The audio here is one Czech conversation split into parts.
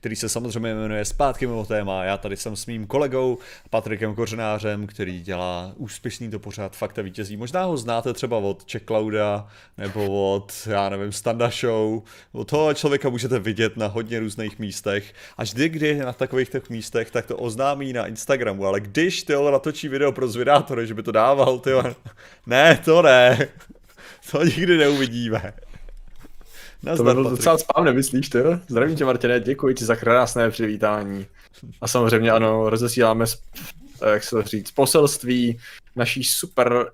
který se samozřejmě jmenuje Zpátky mimo téma. Já tady jsem s mým kolegou Patrikem Kořenářem, který dělá úspěšný to pořád fakt a vítězí. Možná ho znáte třeba od Czech Clouda nebo od, já nevím, Standa Show. Od toho člověka můžete vidět na hodně různých místech. A vždy, kdy na takových těch místech, tak to oznámí na Instagramu. Ale když ty natočí video pro zvědátory, že by to dával, ty ne, to ne. To nikdy neuvidíme. Nazdar, to bylo docela spám, nemyslíš ty? Zdravím tě, Martine, děkuji ti za krásné přivítání. A samozřejmě ano, rozesíláme, jak se to říct, poselství naší super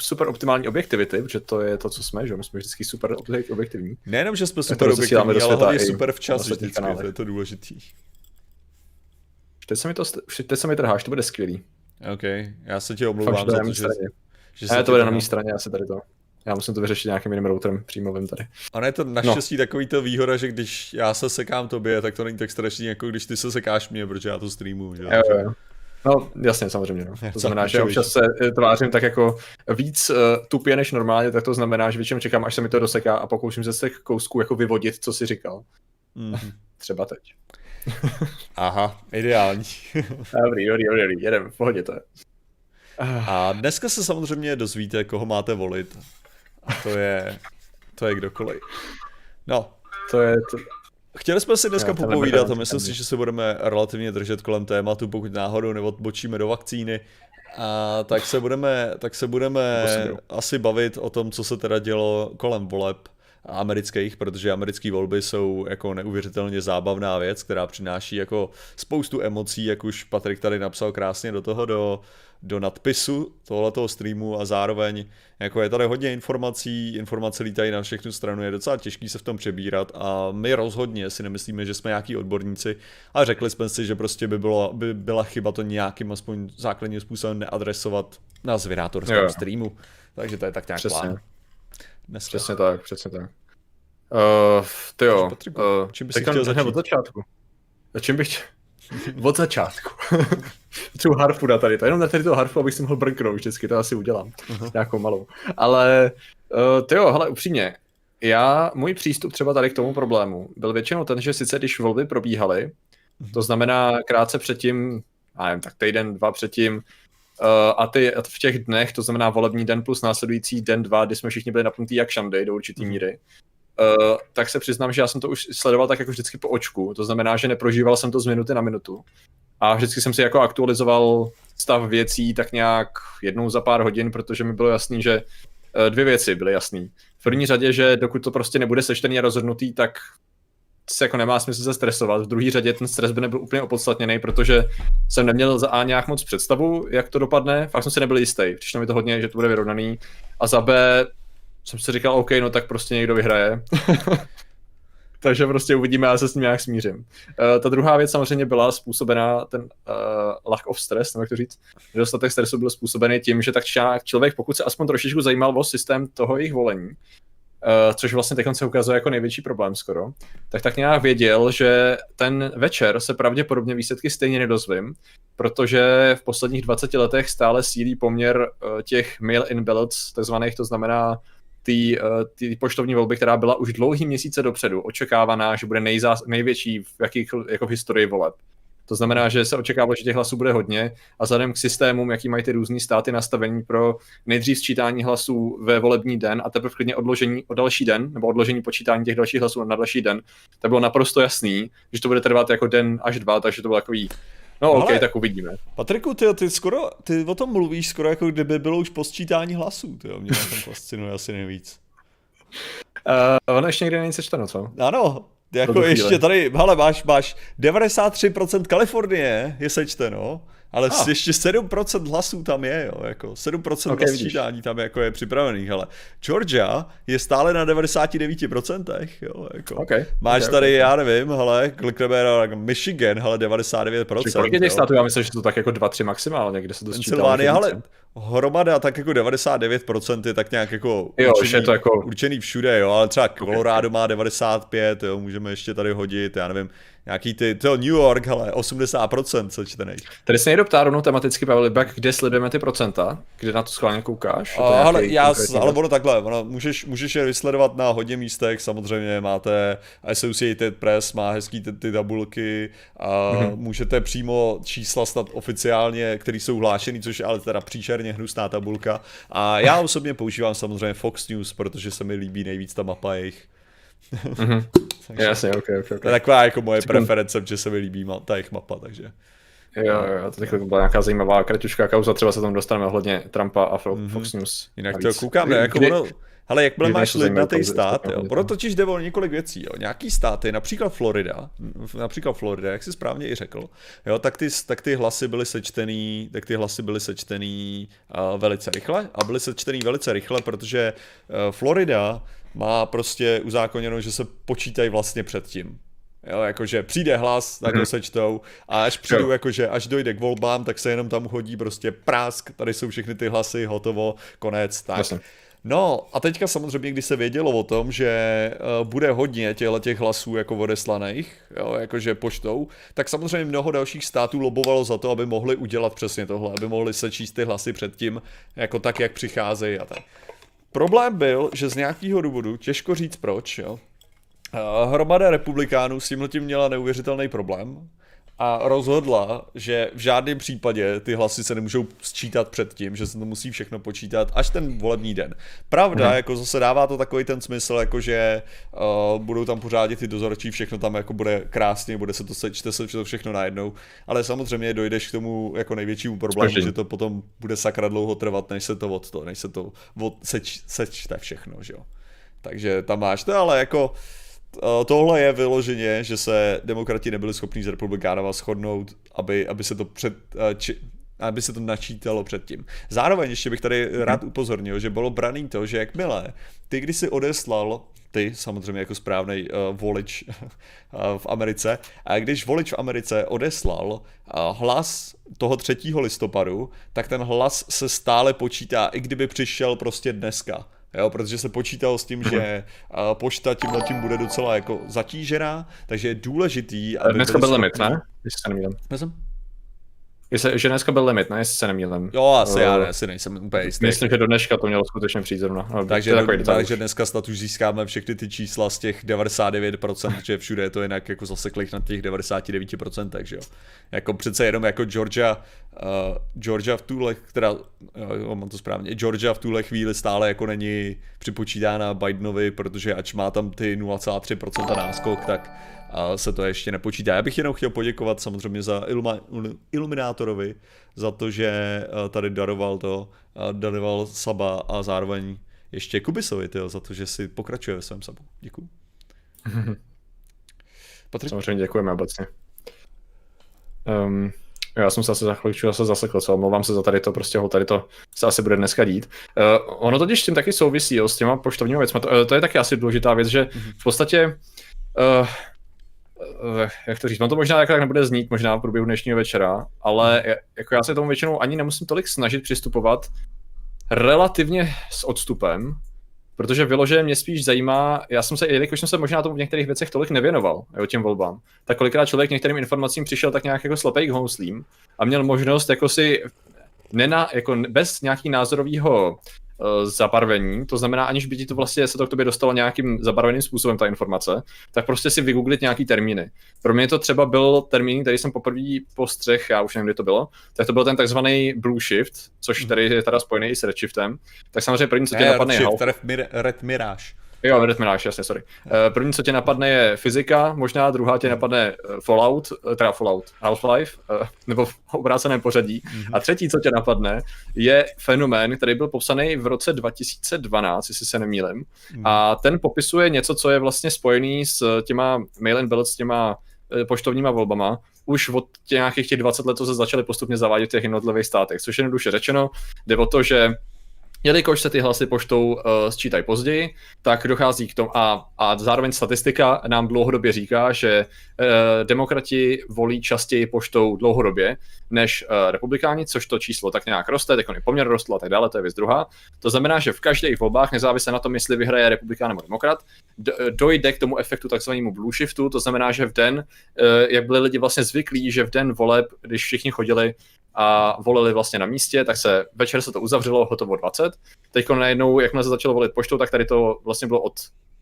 super optimální objektivity, protože to je to, co jsme, že my jsme vždycky super objektivní. Nejenom, že jsme super objektivní, ale hlavně super včas vždycky, to je to důležitý. Teď se mi to, teď se mi trháš, to bude skvělý. OK, já se ti omlouvám za to, že, že ne, to bude na mé straně, já se tady to... Já musím to vyřešit nějakým jiným routerem přímovým tady. A ne to naštěstí no. takový to výhoda, že když já se sekám tobě, tak to není tak strašný, jako když ty se sekáš mě, protože já to streamu. Že? Jo, jo. No, jasně, samozřejmě. No. To znamená, že občas se tvářím tak jako víc uh, tupě než normálně, tak to znamená, že většinou čekám, až se mi to doseká a pokouším se z těch kousků jako vyvodit, co si říkal. Mm-hmm. Třeba teď. Aha, ideální. dobrý, dobrý, dobrý, jedem, v pohodě to je. A dneska se samozřejmě dozvíte, koho máte volit. A to je, to je kdokoliv. No. To je, to... Chtěli jsme si dneska popovídat a myslím si, že se budeme relativně držet kolem tématu, pokud náhodou neodbočíme do vakcíny. A tak se budeme, tak se budeme asi bavit o tom, co se teda dělo kolem voleb amerických, protože americké volby jsou jako neuvěřitelně zábavná věc, která přináší jako spoustu emocí, jak už Patrik tady napsal krásně do toho, do, do nadpisu tohoto streamu a zároveň jako je tady hodně informací, informace lítají na všechnu stranu, je docela těžký se v tom přebírat a my rozhodně si nemyslíme, že jsme nějaký odborníci a řekli jsme si, že prostě by, bylo, by byla chyba to nějakým aspoň základním způsobem neadresovat na zvědátorském streamu. Takže to je tak nějak Přesně. plán. Dneska. Přesně tak, přesně tak. Uh, ty jo. Uh, čím bys chtěl začít? Od začátku. A čím bych chtěl? Od začátku. Třeba harfu na tady, to jenom na tady toho harfu, abych si mohl brnknout vždycky, to asi udělám. Uh-huh. Nějakou malou. Ale uh, ty jo, hele, upřímně, já, můj přístup třeba tady k tomu problému byl většinou ten, že sice když volby probíhaly, to znamená krátce předtím, já nevím, tak týden, dva předtím, a ty v těch dnech, to znamená volební den plus následující den, dva, kdy jsme všichni byli napnutí jak šandy do určitý uh-huh. míry, Uh, tak se přiznám, že já jsem to už sledoval tak jako vždycky po očku, to znamená, že neprožíval jsem to z minuty na minutu. A vždycky jsem si jako aktualizoval stav věcí tak nějak jednou za pár hodin, protože mi bylo jasný, že uh, dvě věci byly jasný. V první řadě, že dokud to prostě nebude sečtený a rozhodnutý, tak se jako nemá smysl se stresovat. V druhé řadě ten stres by nebyl úplně opodstatněný, protože jsem neměl za A nějak moc představu, jak to dopadne. Fakt jsem si nebyl jistý. Přišlo mi to hodně, že to bude vyrovnaný. A za B jsem si říkal, OK, no tak prostě někdo vyhraje. Takže prostě uvidíme, já se s ním nějak smířím. Uh, ta druhá věc samozřejmě byla způsobená, ten uh, lack of stress, nebo jak to říct, dostatek stresu byl způsobený tím, že tak člověk, pokud se aspoň trošičku zajímal o systém toho jejich volení, což vlastně teď se ukazuje jako největší problém skoro, tak tak nějak věděl, že ten večer se pravděpodobně výsledky stejně nedozvím, protože v posledních 20 letech stále sílí poměr uh, těch mail-in ballots, takzvaných, to znamená ty, ty poštovní volby, která byla už dlouhý měsíce dopředu očekávaná, že bude nejzás, největší v, jakých, jako v historii voleb. To znamená, že se očekávalo, že těch hlasů bude hodně a vzhledem k systémům, jaký mají ty různé státy nastavení pro nejdřív sčítání hlasů ve volební den a teprve klidně odložení o další den, nebo odložení počítání těch dalších hlasů na další den, tak bylo naprosto jasný, že to bude trvat jako den až dva, takže to bylo takový No, OK, Ale, tak uvidíme. Patriku, ty, ty, skoro, ty o tom mluvíš skoro jako kdyby bylo už posčítání hlasů, ty mě na tom fascinuje asi nejvíc. Uh, ono ještě někde není sečteno, co? Ano, jako ještě tady, hele, máš, máš 93% Kalifornie je sečteno, ale ah. ještě 7% hlasů tam je, jo, jako 7% okay, sčítání tam jako je připravených, ale Georgia je stále na 99%, jo, jako. Okay. Máš okay, tady, okay. já nevím, hele, klikneme Michigan, hele, 99%. Kolik je těch států, já myslím, že to tak jako 2-3 maximálně, kde se to sčítá. ale hromada tak jako 99% je tak nějak jako, jo, určený, to jako určený všude, jo, ale třeba Colorado má 95, jo, můžeme ještě tady hodit, já nevím, nějaký ty, to New York, ale 80% sečtených. Tady se někdo ptá rovnou tematicky, Pavel Libak, kde sledujeme ty procenta, kde na to schválně koukáš? A, ale, já, ale ono takhle, ono, můžeš, můžeš je vysledovat na hodně místech, samozřejmě máte Associated Press, má hezký ty, ty tabulky a mm-hmm. můžete přímo čísla snad oficiálně, které jsou hlášený, což je ale teda příšerně hnusná tabulka. A já osobně používám samozřejmě Fox News, protože se mi líbí nejvíc ta mapa jejich. mm-hmm. Jasně, ok, ok, ok. To je taková jako moje preference, že se mi líbí ta jejich mapa, takže. Jo, jo, to teď byla nějaká zajímavá kratušká kauza, třeba se tam dostaneme ohledně Trumpa a Fox mm-hmm. News. Jinak to koukám, ne, jako ono, ale jakmile máš lid na ten stát, jo, ono totiž jde o několik věcí, jo. Nějaký státy, například Florida, například Florida, jak jsi správně i řekl, jo, tak ty, tak ty hlasy byly sečtený, tak ty hlasy byly sečtený uh, velice rychle a byly sečtený velice rychle, protože uh, Florida má prostě uzákoněno, že se počítají vlastně předtím. Jo, jakože přijde hlas, tak ho mhm. sečtou a až přijdu, jakože až dojde k volbám, tak se jenom tam hodí prostě prásk, tady jsou všechny ty hlasy, hotovo, konec, tak. Jasně. No a teďka samozřejmě, když se vědělo o tom, že uh, bude hodně těchto těch hlasů jako odeslaných, jo, jakože poštou, tak samozřejmě mnoho dalších států lobovalo za to, aby mohli udělat přesně tohle, aby mohli sečíst ty hlasy předtím, jako tak, jak přicházejí a tak. Problém byl, že z nějakého důvodu, těžko říct proč, jo, hromada republikánů s tímhle tím měla neuvěřitelný problém a rozhodla, že v žádném případě ty hlasy se nemůžou sčítat před tím, že se to musí všechno počítat až ten volební den. Pravda, hmm. jako zase dává to takový ten smysl, jako že uh, budou tam pořádně ty dozorčí, všechno tam jako bude krásně, bude se to sečte se to všechno najednou, ale samozřejmě dojdeš k tomu jako největšímu problému, že to potom bude sakra dlouho trvat, než se to od to, než se to od, seč, sečte všechno, že jo. Takže tam máš to, ale jako uh, tohle je vyloženě, že se demokrati nebyli schopni z republikánova shodnout, aby, aby se to před, eh, či, aby se to načítalo předtím. Zároveň ještě bych tady rád upozornil, že bylo braný to, že jakmile ty, když si odeslal ty, samozřejmě jako správný uh, volič uh, v Americe, a když volič v Americe odeslal uh, hlas toho 3. listopadu, tak ten hlas se stále počítá, i kdyby přišel prostě dneska. Jo, protože se počítalo s tím, že pošta tím tím bude docela jako zatížená, takže je důležitý, aby Dneska byl limit, ne? Když se nemýlím. Jestli, že dneska byl limit, ne, jestli se nemýlím. Jo, asi uh, já ne, asi nejsem úplně jistý. Myslím, že do dneška to mělo skutečně přijít zrovna. No, takže, do, takže dneska snad už získáme všechny ty čísla z těch 99%, že všude je to jinak jako zaseklých na těch 99%, takže jo. Jako přece jenom jako Georgia, uh, Georgia v tuhle, která, jo, mám to správně, Georgia v tuhle chvíli stále jako není připočítána Bidenovi, protože ač má tam ty 0,3% náskok, tak a se to ještě nepočítá. Já bych jenom chtěl poděkovat samozřejmě za Iluma, Iluminátorovi, za to, že eh, tady daroval to, eh, daroval Saba a zároveň ještě Kubisovi, tyjo, za to, že si pokračuje ve svém Sabu. Děkuji. Patrik? Samozřejmě děkujeme obecně. Um, já jsem se asi za chvíli zase zasekl, co omlouvám se za tady to, prostě ho tady to se asi bude dneska dít. Uh, ono totiž s tím taky souvisí, jo, s těma poštovními věcmi. To, to je taky asi důležitá věc, že mhm. v podstatě uh, Eh, jak to říct, no to možná tak, tak nebude znít možná v průběhu dnešního večera, ale hmm. jako já se tomu většinou ani nemusím tolik snažit přistupovat relativně s odstupem, protože vyloženě mě spíš zajímá, já jsem se, jelikož jsem se možná tomu v některých věcech tolik nevěnoval, jo, těm volbám, tak kolikrát člověk některým informacím přišel tak nějak jako slepej k houslím a měl možnost jako si nena, jako bez nějaký názorového Eh, zabarvení, to znamená, aniž by ti to vlastně se to k tobě dostalo nějakým zabarveným způsobem, ta informace, tak prostě si vygooglit nějaký termíny. Pro mě to třeba byl termín, který jsem poprvé postřeh, já už nevím, kdy to bylo, tak to byl ten takzvaný Blue Shift, což mhm. tady je teda spojený i s Redshiftem. Tak samozřejmě první, co tě napadne je Red, Red Mirage. Jo, Red Mirage, jasně, sorry. Uh, první, co tě napadne, je fyzika, možná druhá tě napadne eh, Fallout, eh, teda Fallout, Half-Life, nebo v obráceném pořadí. Mm-hmm. A třetí, co tě napadne, je fenomén, který byl popsaný v roce 2012, jestli se nemýlim. Mm-hmm. A ten popisuje něco, co je vlastně spojený s těma mail and s těma poštovníma volbama, už od těch nějakých těch 20 let, co se začaly postupně zavádět v těch jednotlivých státech. Což jednoduše řečeno, jde o to, že jelikož se ty hlasy poštou uh, sčítají později, tak dochází k tomu, a, a zároveň statistika nám dlouhodobě říká, že uh, demokrati volí častěji poštou dlouhodobě než uh, republikáni, což to číslo tak nějak roste, tak on poměr rostl a tak dále, to je věc druhá. To znamená, že v každých volbách, nezávisle na tom, jestli vyhraje republikán nebo demokrat, dojde k tomu efektu takzvanému blue shiftu, to znamená, že v den, uh, jak byli lidi vlastně zvyklí, že v den voleb, když všichni chodili a volili vlastně na místě, tak se večer se to uzavřelo, hotovo 20. Teď najednou, jakmile se začalo volit poštou, tak tady to vlastně bylo od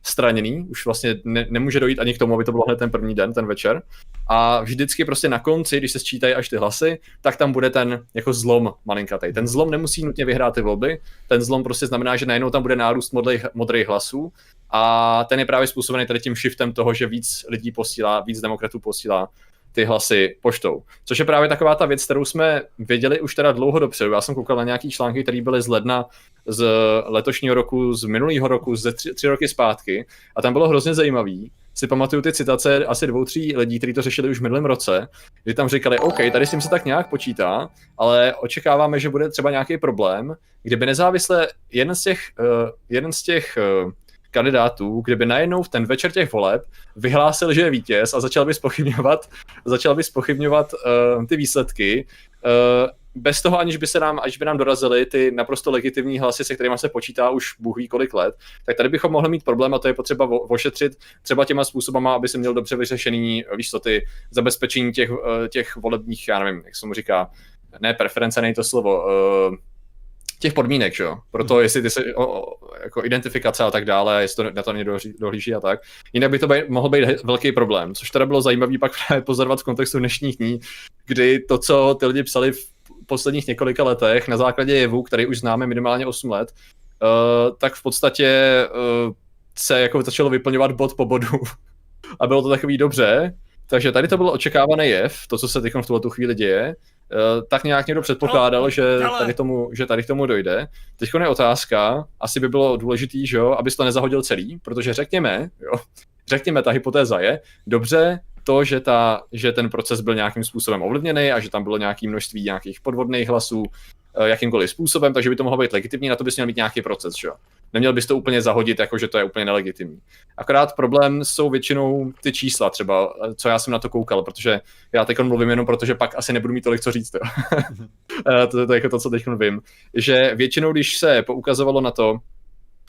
straněný, už vlastně ne, nemůže dojít ani k tomu, aby to bylo hned ten první den, ten večer. A vždycky prostě na konci, když se sčítají až ty hlasy, tak tam bude ten jako zlom malinkatej. Ten zlom nemusí nutně vyhrát ty volby, ten zlom prostě znamená, že najednou tam bude nárůst modrých, modrých hlasů a ten je právě způsobený tady tím shiftem toho, že víc lidí posílá, víc demokratů posílá ty hlasy poštou. Což je právě taková ta věc, kterou jsme věděli už teda dlouho dopředu. Já jsem koukal na nějaký články, které byly z ledna z letošního roku, z minulého roku, ze tři, tři roky zpátky. A tam bylo hrozně zajímavý. Si pamatuju ty citace asi dvou, tří lidí, kteří to řešili už v minulém roce, kdy tam říkali, OK, tady s tím se tak nějak počítá, ale očekáváme, že bude třeba nějaký problém, kdyby nezávisle jeden z těch, uh, jeden z těch uh, kandidátů, kdyby najednou v ten večer těch voleb vyhlásil, že je vítěz a začal by spochybňovat, začal by spochybňovat uh, ty výsledky, uh, bez toho, aniž by se nám, až by nám dorazily ty naprosto legitimní hlasy, se kterými se počítá už Bůh ví kolik let, tak tady bychom mohli mít problém a to je potřeba ošetřit třeba těma způsobama, aby se měl dobře vyřešený, víš ty zabezpečení těch, eh, těch volebních, já nevím, jak se mu říká, ne preference, nej to slovo, uh, těch podmínek, že jo? Proto hmm. jestli ty se, o, o, jako identifikace a tak dále, jestli to na to někdo dohlíží a tak. Jinak by to bej, mohl být velký problém, což teda bylo zajímavé pak právě pozorovat v kontextu dnešních dní, kdy to, co ty lidi psali v posledních několika letech na základě jevu, který už známe minimálně 8 let, uh, tak v podstatě uh, se jako začalo vyplňovat bod po bodu. a bylo to takový dobře, takže tady to byl očekávaný jev, to, co se teď v tuhle chvíli děje. Eh, tak nějak někdo předpokládal, no, že, tady tomu, že tady k tomu dojde. Teď je otázka, asi by bylo důležitý, že jo, abys to nezahodil celý, protože řekněme, jo, řekněme, ta hypotéza je, dobře, to, že, ta, že ten proces byl nějakým způsobem ovlivněný a že tam bylo nějaké množství nějakých podvodných hlasů, Eh, jakýmkoliv způsobem, takže by to mohlo být legitimní, na to bys měl mít nějaký proces, že jo. Neměl bys to úplně zahodit, jako že to je úplně nelegitimní. Akorát problém jsou většinou ty čísla třeba, eh, co já jsem na to koukal, protože já teď mluvím jenom protože pak asi nebudu mít tolik co říct. Eh, to, to, to je jako to, co teď vím. Že většinou, když se poukazovalo na to,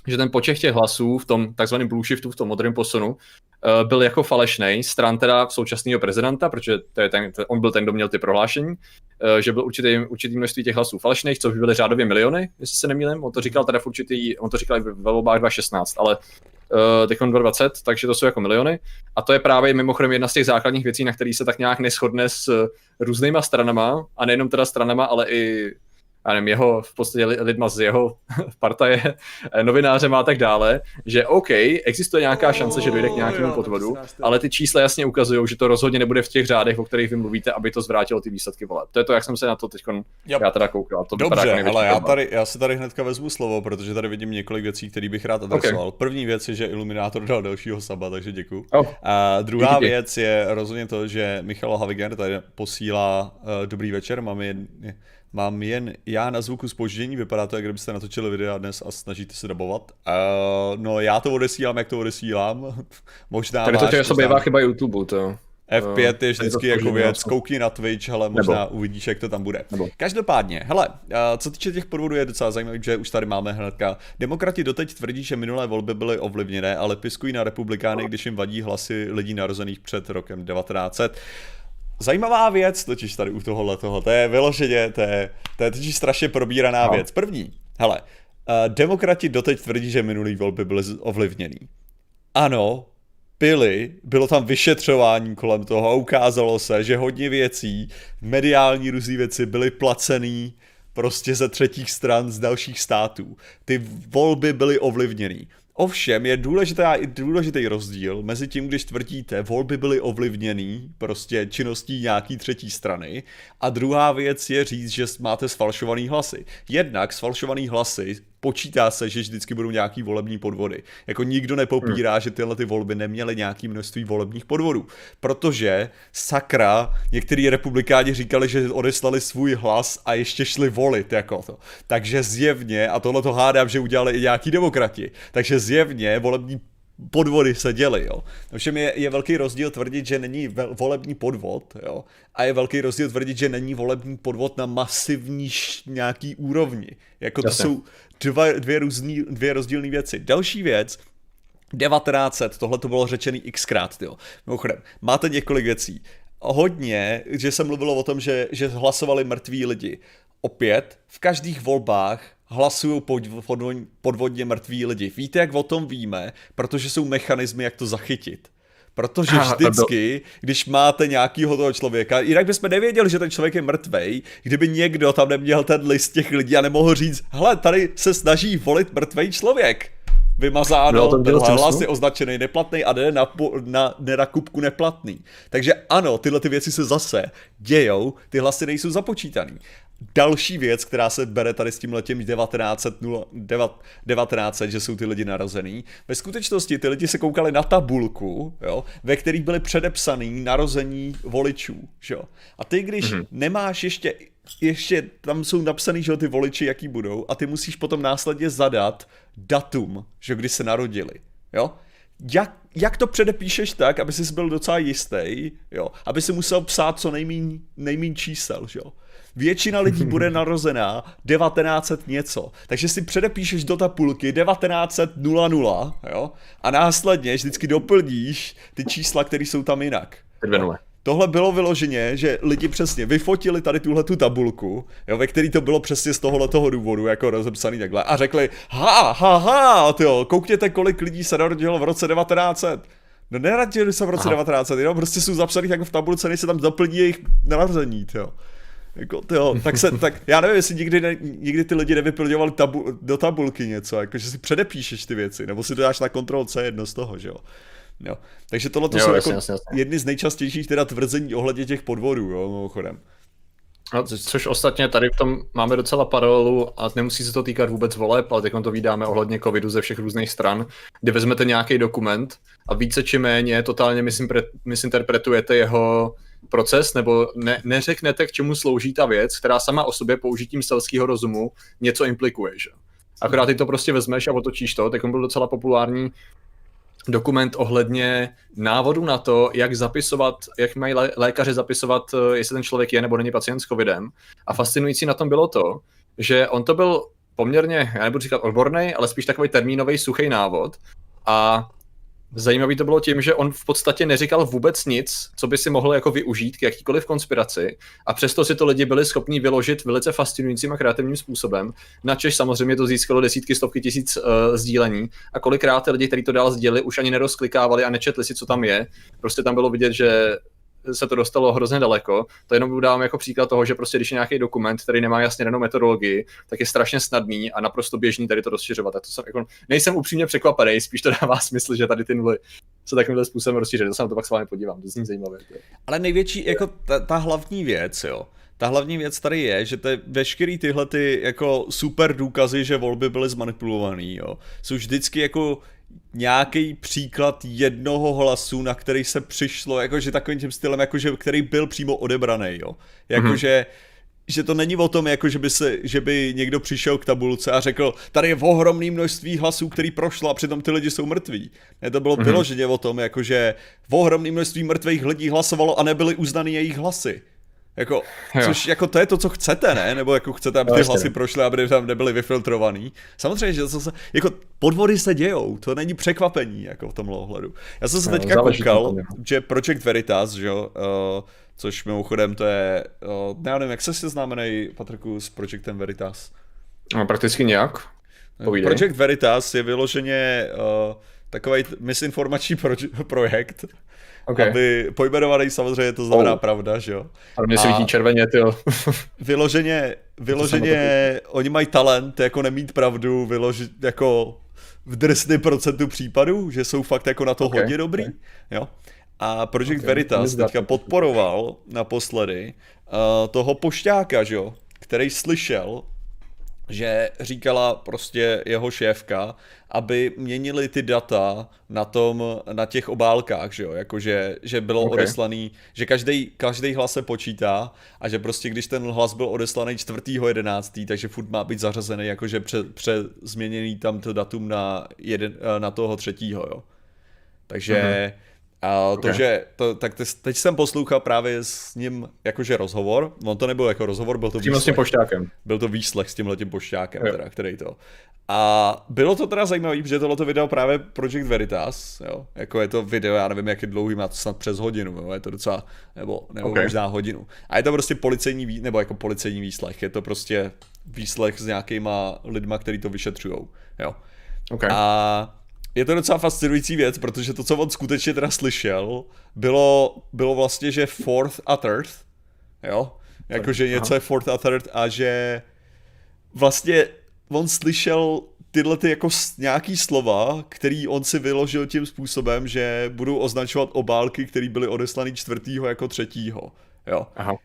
že ten počet těch hlasů v tom takzvaném blue shiftu, v tom modrém posunu, uh, byl jako falešný stran teda současného prezidenta, protože to je ten, on byl ten, kdo měl ty prohlášení, uh, že byl určitý, určitý množství těch hlasů falešných, což by byly řádově miliony, jestli se nemýlím. On to říkal teda v určitý, on to říkal i ve volbách 2016, ale uh, teď 2020, takže to jsou jako miliony. A to je právě mimochodem jedna z těch základních věcí, na kterých se tak nějak neschodne s různýma stranama, a nejenom teda stranama, ale i já nevím, jeho v podstatě lidma z jeho partaje, eh, novinářem a tak dále, že OK, existuje nějaká šance, že dojde k nějakému podvodu, ale ty čísla jasně ukazují, že to rozhodně nebude v těch řádech, o kterých vy mluvíte, aby to zvrátilo ty výsledky voleb. To je to, jak jsem se na to teď já teda koukal. To Dobře, jako ale já, tady, já si tady hnedka vezmu slovo, protože tady vidím několik věcí, které bych rád adresoval. Okay. První věc je, že Iluminátor dal dalšího saba, takže děkuji. Oh. A druhá díky. věc je rozhodně to, že Michal Haviger tady posílá uh, dobrý večer, máme jen, Mám jen já na zvuku spoždění, vypadá to, jak kdybyste natočili videa dnes a snažíte se dabovat. Uh, no já to odesílám, jak to odesílám. Možná Tady to tě sobě chyba YouTube, to. F5 je vždycky jako věc, koukni na Twitch, ale možná Nebo. uvidíš, jak to tam bude. Nebo. Každopádně, hele, co týče těch podvodů je docela zajímavé, že už tady máme hnedka. Demokrati doteď tvrdí, že minulé volby byly ovlivněné, ale piskují na republikány, když jim vadí hlasy lidí narozených před rokem 1900. Zajímavá věc, totiž tady u tohohle toho, to je vyloženě, to je, to je totiž strašně probíraná no. věc. První, hele, uh, demokrati doteď tvrdí, že minulý volby byly ovlivněný. Ano, byly, bylo tam vyšetřování kolem toho a ukázalo se, že hodně věcí, mediální různé věci byly placený prostě ze třetích stran z dalších států. Ty volby byly ovlivněný. Ovšem je důležitý, důležitý rozdíl mezi tím, když tvrdíte, volby byly ovlivněný prostě činností nějaký třetí strany a druhá věc je říct, že máte sfalšovaný hlasy. Jednak sfalšovaný hlasy počítá se, že vždycky budou nějaký volební podvody. Jako nikdo nepopírá, hmm. že tyhle ty volby neměly nějaký množství volebních podvodů. Protože sakra, některý republikáni říkali, že odeslali svůj hlas a ještě šli volit jako to. Takže zjevně, a tohle to hádám, že udělali i nějaký demokrati, takže zjevně volební podvody se děly, jo. Ovšem je, je velký rozdíl tvrdit, že není volební podvod, jo, a je velký rozdíl tvrdit, že není volební podvod na masivní nějaký úrovni. Jako to Jasně. jsou dva, dvě, různý, dvě rozdílné věci. Další věc, 1900, tohle to bylo řečený xkrát, jo. Mimochodem, máte několik věcí. Hodně, že se mluvilo o tom, že, že hlasovali mrtví lidi. Opět, v každých volbách hlasují podvodně mrtví lidi. Víte, jak o tom víme? Protože jsou mechanismy, jak to zachytit. Protože vždycky, když máte nějakýho toho člověka, jinak bychom nevěděli, že ten člověk je mrtvej, kdyby někdo tam neměl ten list těch lidí a nemohl říct, hele, tady se snaží volit mrtvej člověk. Vymazáno, no, ten hlas je označený neplatný a jde na, na, na, na kupku neplatný. Takže ano, tyhle ty věci se zase dějou, ty hlasy nejsou započítaný. Další věc, která se bere tady s tím letím 1900, 1900, že jsou ty lidi narozený. Ve skutečnosti ty lidi se koukali na tabulku, jo, ve kterých byly předepsaný narození voličů. Že jo. A ty, když mm-hmm. nemáš ještě, ještě tam jsou napsaný, že ty voliči, jaký budou, a ty musíš potom následně zadat datum, že kdy se narodili. Jo? Jak, jak to předepíšeš tak, aby jsi byl docela jistý, jo? aby si musel psát co nejméně nejmín čísel, jo? Většina lidí bude narozená 1900 něco. Takže si předepíšeš do tabulky 1900 00, jo? A následně vždycky doplníš ty čísla, které jsou tam jinak. Tohle bylo vyloženě, že lidi přesně vyfotili tady tuhle tu tabulku, jo, ve který to bylo přesně z tohohle toho důvodu, jako rozepsaný takhle, a řekli, ha, ha, ha, tyjo, koukněte, kolik lidí se narodilo v roce 1900. No neradili se v roce Aha. 1900, jo, prostě jsou zapsaný jako v tabulce, než se tam doplní jejich narození, jo. Jako, tyjo, tak se, tak já nevím, jestli nikdy, ne, nikdy ty lidi nevyplňovali tabu, do tabulky něco, jako že si předepíšeš ty věci, nebo si to dáš na kontrol C jedno z toho, že jo. Jo. Takže tohle to jsou jasně, jako jasně, jasně. jedny z nejčastějších teda tvrzení ohledně těch podvodů, jo, mimochodem. No, což ostatně tady v tom máme docela paralelu a nemusí se to týkat vůbec voleb, ale teď to vydáme ohledně covidu ze všech různých stran, kdy vezmete nějaký dokument a více či méně totálně misinterpretujete jeho proces, nebo ne, neřeknete, k čemu slouží ta věc, která sama o sobě použitím selského rozumu něco implikuje. Že? Akorát ty to prostě vezmeš a otočíš to, tak on byl docela populární dokument ohledně návodu na to, jak zapisovat, jak mají lékaři zapisovat, eh, jestli ten člověk je nebo není pacient s covidem. A fascinující na tom bylo to, že on to byl poměrně, já nebudu říkat odborný, ale spíš takový termínový suchý návod. A Zajímavý to bylo tím, že on v podstatě neříkal vůbec nic, co by si mohl jako využít k jakýkoliv konspiraci a přesto si to lidi byli schopni vyložit velice fascinujícím a kreativním způsobem, načež samozřejmě to získalo desítky, stovky tisíc uh, sdílení a kolikrát lidi, kteří to dál sdělili, už ani nerozklikávali a nečetli si, co tam je. Prostě tam bylo vidět, že se to dostalo hrozně daleko. To jenom dávám jako příklad toho, že prostě když je nějaký dokument, který nemá jasně danou metodologii, tak je strašně snadný a naprosto běžný tady to rozšiřovat. Tak to jsem jako, nejsem upřímně překvapený, spíš to dává smysl, že tady ty nuly se takovýmhle způsobem rozšířit. To se na to pak s vámi podívám, to zní zajímavé. Ale největší, jako ta, ta hlavní věc, jo, ta hlavní věc tady je, že te, veškerý tyhle ty jako super důkazy, že volby byly zmanipulované, jo, jsou vždycky jako nějaký příklad jednoho hlasu, na který se přišlo, jakože takovým tím stylem, jakože, který byl přímo odebraný, jo. Jakože, mm-hmm že to není o tom, jako že by, se, že by někdo přišel k tabulce a řekl, tady je ohromné množství hlasů, který prošlo a přitom ty lidi jsou mrtví. Ne, to bylo mm-hmm. vyloženě o tom, jako že ohromné množství mrtvých lidí hlasovalo a nebyly uznány jejich hlasy. Jako, což jako to je to, co chcete, ne? Nebo jako chcete, aby ty hlasy prošly, aby tam nebyly vyfiltrovaný. Samozřejmě, že to se, jako podvody se dějou, to není překvapení, jako v tomhle ohledu. Já jsem se no, teďka koukal, že Project Veritas, že jo, uh, což mimochodem to je, uh, já nevím, jak se seznámený, Patriku, s Projectem Veritas? No, prakticky nějak. Povídej. Project Veritas je vyloženě uh, takový misinformační pro- projekt, Okay. Aby pojmenovaný samozřejmě to znamená oh. pravda, že jo. Ale mě svítí červeně, ty Vyloženě, vyloženě, oni mají talent jako nemít pravdu, vyložit jako v drsném procentu případů, že jsou fakt jako na to okay. hodně dobrý, okay. jo. A Project okay. Veritas teďka podporoval naposledy uh, toho pošťáka, že jo, který slyšel, že říkala prostě jeho šéfka, aby měnili ty data na tom, na těch obálkách, že jo, jakože, že bylo okay. odeslaný, že každý, každý hlas se počítá a že prostě když ten hlas byl odeslaný 4.11., takže furt má být zařazený jakože pře, pře změněný tam to datum na, jeden, na toho třetího, jo. Takže uh-huh a okay. to, že, to, tak teď jsem poslouchal právě s ním jakože rozhovor, on to nebyl jako rozhovor, byl to s tím výslech. pošťákem. Byl to výslech s tímhletím pošťákem, teda, který to. A bylo to teda zajímavé, protože tohle video právě Project Veritas, jo, jako je to video, já nevím, jak je dlouhý, má to snad přes hodinu, jo, je to docela, nebo, nebo okay. možná hodinu. A je to prostě policejní, nebo jako policejní výslech, je to prostě výslech s nějakýma lidma, kteří to vyšetřují, jo. Okay. A je to docela fascinující věc, protože to, co on skutečně teda slyšel, bylo, bylo vlastně, že fourth third, jo, jakože něco je fourth a third a že vlastně on slyšel tyhle ty jako nějaký slova, který on si vyložil tím způsobem, že budou označovat obálky, které byly odeslaný čtvrtýho jako třetího, jo. Aha.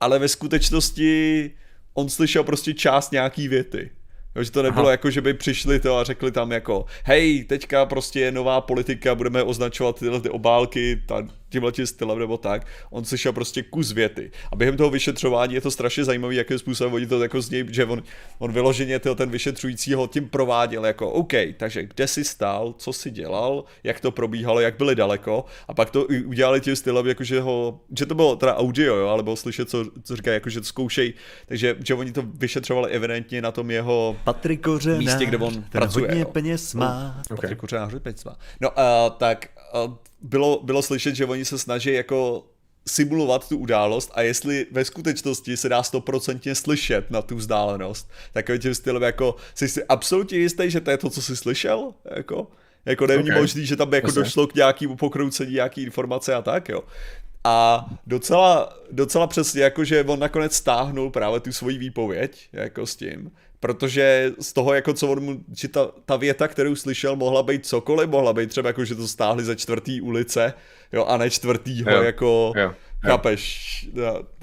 Ale ve skutečnosti on slyšel prostě část nějaký věty. Jo, že to nebylo Aha. jako, že by přišli to a řekli tam jako, hej, teďka prostě je nová politika, budeme označovat tyhle ty obálky, ta, tímhle tím stylem nebo tak. On slyšel prostě kus věty. A během toho vyšetřování je to strašně zajímavé, jakým způsobem oni to jako z něj, že on, on vyloženě tyho, ten vyšetřující ho tím prováděl jako, OK, takže kde jsi stál, co jsi dělal, jak to probíhalo, jak byli daleko. A pak to udělali tím stylem, jako že ho, že to bylo teda audio, jo, ale bylo slyšet, co, co říká, jako že to zkoušej. Takže že oni to vyšetřovali evidentně na tom jeho Patrik Kořenář, místě, kde on ten pracuje. hodně jo. peněz má. Okay. Patrik Kořenář peněz má. No, uh, tak bylo, bylo slyšet, že oni se snaží jako simulovat tu událost a jestli ve skutečnosti se dá stoprocentně slyšet na tu vzdálenost, takovým tím stylem jako, jsi si absolutně jistý, že to je to, co jsi slyšel? Jako, jako není okay. možný, že tam by jako došlo k nějakému pokroucení nějaký informace a tak, jo. A docela, docela přesně, jako že on nakonec stáhnul právě tu svoji výpověď, jako s tím, protože z toho, jako co on mu, že ta, ta věta, kterou slyšel, mohla být cokoliv, mohla být třeba jako, že to stáhli ze čtvrtý ulice, jo, a ne čtvrtýho, jo. jako, jo. Chápeš,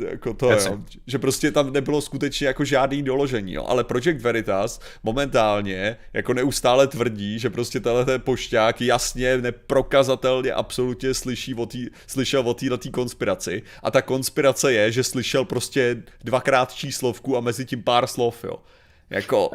jako to, jo. že prostě tam nebylo skutečně jako žádný doložení, jo. ale Project Veritas momentálně jako neustále tvrdí, že prostě tenhle ten pošťák jasně, neprokazatelně absolutně slyší o tý, slyšel o této konspiraci a ta konspirace je, že slyšel prostě dvakrát číslovku a mezi tím pár slov, jo. Jako...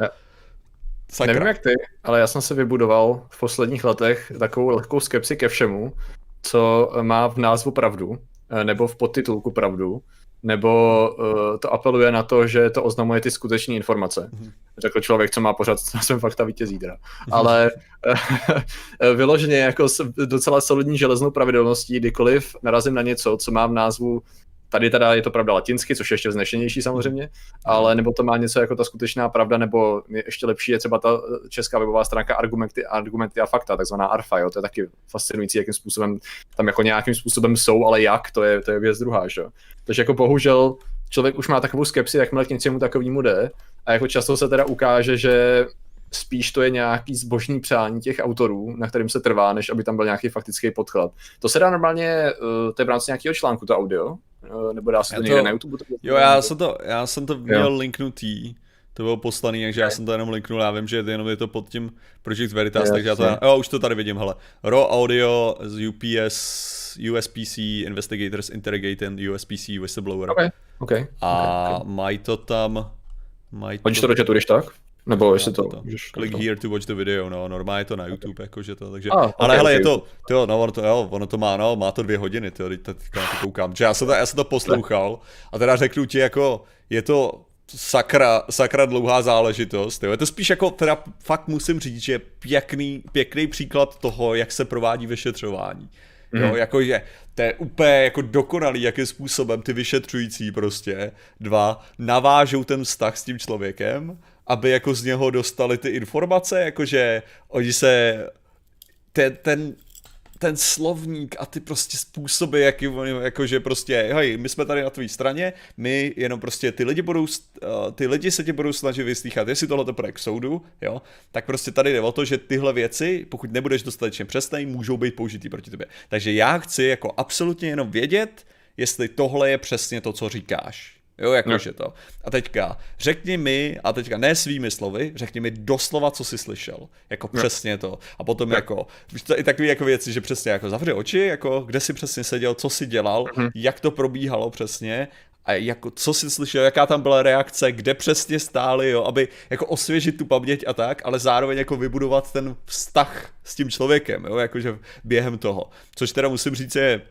Sakra. Nevím jak ty, ale já jsem se vybudoval v posledních letech takovou lehkou skepsi ke všemu, co má v názvu pravdu, eh, nebo v podtitulku pravdu, nebo uh, to apeluje na to, že to oznamuje ty skutečné informace. Mm-hmm. Řekl člověk, co má pořád na svém fakta vítězí teda. Mm-hmm. Ale vyloženě jako docela solidní železnou pravidelností, kdykoliv narazím na něco, co má v názvu Tady teda je to pravda latinsky, což je ještě vznešenější samozřejmě, ale nebo to má něco jako ta skutečná pravda, nebo ještě lepší je třeba ta česká webová stránka argumenty, argumenty a fakta, takzvaná ARFA, jo, to je taky fascinující, jakým způsobem tam jako nějakým způsobem jsou, ale jak, to je, to je věc druhá, že? Takže jako bohužel člověk už má takovou skepsi, jakmile k něčemu takovému jde a jako často se teda ukáže, že spíš to je nějaký zbožný přání těch autorů, na kterým se trvá, než aby tam byl nějaký faktický podklad. To se dá normálně, eh, to je v rámci nějakého článku, to audio, eh, nebo dá se to, to někde na YouTube? To jo, já jsem to, já jsem to měl jo. linknutý, to bylo poslaný, takže já jsem to jenom linknul, já vím, že jenom je to pod tím Project Veritas, yes, takže já to, jo, už to tady vidím, hele, Raw Audio z UPS, USPC, Investigators Interrogating USPC Whistleblower. Okay. Okay. A okay. mají to tam, mají to... to do chatu, když tak? Nebo jestli to, to můžeš... Click to. here to watch the video, no, normálně je to na YouTube, okay. jakože to, takže... Ah, okay, ale hele, okay. je to, tyjo, no, ono to, jo, ono to má, no, má to dvě hodiny, tyjo, teď, teď na to koukám, že já jsem to, já jsem to poslouchal a teda řeknu ti, jako, je to sakra, sakra dlouhá záležitost, jo. je to spíš jako, teda fakt musím říct, že je pěkný, pěkný příklad toho, jak se provádí vyšetřování. Mm. Jo, jakože to je úplně jako dokonalý, jakým způsobem ty vyšetřující prostě dva navážou ten vztah s tím člověkem aby jako z něho dostali ty informace, jakože oni se ten, ten, ten slovník a ty prostě způsoby, oni, jakože prostě, hej, my jsme tady na tvé straně, my jenom prostě ty lidi budou, uh, ty lidi se tě budou snažit vyslýchat, jestli tohle to půjde k soudu, jo, tak prostě tady jde o to, že tyhle věci, pokud nebudeš dostatečně přesný, můžou být použitý proti tobě. Takže já chci jako absolutně jenom vědět, jestli tohle je přesně to, co říkáš. Jo, jakože no. to. A teďka, řekni mi, a teďka ne svými slovy, řekni mi doslova, co jsi slyšel. Jako no. přesně to. A potom no. jako, víš, to i takové jako věci, že přesně jako zavři oči, jako kde jsi přesně seděl, co jsi dělal, mm-hmm. jak to probíhalo přesně a jako, co jsi slyšel, jaká tam byla reakce, kde přesně stáli, jo, aby jako osvěžit tu paměť a tak, ale zároveň jako vybudovat ten vztah s tím člověkem, jo, jakože během toho. Což teda musím říct je,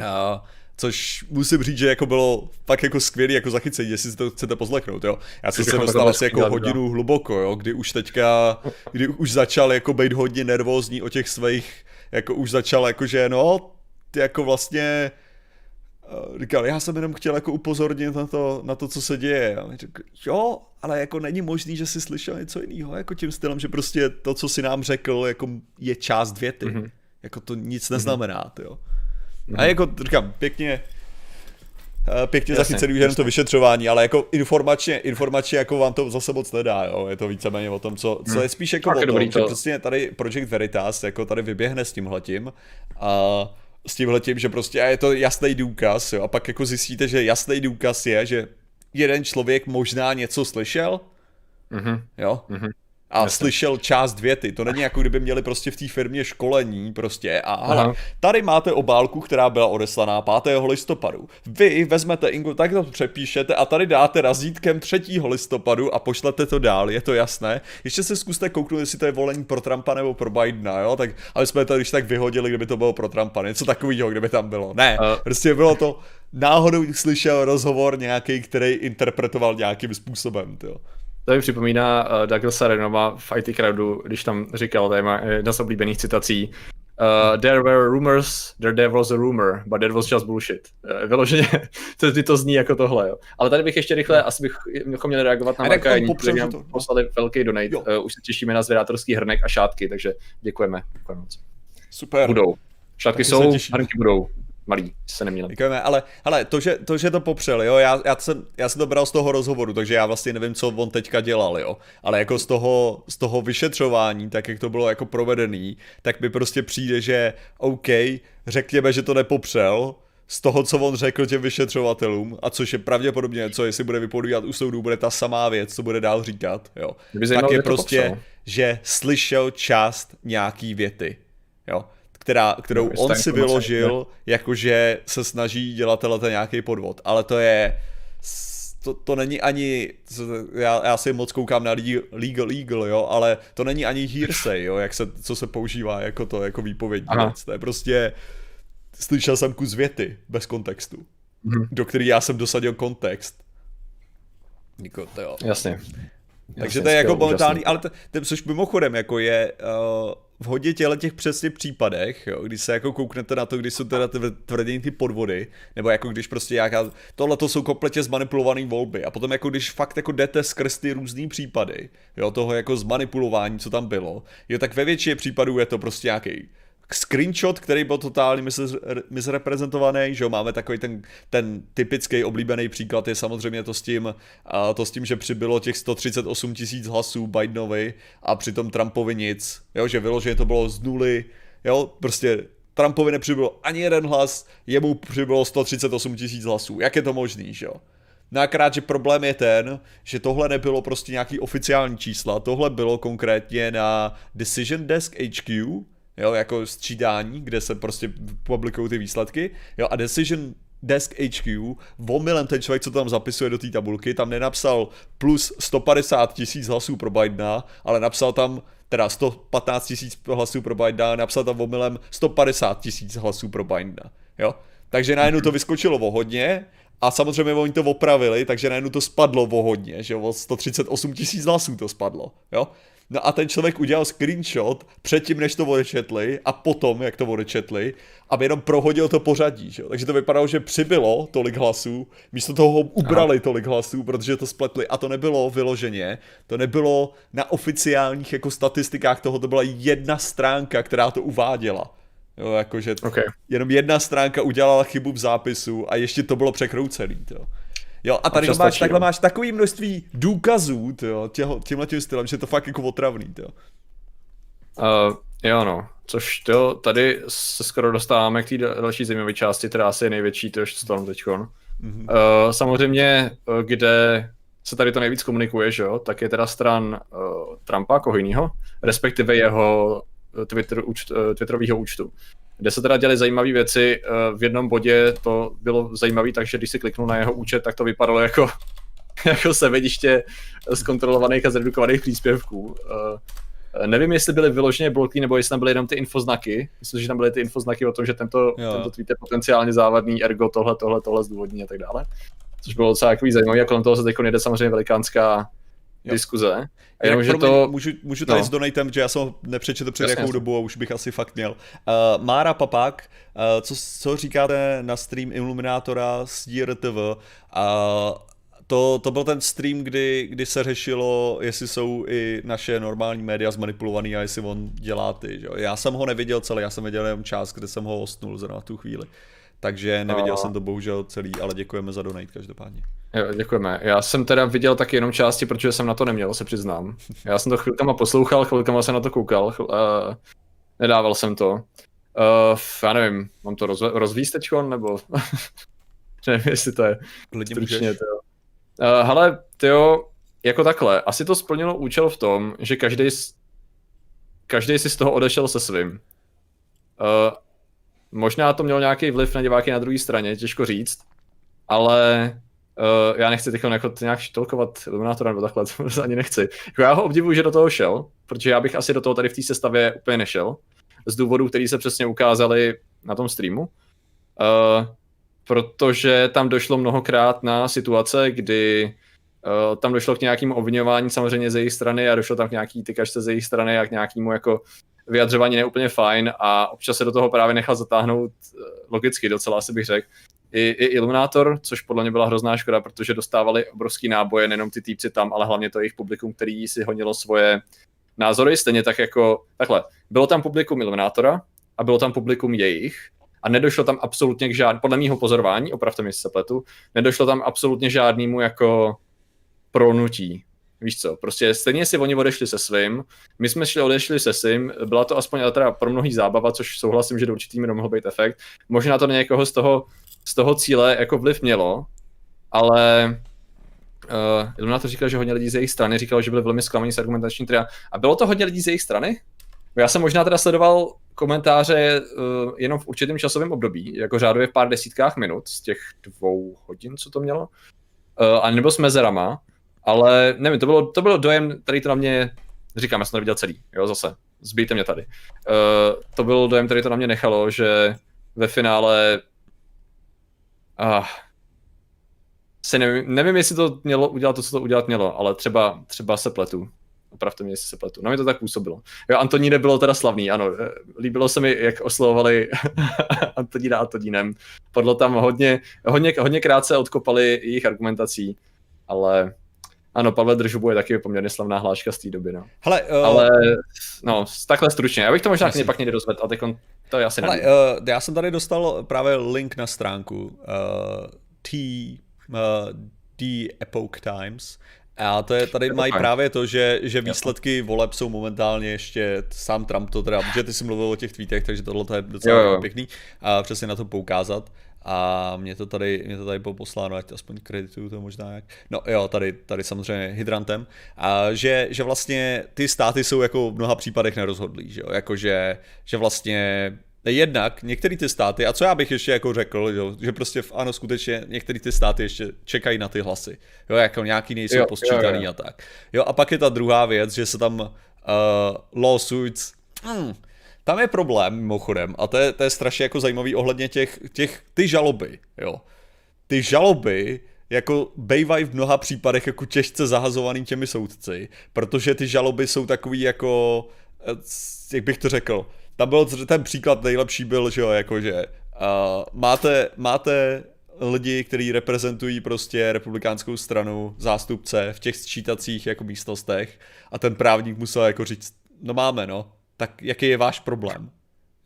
uh, což musím říct, že jako bylo fakt jako skvělý jako zachycení, jestli si to chcete poslechnout, jo. Já jsem se dostal asi jako hodinu hluboko, jo, kdy už teďka, kdy už začal jako být hodně nervózní o těch svých, jako už začal jako, že no, ty jako vlastně říkal, já jsem jenom chtěl jako upozornit na to, na to co se děje. A řekl, jo, ale jako není možný, že jsi slyšel něco jiného, jako tím stylem, že prostě to, co si nám řekl, jako je část věty. Mm-hmm. Jako to nic neznamená, mm-hmm. jo. A jako říkám, pěkně, eh, pěkně zachycený už jenom to vyšetřování, ale jako informačně, informačně jako vám to zase moc nedá, jo. Je to víceméně o tom, co, co mhm. je spíš jako o tom, že to. prostě tady Project Veritas jako tady vyběhne s tímhletím a s tímhle tím, že prostě a je to jasný důkaz, jo, a pak jako zjistíte, že jasný důkaz je, že jeden člověk možná něco slyšel, mm-hmm. jo, mm-hmm a Jasně. slyšel část věty. To není jako kdyby měli prostě v té firmě školení prostě a hele, tady máte obálku, která byla odeslaná 5. listopadu. Vy vezmete Ingu, tak to přepíšete a tady dáte razítkem 3. listopadu a pošlete to dál, je to jasné. Ještě se zkuste kouknout, jestli to je volení pro Trumpa nebo pro Bidena, jo, tak aby jsme to když tak vyhodili, kdyby to bylo pro Trumpa, něco takového, kdyby tam bylo. Ne, uh. prostě bylo to náhodou slyšel rozhovor nějaký, který interpretoval nějakým způsobem, jo. To mi připomíná uh, Douglasa Renova v IT Crowdu, když tam říkal, to je jedna z oblíbených citací, Uh, there were rumors, there, there was a rumor, but that was just bullshit. Uh, vyloženě, to, to zní jako tohle, jo. Ale tady bych ještě rychle, asi bych, bychom měli reagovat na Marka který nám poslali velký donate. Uh, už se těšíme na zvědátorský hrnek a šátky, takže děkujeme. děkujeme moc. Super. Budou. Šátky Taky jsou, hrnky budou malý, se neměl. Děkujeme, ale, ale to, že, to, že to popřel, jo, já, já, jsem, já jsem to bral z toho rozhovoru, takže já vlastně nevím, co on teďka dělal, jo, ale jako z toho, z toho vyšetřování, tak jak to bylo jako provedený, tak mi prostě přijde, že OK, řekněme, že to nepopřel, z toho, co on řekl těm vyšetřovatelům, a což je pravděpodobně, co jestli bude vypovídat u soudu, bude ta samá věc, co bude dál říkat, jo. Tak je prostě, popřel. že slyšel část nějaký věty, jo která, kterou no, on si vyložil, jakože se snaží dělat tenhle nějaký podvod, ale to je to, to není ani, já, já si moc koukám na legal, legal, jo, ale to není ani hearsay, jo, jak se, co se používá jako to, jako výpovědní věc, to je prostě, slyšel jsem kus věty, bez kontextu, mm-hmm. do který já jsem dosadil kontext. Jako to jo. Jasně. Takže to je jako momentální, ale to, to, což mimochodem jako je uh, v hodně těle těch přesně případech, jo, když se jako kouknete na to, když jsou teda tvrdění ty podvody, nebo jako když prostě nějaká, tohle to jsou kompletně zmanipulované volby. A potom jako když fakt jako jdete skrz ty různý případy, jo, toho jako zmanipulování, co tam bylo, jo, tak ve většině případů je to prostě nějaký screenshot, který byl totálně misreprezentovaný, že jo, máme takový ten, ten typický oblíbený příklad je samozřejmě to s tím, a to s tím, že přibylo těch 138 tisíc hlasů Bidenovi a přitom Trumpovi nic, jo, že vyloženě to bylo z nuly, jo, prostě Trumpovi nepřibylo ani jeden hlas, jemu přibylo 138 tisíc hlasů, jak je to možný, že jo? No že problém je ten, že tohle nebylo prostě nějaký oficiální čísla, tohle bylo konkrétně na Decision Desk HQ, jo, jako střídání, kde se prostě publikují ty výsledky, jo, a Decision Desk HQ, omylem ten člověk, co tam zapisuje do té tabulky, tam nenapsal plus 150 tisíc hlasů pro Bidena, ale napsal tam teda 115 tisíc hlasů pro Bidena, napsal tam omylem 150 tisíc hlasů pro Bidena, jo. Takže najednou to vyskočilo o hodně, a samozřejmě oni to opravili, takže najednou to spadlo o hodně, že o 138 tisíc hlasů to spadlo, jo. No a ten člověk udělal screenshot předtím, než to odečetli a potom, jak to odečetli, aby jenom prohodil to pořadí. Že? Takže to vypadalo, že přibylo tolik hlasů, místo toho ubrali Aha. tolik hlasů, protože to spletli a to nebylo vyloženě, to nebylo na oficiálních jako statistikách toho, to byla jedna stránka, která to uváděla. Jo, jakože okay. jenom jedna stránka udělala chybu v zápisu a ještě to bylo překroucený. To. Jo, a tady máš, takhle máš takový množství důkazů, těho, tímhle tím stylem, že je to fakt jako otravný, tyjo. Uh, jo, no. Což to tady se skoro dostáváme k té další zajímavé části, která asi je největší, to je storm teďkon. Mm-hmm. Uh, samozřejmě, kde se tady to nejvíc komunikuje, že jo, tak je teda stran uh, Trumpa Kohynýho, respektive jeho Twitter, účt, Twitterového účtu kde se teda děly zajímavé věci. V jednom bodě to bylo zajímavé, takže když si kliknul na jeho účet, tak to vypadalo jako, jako sevediště zkontrolovaných a zredukovaných příspěvků. Eh, nevím, jestli byly vyloženě bloky, nebo jestli tam byly jenom ty infoznaky. Myslím, že tam byly ty infoznaky o tom, že tento, tento tweet je potenciálně závadný, ergo tohle, tohle, tohle zdůvodní a tak dále. Což bylo docela takový zajímavý a kolem toho se teď jde samozřejmě velikánská Jo. diskuze. A jenom, že to... Můžu, můžu tady no. s donatem, že já jsem ho nepřečetl před jakou dobu a už bych asi fakt měl. Uh, Mára Papák, uh, co, co říkáte na stream Iluminátora z DRTV? Uh, to, to byl ten stream, kdy, kdy se řešilo, jestli jsou i naše normální média zmanipulovaný a jestli on dělá ty. Že? Já jsem ho neviděl celý, já jsem viděl jenom část, kde jsem ho ostnul zrovna tu chvíli. Takže neviděl a... jsem to bohužel celý, ale děkujeme za donate každopádně. Jo, děkujeme. Já jsem teda viděl taky jenom části, protože jsem na to neměl, se přiznám. Já jsem to chvilkama poslouchal, chvilkama jsem na to koukal, chvíl, uh, nedával jsem to. Uh, já nevím, mám to roz, rozvíst teďkon, nebo... nevím, jestli to je Klidně stručně, to Uh, hele, tyjo, jako takhle, asi to splnilo účel v tom, že každý každý si z toho odešel se svým. Uh, možná to mělo nějaký vliv na diváky na druhé straně, těžko říct, ale uh, já nechci teď jako nějak štolkovat Illuminatora nebo takhle, to ani nechci. Jako já ho obdivuju, že do toho šel, protože já bych asi do toho tady v té sestavě úplně nešel, z důvodů, které se přesně ukázaly na tom streamu. Uh, protože tam došlo mnohokrát na situace, kdy uh, tam došlo k nějakému obvinování samozřejmě ze jejich strany a došlo tam k nějaký tykačce ze jejich strany a k nějakému jako vyjadřování neúplně fajn a občas se do toho právě nechal zatáhnout logicky docela, asi bych řekl. I, I Illuminator, což podle mě byla hrozná škoda, protože dostávali obrovský náboje, nejenom ty týpci tam, ale hlavně to jejich publikum, který si honilo svoje názory, stejně tak jako, takhle, bylo tam publikum Illuminatora a bylo tam publikum jejich, a nedošlo tam absolutně k žádnému, podle mého pozorování, opravdu mi se pletu, nedošlo tam absolutně žádnému jako pronutí. Víš co, prostě stejně si oni odešli se svým, my jsme šli odešli se svým, byla to aspoň teda pro mnohý zábava, což souhlasím, že do určitý míry mohl být efekt. Možná to na někoho z toho, z toho cíle jako vliv mělo, ale uh, Illuminator říkal, že hodně lidí z jejich strany říkal, že byli velmi zklamaní z argumentační tria. A bylo to hodně lidí z jejich strany? Já jsem možná teda sledoval komentáře uh, jenom v určitém časovém období, jako řádově v pár desítkách minut z těch dvou hodin, co to mělo. Uh, a nebo s mezerama, ale nevím, to bylo, to bylo dojem, který to na mě, říkám, já jsem to neviděl celý, jo, zase, zbijte mě tady. Uh, to byl dojem, který to na mě nechalo, že ve finále uh, se nevím, nevím, jestli to mělo udělat to, co to udělat mělo, ale třeba, třeba se pletu opravdu mě, jestli se pletu. No mi to tak působilo. Jo, Antoníne bylo teda slavný, ano. Eh, líbilo se mi, jak oslovovali Antonína Antonínem. Podlo tam hodně, hodně, hodně krátce odkopali jejich argumentací, ale ano, Pavle Držubu je taky poměrně slavná hláška z té doby, no. Hele, uh... Ale, no, takhle stručně. Já bych to možná Jasně. pak někdy rozvedl, ale teď to je asi Hele, uh, já jsem tady dostal právě link na stránku uh, T, uh, The Epoch Times, a to je, tady je mají fajn. právě to, že, že výsledky voleb jsou momentálně ještě, sám Trump to teda, protože ty jsi mluvil o těch tweetech, takže tohle je docela jo, jo. pěkný a přesně na to poukázat. A mě to tady, mě to tady bylo posláno, ať aspoň kredituju to možná jak. No jo, tady, tady samozřejmě hydrantem. A že, že vlastně ty státy jsou jako v mnoha případech nerozhodlí, že jo? Jako že, že vlastně Jednak některé ty státy, a co já bych ještě jako řekl, jo, že prostě v, ano, skutečně některé ty státy ještě čekají na ty hlasy, jo, jako nějaký nejsou jo, posčítaný jo, jo. a tak. Jo, a pak je ta druhá věc, že se tam uh, lawsuits, hmm, tam je problém mimochodem, a to je, to je strašně jako zajímavý ohledně těch, těch, ty žaloby, jo. Ty žaloby jako bejvají v mnoha případech jako těžce zahazovaný těmi soudci, protože ty žaloby jsou takový jako, eh, jak bych to řekl, tam byl ten příklad nejlepší byl, že jo, jakože uh, máte, máte lidi, kteří reprezentují prostě republikánskou stranu, zástupce v těch sčítacích jako místnostech a ten právník musel jako říct, no máme no, tak jaký je váš problém?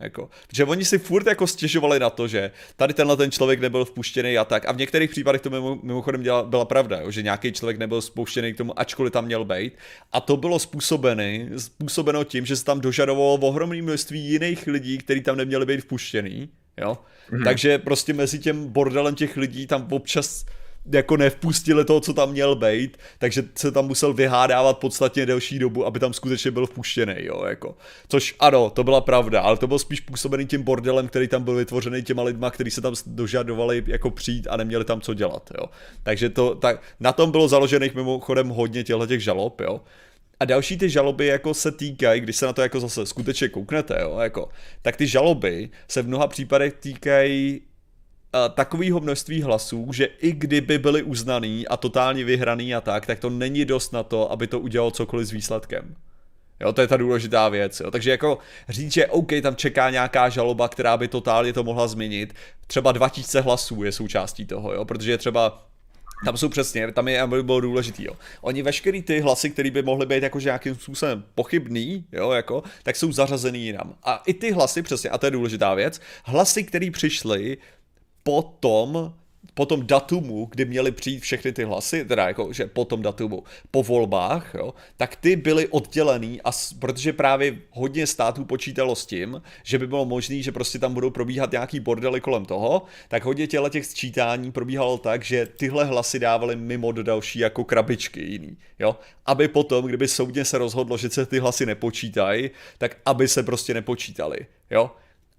Jako, že oni si furt jako stěžovali na to, že tady tenhle ten člověk nebyl vpuštěný a tak. A v některých případech to mimo, mimochodem děla, byla pravda, jo, že nějaký člověk nebyl spuštěný k tomu, ačkoliv tam měl být. A to bylo způsobeno, způsobeno tím, že se tam dožadovalo ohromné množství jiných lidí, kteří tam neměli být vpuštěný. Jo? Mm-hmm. Takže prostě mezi tím bordelem těch lidí tam občas jako nevpustili toho, co tam měl být, takže se tam musel vyhádávat podstatně delší dobu, aby tam skutečně byl vpuštěný, jo, jako. Což ano, to byla pravda, ale to bylo spíš působený tím bordelem, který tam byl vytvořený těma lidma, kteří se tam dožadovali jako přijít a neměli tam co dělat, jo. Takže to, tak, na tom bylo založených mimochodem hodně těchto těch žalob, jo. A další ty žaloby jako se týkají, když se na to jako zase skutečně kouknete, jo, jako, tak ty žaloby se v mnoha případech týkají takového množství hlasů, že i kdyby byli uznaný a totálně vyhraný a tak, tak to není dost na to, aby to udělalo cokoliv s výsledkem. Jo, to je ta důležitá věc. Jo. Takže jako říct, že OK, tam čeká nějaká žaloba, která by totálně to mohla změnit, třeba 2000 hlasů je součástí toho, jo, protože třeba tam jsou přesně, tam je, aby bylo důležitý, jo. Oni veškerý ty hlasy, které by mohly být jakože nějakým způsobem pochybný, jo, jako, tak jsou zařazený jinam. A i ty hlasy, přesně, a to je důležitá věc, hlasy, které přišly potom po tom datumu, kdy měly přijít všechny ty hlasy, teda jako, že po tom datumu, po volbách, jo, tak ty byly oddělený, a protože právě hodně států počítalo s tím, že by bylo možné, že prostě tam budou probíhat nějaký bordely kolem toho, tak hodně těle těch sčítání probíhalo tak, že tyhle hlasy dávaly mimo do další jako krabičky jiný, jo, aby potom, kdyby soudně se rozhodlo, že se ty hlasy nepočítají, tak aby se prostě nepočítali, jo,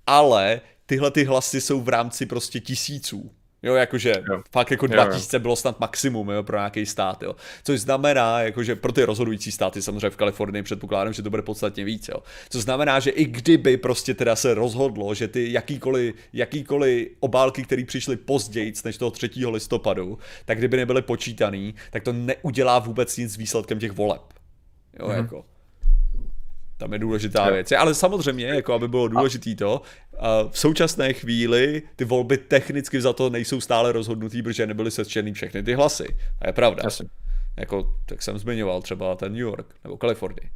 ale tyhle ty hlasy jsou v rámci prostě tisíců. Jo, jakože jo. fakt jako 2000 bylo snad maximum jo, pro nějaký stát, jo. Což znamená, jakože pro ty rozhodující státy, samozřejmě v Kalifornii předpokládám, že to bude podstatně víc, jo. Co znamená, že i kdyby prostě teda se rozhodlo, že ty jakýkoliv, jakýkoliv obálky, které přišly později než toho 3. listopadu, tak kdyby nebyly počítaný, tak to neudělá vůbec nic s výsledkem těch voleb. Jo, mm-hmm. jako. Tam je důležitá věc. Ale samozřejmě, jako aby bylo důležitý to, v současné chvíli ty volby technicky za to nejsou stále rozhodnutý, protože nebyly sečtený všechny ty hlasy. A je pravda. Jasně. Jako, tak jsem zmiňoval třeba ten New York nebo Kalifornii.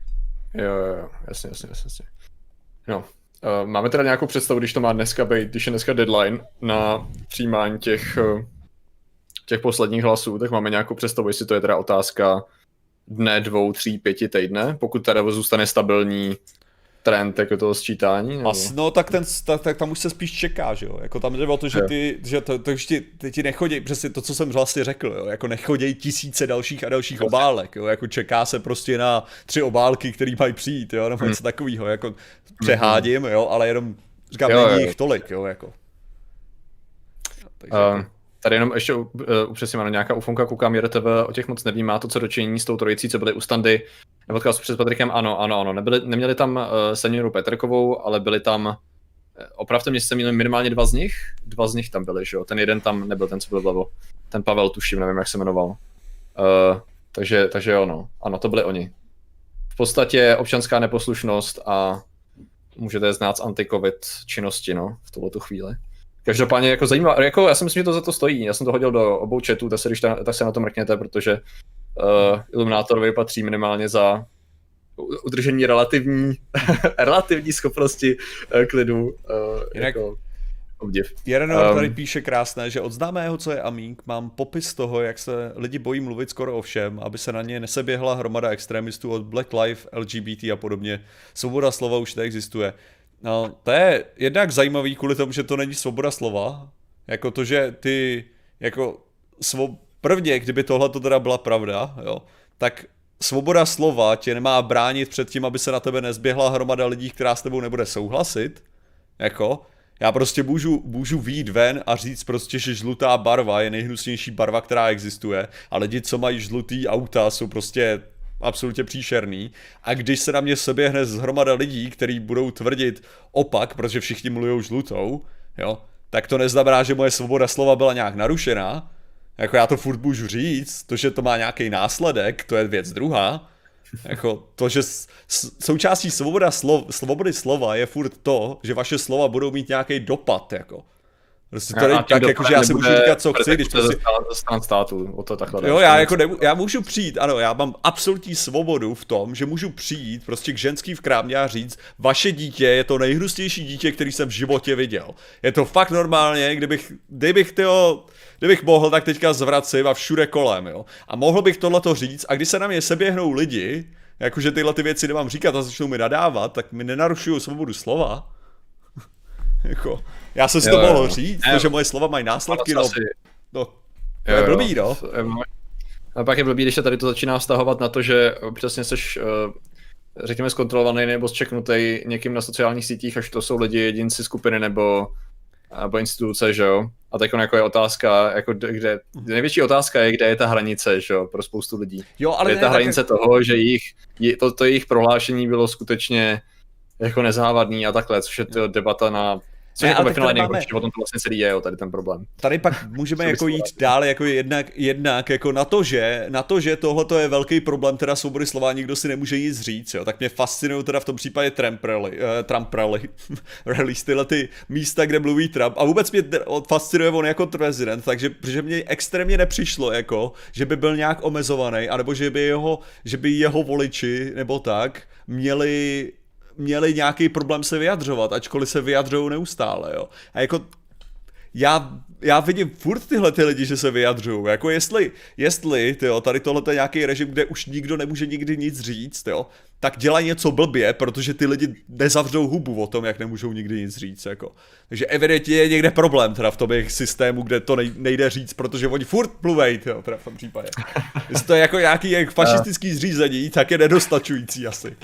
Jo, jo, jo, jasně, jasně, jasně. No, uh, máme teda nějakou představu, když to má dneska být, když je dneska deadline na přijímání těch, uh, těch posledních hlasů, tak máme nějakou představu, jestli to je teda otázka dne, dvou, tří, pěti týdne, pokud teda zůstane stabilní trend jako toho sčítání? Nebo? As, no tak, ten, tak, tak, tam už se spíš čeká, že jo, jako tam jde o to, že ty, že to, to ti, ty ti nechodí, přesně to, co jsem vlastně řekl, jo, jako nechodí tisíce dalších a dalších obálek, jo, jako čeká se prostě na tři obálky, které mají přijít, jo, nebo hmm. něco takového, jako přehádím, jo, ale jenom říkám, jo, není jich tolik, jo, jako. Takže, uh, Tady jenom ještě uh, upřesně na nějaká ufonka, koukám, JRTV o těch moc nevím, má to co dočení s tou trojicí, co byly u standy. Nepotkal se před Patrikem, ano, ano, ano. Nebyli, neměli tam uh, senioru Petrkovou, ale byli tam, eh, opravdu mě se měli minimálně dva z nich, dva z nich tam byli, že jo. Ten jeden tam nebyl, ten, co byl vlevo. Ten Pavel, tuším, nevím, jak se jmenoval. Uh, takže, takže jo, no. Ano, to byli oni. V podstatě občanská neposlušnost a můžete znát z anti-covid činnosti, no, v tuhle tu chvíli. Každopádně jako zajímavé, jako já si myslím, že to za to stojí. Já jsem to hodil do obou chatů, tak se, když ta, tak se na to mrkněte, protože uh, Illuminátorovi patří minimálně za udržení relativní, relativní schopnosti uh, klidu. Uh, Jinak, jako, obdiv. Jerenor um, tady píše krásné, že od známého, co je Amink, mám popis toho, jak se lidi bojí mluvit skoro o všem, aby se na ně neseběhla hromada extremistů od Black Life, LGBT a podobně. Svoboda slova už neexistuje. No, to je jednak zajímavý kvůli tomu, že to není svoboda slova. Jako to, že ty, jako, svo... prvně, kdyby tohle to teda byla pravda, jo, tak svoboda slova tě nemá bránit před tím, aby se na tebe nezběhla hromada lidí, která s tebou nebude souhlasit. Jako, já prostě můžu, můžu výjít ven a říct prostě, že žlutá barva je nejhnusnější barva, která existuje. A lidi, co mají žlutý auta, jsou prostě absolutně příšerný. A když se na mě seběhne zhromada lidí, kteří budou tvrdit opak, protože všichni mluví žlutou, jo, tak to neznamená, že moje svoboda slova byla nějak narušená. Jako já to furt můžu říct, to, že to má nějaký následek, to je věc druhá. Jako to, že součástí svoboda slov, svobody slova je furt to, že vaše slova budou mít nějaký dopad, jako. Prostě to není tak, jako, že já si můžu říkat, co chci, když prostě... Stán státu, o to takhle. Jo, já jako nemů- já můžu přijít, ano, já mám absolutní svobodu v tom, že můžu přijít prostě k ženský v krámě a říct, vaše dítě je to nejhrustější dítě, který jsem v životě viděl. Je to fakt normálně, kdybych, kdybych tyho, kdybych mohl, tak teďka zvracím a všude kolem, jo. A mohl bych tohleto říct a když se na mě seběhnou lidi, jakože tyhle ty věci nemám říkat a začnou mi nadávat, tak mi nenarušují svobodu slova. jako, Já jsem si to mohl říct, že moje slova mají následky, no. No, to je blbý, no. A pak je blbý, když se tady to začíná vztahovat na to, že přesně seš, eh, řekněme, zkontrolovaný nebo zčeknutý někým na sociálních sítích, až to jsou lidi, jedinci skupiny nebo, nebo instituce, že jo. A teď jako je otázka, jako kde, největší otázka je, kde je ta hranice, že jo, pro spoustu lidí. Jo, ale je ne, ta hranice tak... toho, že jejich, to, to jejich prohlášení bylo skutečně jako nezávadný a takhle, což je to debata na co ne, jako ve finále máme... o tom to vlastně celý je, jo, tady ten problém. Tady pak můžeme jako jít dál jako jednak, jednak jako na to, že, na to, že tohle je velký problém teda svobody slova, nikdo si nemůže nic říct, jo, tak mě fascinují teda v tom případě Trump rally, uh, Trump rally, rally tyhle ty místa, kde mluví Trump. A vůbec mě fascinuje on jako prezident, takže protože mě extrémně nepřišlo jako, že by byl nějak omezovaný, anebo že by jeho, že by jeho voliči nebo tak měli měli nějaký problém se vyjadřovat, ačkoliv se vyjadřují neustále, jo. A jako já, já vidím furt tyhle ty lidi, že se vyjadřují. Jako jestli, jestli tyjo, tady tohle je nějaký režim, kde už nikdo nemůže nikdy nic říct, jo, tak dělají něco blbě, protože ty lidi nezavřou hubu o tom, jak nemůžou nikdy nic říct. Jako. Takže evidentně je někde problém teda v tom jejich systému, kde to nejde říct, protože oni furt mluvejí, teda v tom případě. Jestli to je jako nějaký jak fašistický zřízení, tak je nedostačující asi.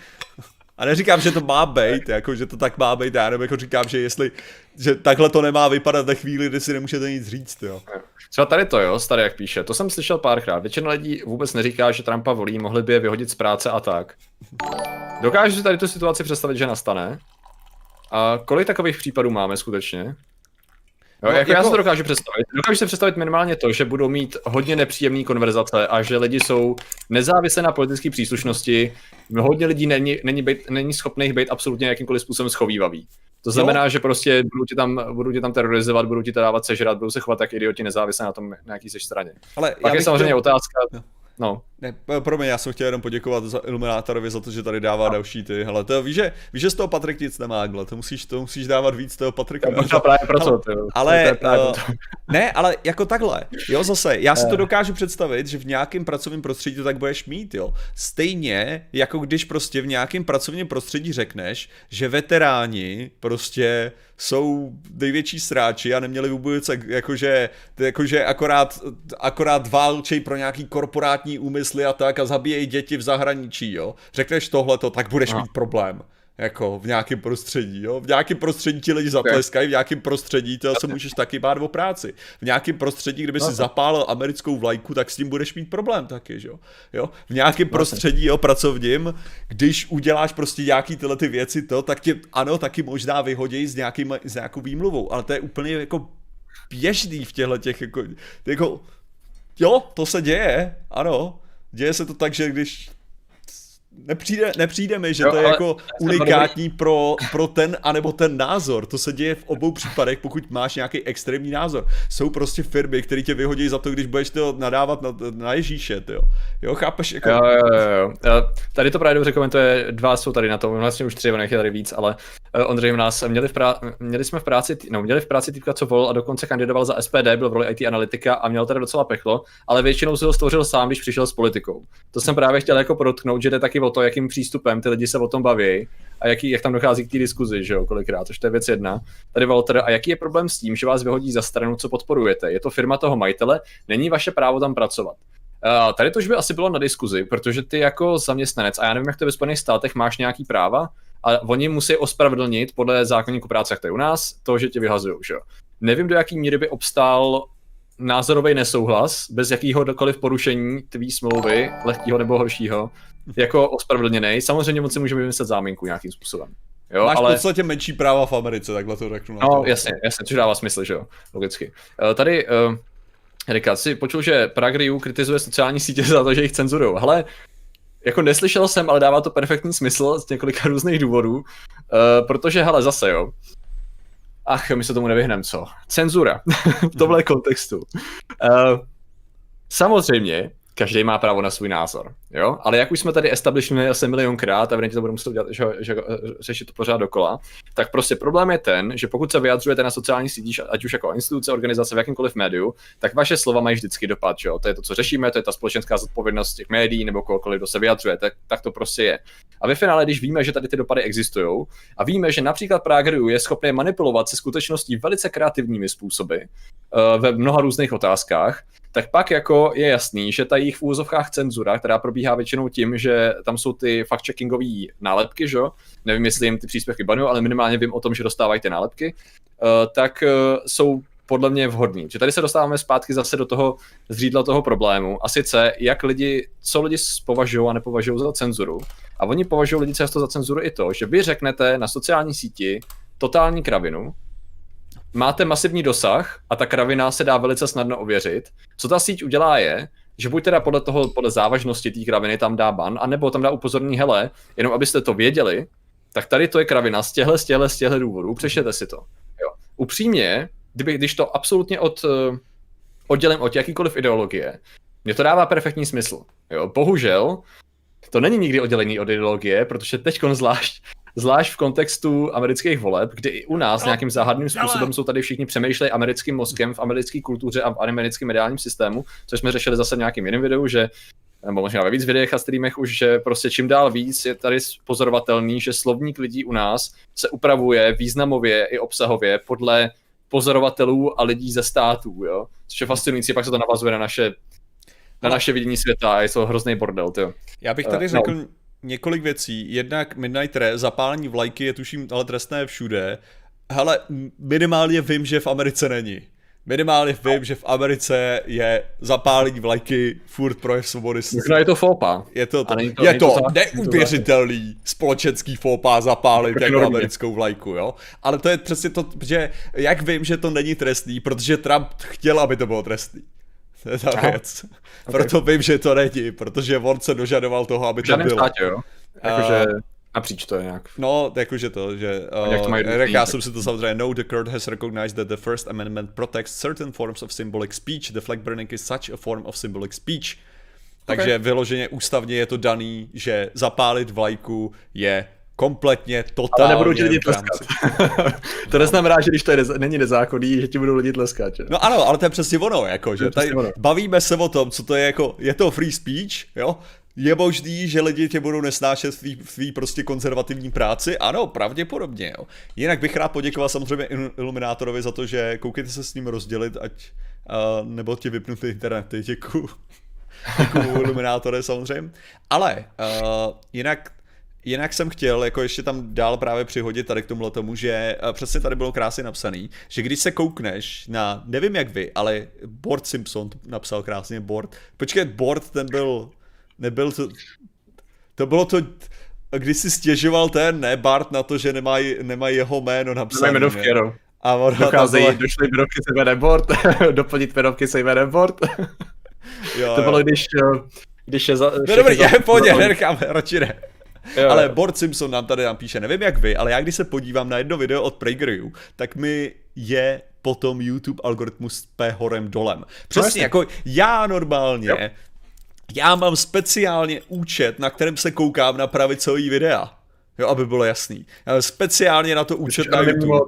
A neříkám, že to má být, jako, že to tak má být, já nebo jako říkám, že jestli, že takhle to nemá vypadat ve chvíli, kdy si nemůžete nic říct, jo. Třeba tady to, jo, starý jak píše, to jsem slyšel párkrát. Většina lidí vůbec neříká, že Trumpa volí, mohli by je vyhodit z práce a tak. Dokážu si tady tu situaci představit, že nastane? A kolik takových případů máme skutečně? Jo, no, jako, jako já si to dokážu představit. Dokážu si představit minimálně to, že budou mít hodně nepříjemné konverzace a že lidi jsou nezávislé na politické příslušnosti. Hodně lidí není, není, být, není schopných být absolutně jakýmkoliv způsobem schovývavý. To znamená, jo. že prostě budou tě, tam, budou tě tam terorizovat, budou ti to dávat sežrat, budou se chovat tak idioti nezávisle na tom, na jaký seš straně. Ale Pak je samozřejmě chtěl... otázka. No. Ne, pro mě, já jsem chtěl jenom poděkovat za Illuminátorovi za to, že tady dává no. další ty. Hele, to víš, že, víš, že z toho Patrik nic nemá, gle, to musíš, to musíš dávat víc toho Patrika. To možná právě proto, ale, ale uh, ne, ale jako takhle, jo, zase, já si to eh. dokážu představit, že v nějakém pracovním prostředí to tak budeš mít, jo. Stejně, jako když prostě v nějakém pracovním prostředí řekneš, že veteráni prostě jsou největší sráči a neměli vůbec jakože, jakože akorát, akorát válčej pro nějaký korporátní úmysly a tak a zabíjejí děti v zahraničí, jo. Řekneš tohleto, tak budeš no. mít problém jako v nějakém prostředí, jo. V nějakém prostředí ti lidi zatleskají, v nějakém prostředí to se můžeš taky bát o práci. V nějakém prostředí, kdyby si no. zapálil americkou vlajku, tak s tím budeš mít problém taky, jo. jo? V nějakém prostředí, jo, pracovním, když uděláš prostě nějaký tyhle ty věci, to, tak tě, ano, taky možná vyhodí s, nějakým, s nějakou výmluvou, ale to je úplně jako běžný v těchto těch, jako, jako, jo, to se děje, ano, děje se to tak, že když nepřijde, nepřijde mi, že jo, to je jako unikátní pro, pro ten anebo ten názor. To se děje v obou případech, pokud máš nějaký extrémní názor. Jsou prostě firmy, které tě vyhodí za to, když budeš to nadávat na, na Ježíše, jo. Jo, chápeš? Jako... Jo, jo, jo, jo. Tady to právě dobře komentuje, dva jsou tady na tom, vlastně už tři, je tady víc, ale uh, Ondřej nás, měli, v prá... měli jsme v práci, no, měli v práci týpka, co vol a dokonce kandidoval za SPD, byl v roli IT analytika a měl tady docela pechlo, ale většinou si ho stvořil sám, když přišel s politikou. To jsem právě chtěl jako podotknout, že jde taky o to, jakým přístupem ty lidi se o tom baví a jaký, jak tam dochází k té diskuzi, že jo, kolikrát, to je věc jedna. Tady Walter, a jaký je problém s tím, že vás vyhodí za stranu, co podporujete? Je to firma toho majitele, není vaše právo tam pracovat. Uh, tady to už by asi bylo na diskuzi, protože ty jako zaměstnanec, a já nevím, jak to ve Spojených státech máš nějaký práva, a oni musí ospravedlnit podle zákonníku práce, jak to je u nás, to, že tě vyhazují, že jo. Nevím, do jaký míry by obstál názorový nesouhlas bez jakýhokoliv porušení tvý smlouvy, lehkého nebo horšího, jako ospravedlněný. Samozřejmě moc si můžeme vymyslet záminku nějakým způsobem. Jo, Máš ale... v podstatě menší práva v Americe, takhle to řeknu. No, jasně, jasně, což dává smysl, že jo, logicky. Uh, tady, uh, Erika, si počul, že Prague kritizuje sociální sítě za to, že jich cenzurují. Ale jako neslyšel jsem, ale dává to perfektní smysl z několika různých důvodů, uh, protože, hele, zase jo, ach, my se tomu nevyhneme, co? Cenzura v tomhle kontextu. Uh, samozřejmě, každý má právo na svůj názor, jo? Ale jak už jsme tady establishli asi milionkrát a evidentně to budeme muset že, že, řešit to pořád dokola, tak prostě problém je ten, že pokud se vyjadřujete na sociálních sítích, ať už jako instituce, organizace v jakýmkoliv médiu, tak vaše slova mají vždycky dopad, jo? To je to, co řešíme, to je ta společenská zodpovědnost těch médií nebo kohokoliv, kdo se vyjadřuje, tak, tak to prostě je. A ve finále, když víme, že tady ty dopady existují a víme, že například Prager je schopný manipulovat se skutečností velice kreativními způsoby uh, ve mnoha různých otázkách, tak pak jako je jasný, že ta jejich v úzovkách cenzura, která probíhá většinou tím, že tam jsou ty fact-checkingové nálepky, že? nevím, jestli jim ty příspěvky banují, ale minimálně vím o tom, že dostávají ty nálepky, uh, tak uh, jsou podle mě vhodný. Že tady se dostáváme zpátky zase do toho zřídla toho problému. A sice, jak lidi, co lidi považují a nepovažují za cenzuru. A oni považují lidi často za cenzuru i to, že vy řeknete na sociální síti totální kravinu, máte masivní dosah a ta kravina se dá velice snadno ověřit. Co ta síť udělá je, že buď teda podle toho, podle závažnosti té kraviny tam dá ban, anebo tam dá upozornění, hele, jenom abyste to věděli, tak tady to je kravina z těchto, z těchto, z těchto důvodů, přečtěte si to. Jo. Upřímně, kdyby, když to absolutně od, eh, oddělím od jakýkoliv ideologie, mě to dává perfektní smysl. Jo. Bohužel, to není nikdy oddělený od ideologie, protože teď zvlášť zvlášť v kontextu amerických voleb, kdy i u nás no, nějakým záhadným způsobem jsou tady všichni přemýšleli americkým mozkem v americké kultuře a v americkém mediálním systému, což jsme řešili zase v nějakém jiném videu, že nebo možná ve víc videích a streamech už, že prostě čím dál víc je tady pozorovatelný, že slovník lidí u nás se upravuje významově i obsahově podle pozorovatelů a lidí ze států, jo. Což je fascinující, pak se to navazuje na naše na naše vidění světa a je to hrozný bordel, tyjo. Já bych tady uh, řekl, no několik věcí. Jednak Midnight Red, zapálení vlajky je tuším ale trestné všude. Hele, minimálně vím, že v Americe není. Minimálně vím, že v Americe je zapálení vlajky furt projev svobody. Možná je to fópa. Je to, to, to je to, to neuvěřitelný společenský fópa zapálit jako americkou vlajku, jo. Ale to je přesně to, že jak vím, že to není trestný, protože Trump chtěl, aby to bylo trestný. To je ta Aha. věc. Okay. Proto vím, že to není, protože on se dožadoval toho, aby to bylo. Státě, jo? Jakože uh, napříč to je nějak. No, jakože to, že... Uh, jak já jsem si to samozřejmě know the court has recognized that the First Amendment protects certain forms of symbolic speech. The flag burning is such a form of symbolic speech. Takže okay. vyloženě ústavně je to daný, že zapálit vlajku je kompletně, totálně. Ale nebudou ti lidi tleskat. to neznamená, že když to je, není nezákonný, že ti budou lidi tleskat. Že? No ano, ale to je přesně ono, jako, že tady ono. bavíme se o tom, co to je jako, je to free speech, jo? Je možný, že lidi tě budou nesnášet v tvý, v tvý prostě konzervativní práci? Ano, pravděpodobně, jo. Jinak bych rád poděkoval samozřejmě Iluminátorovi za to, že koukejte se s ním rozdělit, ať uh, nebo ti vypnutý internety, děkuju. děkuju Iluminátore samozřejmě. Ale uh, jinak Jinak jsem chtěl jako ještě tam dál právě přihodit tady k tomu tomu, že eh, přesně tady bylo krásně napsaný, že když se koukneš na, nevím jak vy, ale Board Simpson napsal krásně Board. Počkej, Board ten byl, nebyl to, to bylo to, když si stěžoval ten, ne, Bart na to, že nemají nemaj jeho jméno napsané. Jmenovky, no. A on Docházejí, byla... došly jmenovky se jménem Board, doplnit jmenovky se jménem Board. jo, to bylo, jo. když, eh, když je za... No dobrý, já pohodě, nechám, radši ne. Jo, ale Bort Simpson nám tady nám píše, nevím jak vy, ale já když se podívám na jedno video od PragerU, tak mi je potom YouTube algoritmus P horem dolem. Přesně, no, jako já normálně, jo. já mám speciálně účet, na kterém se koukám na pravicový videa. Jo, aby bylo jasný. Já mám speciálně na to účet na YouTube,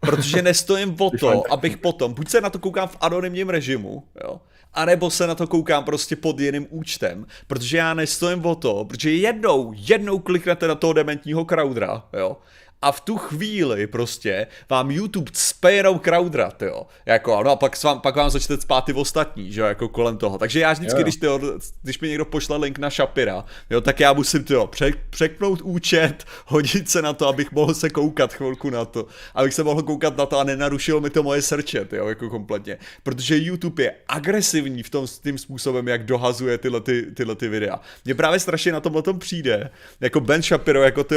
protože nestojím o to, abych potom, buď se na to koukám v anonymním režimu, jo, anebo se na to koukám prostě pod jiným účtem, protože já nestojím o to, protože jednou, jednou kliknete na toho dementního crowdera, jo, a v tu chvíli prostě vám YouTube cpe jenom crowdra, jo. Jako, no a pak, vám, pak vám začnete spát ty ostatní, že jo, jako kolem toho. Takže já vždycky, jo. když, tyjo, když mi někdo pošle link na Shapira, jo, tak já musím, tyjo, pře- překnout účet, hodit se na to, abych mohl se koukat chvilku na to, abych se mohl koukat na to a nenarušilo mi to moje srče, jo, jako kompletně. Protože YouTube je agresivní v tom tím způsobem, jak dohazuje tyhle, ty, tyhle ty videa. Mně právě strašně na tomhle tom přijde, jako Ben Shapiro, jako ty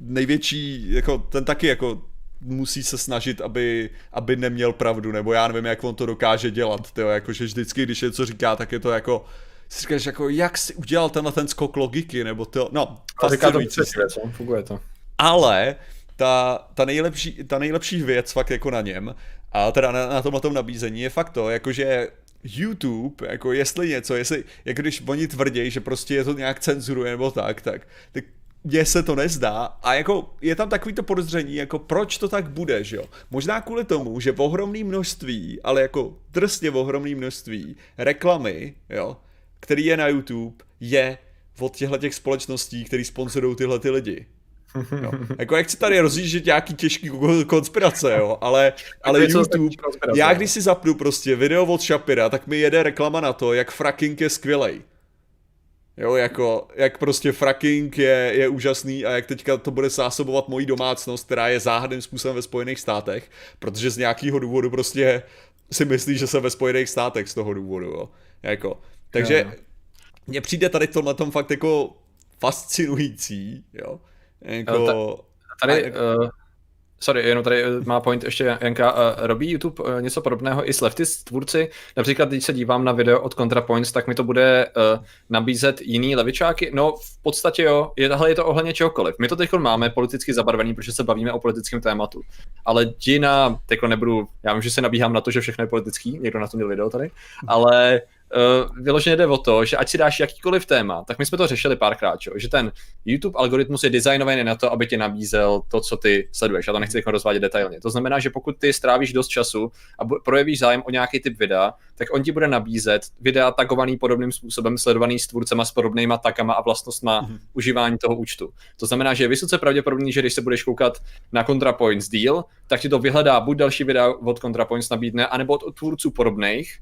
největší jako ten taky jako musí se snažit, aby, aby neměl pravdu, nebo já nevím, jak on to dokáže dělat, tyjo, jakože vždycky, když něco říká, tak je to jako, si říkáš, jako, jak si udělal tenhle ten skok logiky, nebo to, no, fascinující. To funguje to. Ale ta, ta, nejlepší, ta nejlepší věc fakt jako na něm, a teda na, na tomhle tom nabízení je fakt to, jakože YouTube, jako jestli něco, jestli, jak když oni tvrdí, že prostě je to nějak cenzuruje nebo tak, tak, tak mně se to nezdá a jako je tam takový to podezření, jako proč to tak bude, že jo? Možná kvůli tomu, že v ohromný množství, ale jako drsně v ohromný množství reklamy, jo, který je na YouTube, je od těchto těch společností, který sponsorují tyhle ty lidi. Jo. Jako jak si tady rozjíždět nějaký těžký konspirace, jo, ale, ale YouTube, já když si zapnu prostě video od Shapira, tak mi jede reklama na to, jak fracking je skvělej. Jo, jako, jak prostě fracking je, je úžasný a jak teďka to bude zásobovat moji domácnost, která je záhadným způsobem ve Spojených státech, protože z nějakého důvodu prostě si myslí, že se ve Spojených státech z toho důvodu, jo. Jako, takže mně přijde tady tohle tom fakt jako fascinující, jo. Jako, tady, uh, sorry, jenom tady eh, má point ještě Janka, uh, robí YouTube uh, něco podobného i s leftist tvůrci, například když se dívám na video od ContraPoints, tak mi to bude uh, nabízet jiný levičáky, no v podstatě jo, je, tahle je to ohledně čehokoliv. My to teď máme politicky zabarvený, protože se bavíme o politickém tématu, ale Gina, teď nebudu, já vím, že se nabíhám na to, že všechno je politický, někdo na to měl video tady, ale uh, vyloženě jde o to, že ať si dáš jakýkoliv téma, tak my jsme to řešili párkrát, čo? že ten YouTube algoritmus je designovaný na to, aby ti nabízel to, co ty sleduješ. Já to nechci rozvádět detailně. To znamená, že pokud ty strávíš dost času a projevíš zájem o nějaký typ videa, tak on ti bude nabízet videa tagovaný podobným způsobem, sledovaný s tvůrcema s podobnýma takama a vlastnostma mm-hmm. užívání toho účtu. To znamená, že je vysoce pravděpodobný, že když se budeš koukat na ContraPoints deal, tak ti to vyhledá buď další videa od ContraPoints nabídne, anebo od tvůrců podobných,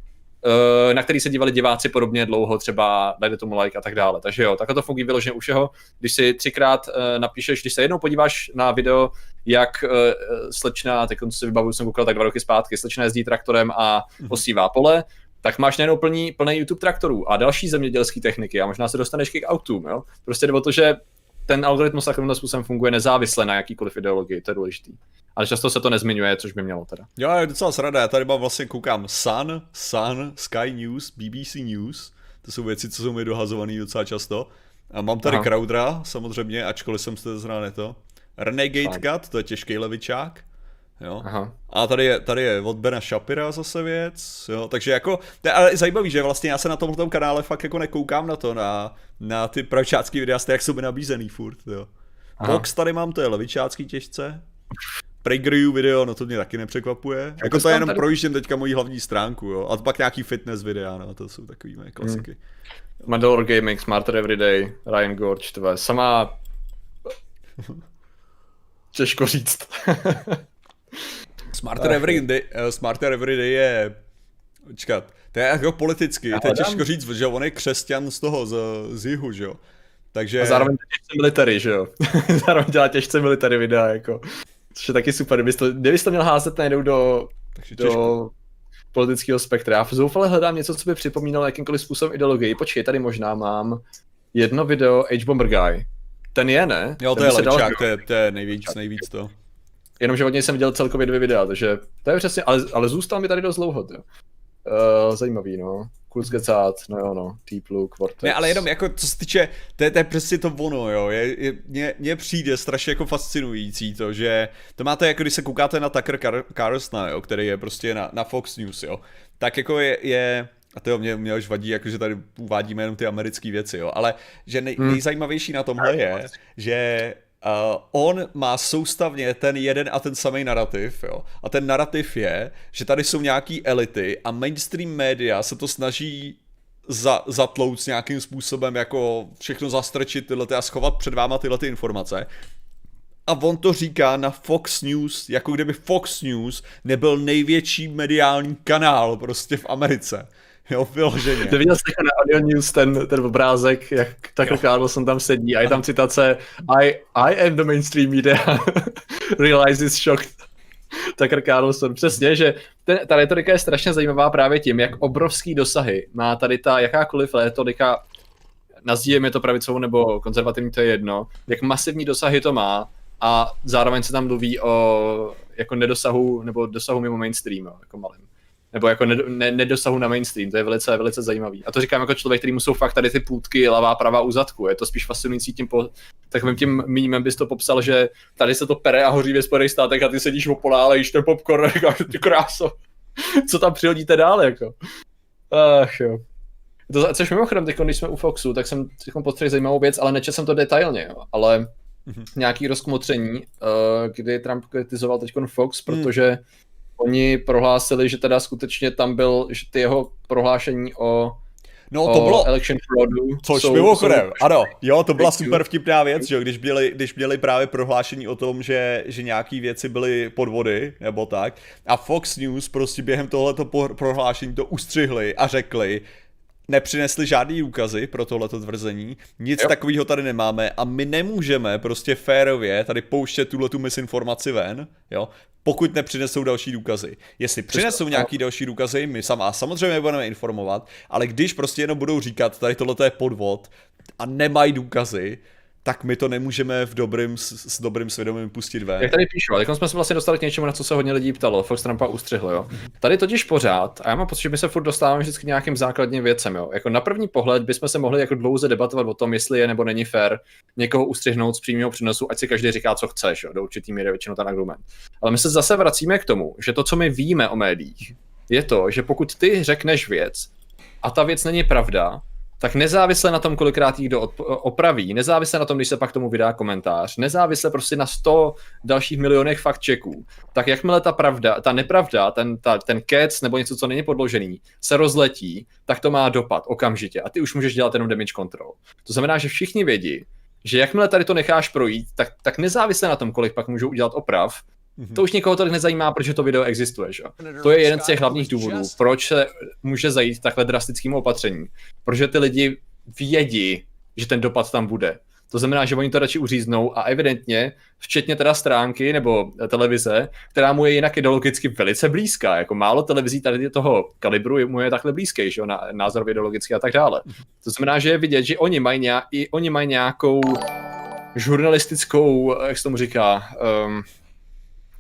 na který se dívali diváci podobně dlouho, třeba dajte tomu like a tak dále. Takže jo, takhle to funguje vyloženě u všeho. Když si třikrát uh, napíšeš, když se jednou podíváš na video, jak uh, slečna, teď si vybavuju, jsem koukal tak dva roky zpátky, slečna jezdí traktorem a mhm. osívá pole, tak máš najednou plný, plný YouTube traktorů a další zemědělské techniky a možná se dostaneš k autům. Jo? Prostě jde o to, že ten algoritmus takovým způsobem funguje nezávisle na jakýkoliv ideologii, to je důležité. Ale často se to nezmiňuje, což by mělo teda. Jo, je docela srada, já tady mám vlastně koukám Sun, Sun, Sky News, BBC News, to jsou věci, co jsou mi dohazované docela často. A mám tady Aha. Crowdera, samozřejmě, ačkoliv jsem se zrovna to. Renegade Cut, to je těžký levičák. Jo? Aha. A tady je, tady je od Bena Shapira zase věc, jo? takže jako, to je ale zajímavý, že vlastně já se na tomhle kanále fakt jako nekoukám na to, na, na ty pravčácký videa, jak jsou mi nabízený furt, jo. Aha. Box tady mám, to je levičácký těžce. Pregrew video, no to mě taky nepřekvapuje. Jak jako to je jenom tady... projíždím teďka moji hlavní stránku, jo. A pak nějaký fitness videa, no to jsou takový moje klasiky. Hmm. Mandalore Gaming, Smarter Everyday, Ryan Gorge, tvé, sama... Těžko říct. Smarter Everyday, uh, Smarter Everyday je... Počkat, to je jako politicky, to je těžko říct, že on je křesťan z toho, z, z jihu, že jo. Takže... A zároveň těžce military, že jo. zároveň dělá těžce military videa, jako. Což je taky super, kdybys to, kdybys to měl házet najednou do, Takže do politického spektra. Já zoufale hledám něco, co by připomínalo jakýmkoliv způsobem ideologii. Počkej, tady možná mám jedno video H-Bomber Guy. Ten je, ne? Jo, to Ten je lepčák, to je, to je nejvíc, nejvíc to. Jenomže od něj jsem viděl celkově dvě videa, takže to je přesně, ale, ale zůstal mi tady dost dlouho, jo. Uh, zajímavý, no. Kurzgezát, no jo, no. Deep Blue, Quartet. Ne, ale jenom jako, co se týče, to je, to je přesně to ono, jo. Je, je, mně, mně přijde strašně jako fascinující to, že to máte jako, když se koukáte na Tucker Car- Carlsona, jo, který je prostě na, na Fox News, jo. Tak jako je, je a to mě, mě už vadí, jako, že tady uvádíme jenom ty americké věci, jo. Ale že nej, hmm. nejzajímavější na tomhle je, že Uh, on má soustavně ten jeden a ten samý narrativ, jo. A ten narrativ je, že tady jsou nějaký elity a mainstream média se to snaží za, zatlouc nějakým způsobem, jako všechno zastrčit tyhle a schovat před váma tyhle ty informace. A on to říká na Fox News, jako kdyby Fox News nebyl největší mediální kanál prostě v Americe. Jo, vyloženě. Ty viděl jsi na Audio News ten, ten obrázek, jak Tucker Carlson tam sedí a je tam citace I, I am the mainstream media, realizes shocked. Tucker Carlson, přesně, že ten, ta retorika je strašně zajímavá právě tím, jak obrovský dosahy má tady ta jakákoliv retorika, nazýváme to pravicovou nebo konzervativní, to je jedno, jak masivní dosahy to má a zároveň se tam mluví o jako nedosahu nebo dosahu mimo mainstream, jako malým nebo jako ne, nedosahu na mainstream, to je velice, velice zajímavý. A to říkám jako člověk, který jsou fakt tady ty půdky, lavá, pravá u zadku. Je to spíš fascinující tím, po, takovým tím mýmem bys to popsal, že tady se to pere a hoří ve Spojených státech a ty sedíš opolále, jíš ten popcorn a říkáš, ty kráso, co tam přihodíte dál, jako. Ach jo. To, což mimochodem, teď, když jsme u Foxu, tak jsem postřehl zajímavou věc, ale nečetl jsem to detailně, jo. ale mm-hmm. nějaký rozkmotření, uh, kdy Trump kritizoval teď Fox, mm. Oni prohlásili, že teda skutečně tam byl, že ty jeho prohlášení o No to bylo... Election fraudu. Což jsou, mimochodem, jsou... ano, jo, to byla super vtipná věc, že když měli, když měli právě prohlášení o tom, že, že nějaký věci byly podvody, nebo tak, a Fox News prostě během tohoto prohlášení to ustřihli a řekli, nepřinesli žádný důkazy pro tohleto tvrzení, nic takového tady nemáme a my nemůžeme prostě férově tady pouštět tuhle tu misinformaci ven, jo, pokud nepřinesou další důkazy. Jestli přinesou nějaký další důkazy, my sama samozřejmě budeme informovat, ale když prostě jenom budou říkat, tady tohle je podvod a nemají důkazy, tak my to nemůžeme v dobrým, s, s dobrým svědomím pustit ven. Jak tady píšu, ale jsme se vlastně dostali k něčemu, na co se hodně lidí ptalo, Fox Trumpa ustřihl, jo. Tady totiž pořád, a já mám pocit, že my se furt dostáváme vždycky k nějakým základním věcem, jo. Jako na první pohled bychom se mohli jako dlouze debatovat o tom, jestli je nebo není fér někoho ustřihnout z přímého přenosu, ať si každý říká, co chceš, jo, do určitý míry většinou ten argument. Ale my se zase vracíme k tomu, že to, co my víme o médiích, je to, že pokud ty řekneš věc a ta věc není pravda, tak nezávisle na tom, kolikrát jí kdo opraví, nezávisle na tom, když se pak tomu vydá komentář, nezávisle prostě na 100 dalších milionech fakt checků, tak jakmile ta pravda, ta nepravda, ten, ta, ten kec nebo něco, co není podložený, se rozletí, tak to má dopad okamžitě a ty už můžeš dělat jenom damage control. To znamená, že všichni vědí, že jakmile tady to necháš projít, tak, tak nezávisle na tom, kolik pak můžou udělat oprav. To už nikoho tolik nezajímá, protože to video existuje. Že? To je jeden z těch hlavních důvodů, proč se může zajít takhle drastickým opatřením. Protože ty lidi vědí, že ten dopad tam bude. To znamená, že oni to radši uříznou a evidentně, včetně teda stránky nebo televize, která mu je jinak ideologicky velice blízká. Jako málo televizí tady toho kalibru mu je takhle blízký, že jo, názorově ideologicky a tak dále. Mhm. To znamená, že je vidět, že oni mají, nějak, i oni mají nějakou žurnalistickou, jak se tomu říká, um,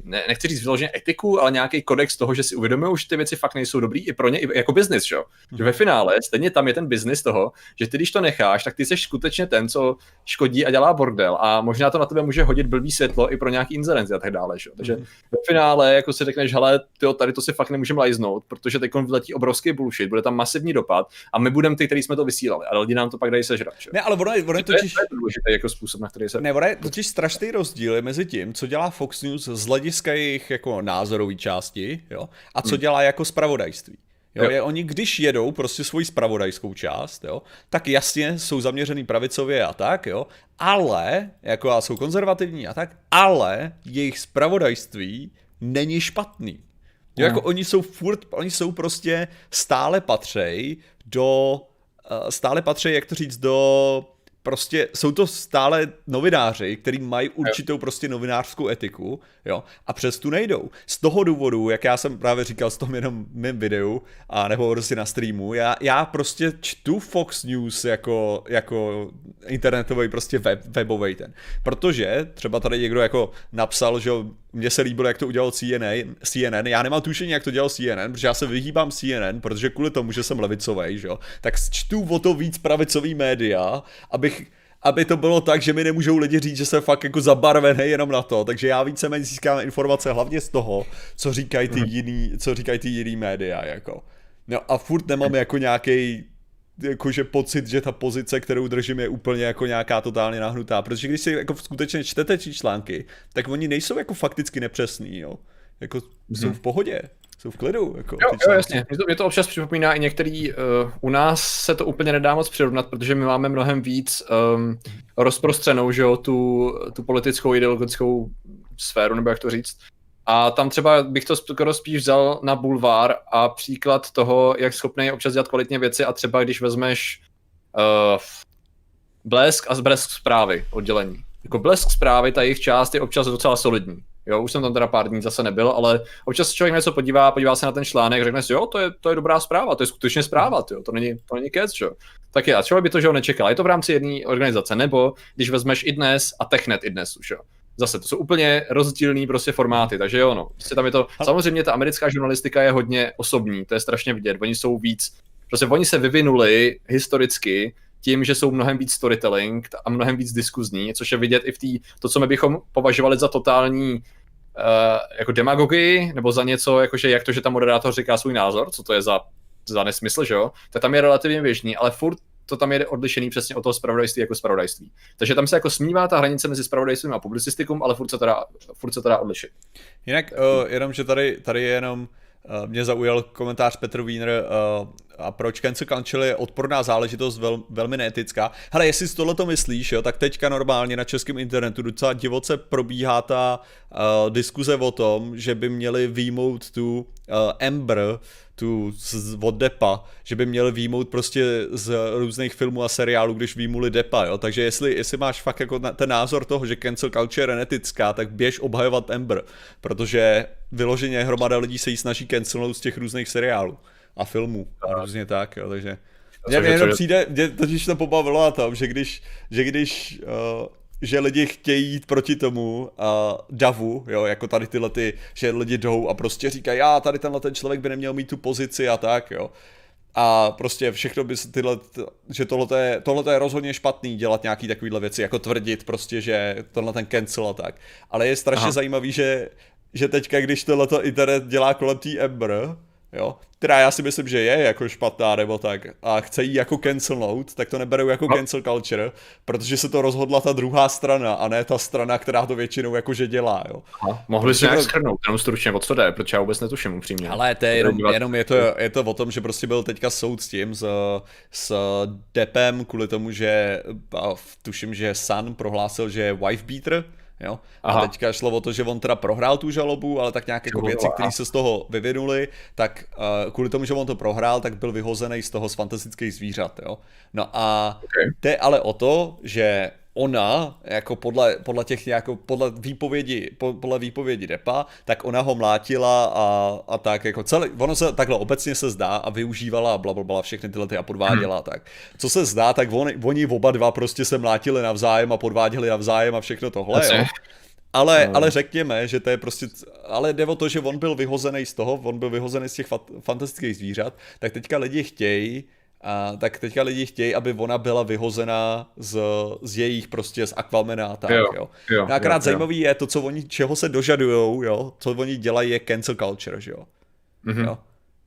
ne, nechci říct vyloženě etiku, ale nějaký kodex toho, že si uvědomují, že ty věci fakt nejsou dobrý i pro ně i jako biznis, že? Hmm. že ve finále stejně tam je ten biznis toho, že ty když to necháš, tak ty jsi skutečně ten, co škodí a dělá bordel a možná to na tebe může hodit blbý světlo i pro nějaký inzerenci a tak dále, že? takže hmm. ve finále jako si řekneš, hele, tyjo, tady to si fakt nemůžeme lajznout, protože teď vyletí obrovský bullshit, bude tam masivní dopad a my budeme ty, který jsme to vysílali, ale lidi nám to pak dají sežrat. Že? Ne, ale ono je, ono je totiž... To je důležitý jako způsob, na který se... Ne, ono je totiž strašný rozdíl mezi tím, co dělá Fox News z hlediska jejich jako názorové části, jo, a co hmm. dělá jako spravodajství. Jo, jo. Je, oni když jedou prostě svoji spravodajskou část, jo, tak jasně jsou zaměřený pravicově a tak, jo, ale, jako a jsou konzervativní a tak, ale jejich spravodajství není špatný. Jo, jako oni jsou furt, oni jsou prostě stále patřej do, uh, stále patřej, jak to říct, do prostě jsou to stále novináři, kteří mají určitou prostě novinářskou etiku, jo, a přes tu nejdou. Z toho důvodu, jak já jsem právě říkal z tom jenom mém videu, a nebo prostě na streamu, já, já prostě čtu Fox News jako, jako internetový prostě web, webový ten. Protože třeba tady někdo jako napsal, že mně se líbilo, jak to udělal CNN, CNN. Já nemám tušení, jak to dělal CNN, protože já se vyhýbám CNN, protože kvůli tomu, že jsem levicový, že jo, tak čtu o to víc pravicový média, abych aby to bylo tak, že mi nemůžou lidi říct, že jsem fakt jako zabarvený jenom na to, takže já víceméně získám informace hlavně z toho, co říkají ty mhm. jiný, co říkají ty jiný média, jako. No a furt nemám jako nějaký jakože pocit, že ta pozice, kterou držím, je úplně jako nějaká totálně nahnutá. Protože když si jako skutečně čtete či články, tak oni nejsou jako fakticky nepřesný, jo. Jako hmm. jsou mhm. v pohodě jsou v klidu. Jako, jo, jo, jasně. Mě to, mě to občas připomíná i některý, uh, u nás se to úplně nedá moc přirovnat, protože my máme mnohem víc um, rozprostřenou, že jo, tu, tu politickou, ideologickou sféru, nebo jak to říct. A tam třeba bych to skoro spíš vzal na bulvár a příklad toho, jak schopný je občas dělat kvalitně věci a třeba když vezmeš uh, blesk a zblesk zprávy oddělení. Jako blesk zprávy, ta jejich část je občas docela solidní. Jo, už jsem tam teda pár dní zase nebyl, ale občas člověk něco podívá, podívá se na ten článek, řekne si, jo, to je, to je dobrá zpráva, to je skutečně zpráva, tyjo, to není, to není kec, jo. Tak je, a člověk by to, že ho nečekal. Je to v rámci jedné organizace, nebo když vezmeš i dnes a Technet i dnes už, jo. Zase, to jsou úplně rozdílný prostě formáty, takže jo, no. Prostě tam je to, samozřejmě ta americká žurnalistika je hodně osobní, to je strašně vidět, oni jsou víc, prostě oni se vyvinuli historicky tím, že jsou mnohem víc storytelling a mnohem víc diskuzní, což je vidět i v té, to, co my bychom považovali za totální uh, jako demagogii, nebo za něco, jakože jak to, že tam moderátor říká svůj názor, co to je za za nesmysl, že jo, tak tam je relativně běžný, ale furt to tam je odlišený přesně od toho spravodajství jako spravodajství. Takže tam se jako smívá ta hranice mezi spravodajstvím a publicistikum, ale furt se to dá, furt se to dá odlišit. Jinak uh, jenom, že tady, tady je jenom uh, mě zaujal komentář Petr Wiener uh, a proč cancel culture je odporná záležitost vel, velmi neetická. Hele, jestli si tohle to myslíš, jo, tak teďka normálně na českém internetu docela divoce probíhá ta uh, diskuze o tom, že by měli výjmout tu uh, Ember, tu z, od Depa, že by měli výjmout prostě z různých filmů a seriálů, když výjmuli Depa, jo, takže jestli, jestli máš fakt jako ten názor toho, že cancel culture je netická, tak běž obhajovat Ember, protože vyloženě hromada lidí se jí snaží cancelnout z těch různých seriálů a filmů a různě tak, jo, takže mě, mě jenom přijde, mě totiž to pobavilo na tom, že když, že když uh, že lidi chtějí jít proti tomu uh, davu, jo, jako tady tyhle ty, že lidi jdou a prostě říkají, já tady tenhle ten člověk by neměl mít tu pozici a tak, jo. A prostě všechno by se tyhle, že tohle je, tohle je rozhodně špatný dělat nějaký takovýhle věci, jako tvrdit prostě, že tohle ten cancel a tak. Ale je strašně Aha. zajímavý, že, že teďka, když tohle internet dělá kolem té Ember, jo, která já si myslím, že je jako špatná nebo tak, a chce jí jako cancelnout, tak to neberou jako no. cancel culture, protože se to rozhodla ta druhá strana, a ne ta strana, která to většinou jakože dělá, jo. Aha, mohli si nějak schrnout, jenom stručně, o co jde, protože já vůbec netuším upřímně. Ale to je jenom, jenom je, to, je to o tom, že prostě byl teďka soud s tím, s, s Depem, kvůli tomu, že tuším, že Sun prohlásil, že je wife beater, Jo? Aha. A teďka šlo o to, že on teda prohrál tu žalobu, ale tak nějaké jako věci, které se z toho vyvinuly, tak uh, kvůli tomu, že on to prohrál, tak byl vyhozený z toho z fantastických zvířat. Jo? No a okay. jde ale o to, že ona, jako podle, podle těch jako podle výpovědi, podle výpovědi Depa, tak ona ho mlátila a, a tak jako celý, ono se takhle obecně se zdá a využívala a blablabla všechny tyhle ty a podváděla hmm. tak. Co se zdá, tak on, oni oba dva prostě se mlátili navzájem a podváděli navzájem a všechno tohle, jo. Ale, no. ale řekněme, že to je prostě, ale jde o to, že on byl vyhozený z toho, on byl vyhozený z těch fantastických zvířat, tak teďka lidi chtějí, a tak teďka lidi chtějí, aby ona byla vyhozená z, z jejich prostě z Aquamena a tak, jo. jo. jo no akorát jo, zajímavý jo. je to, co oni, čeho se dožadujou, jo, co oni dělají je cancel culture, že jo. Mm-hmm. jo.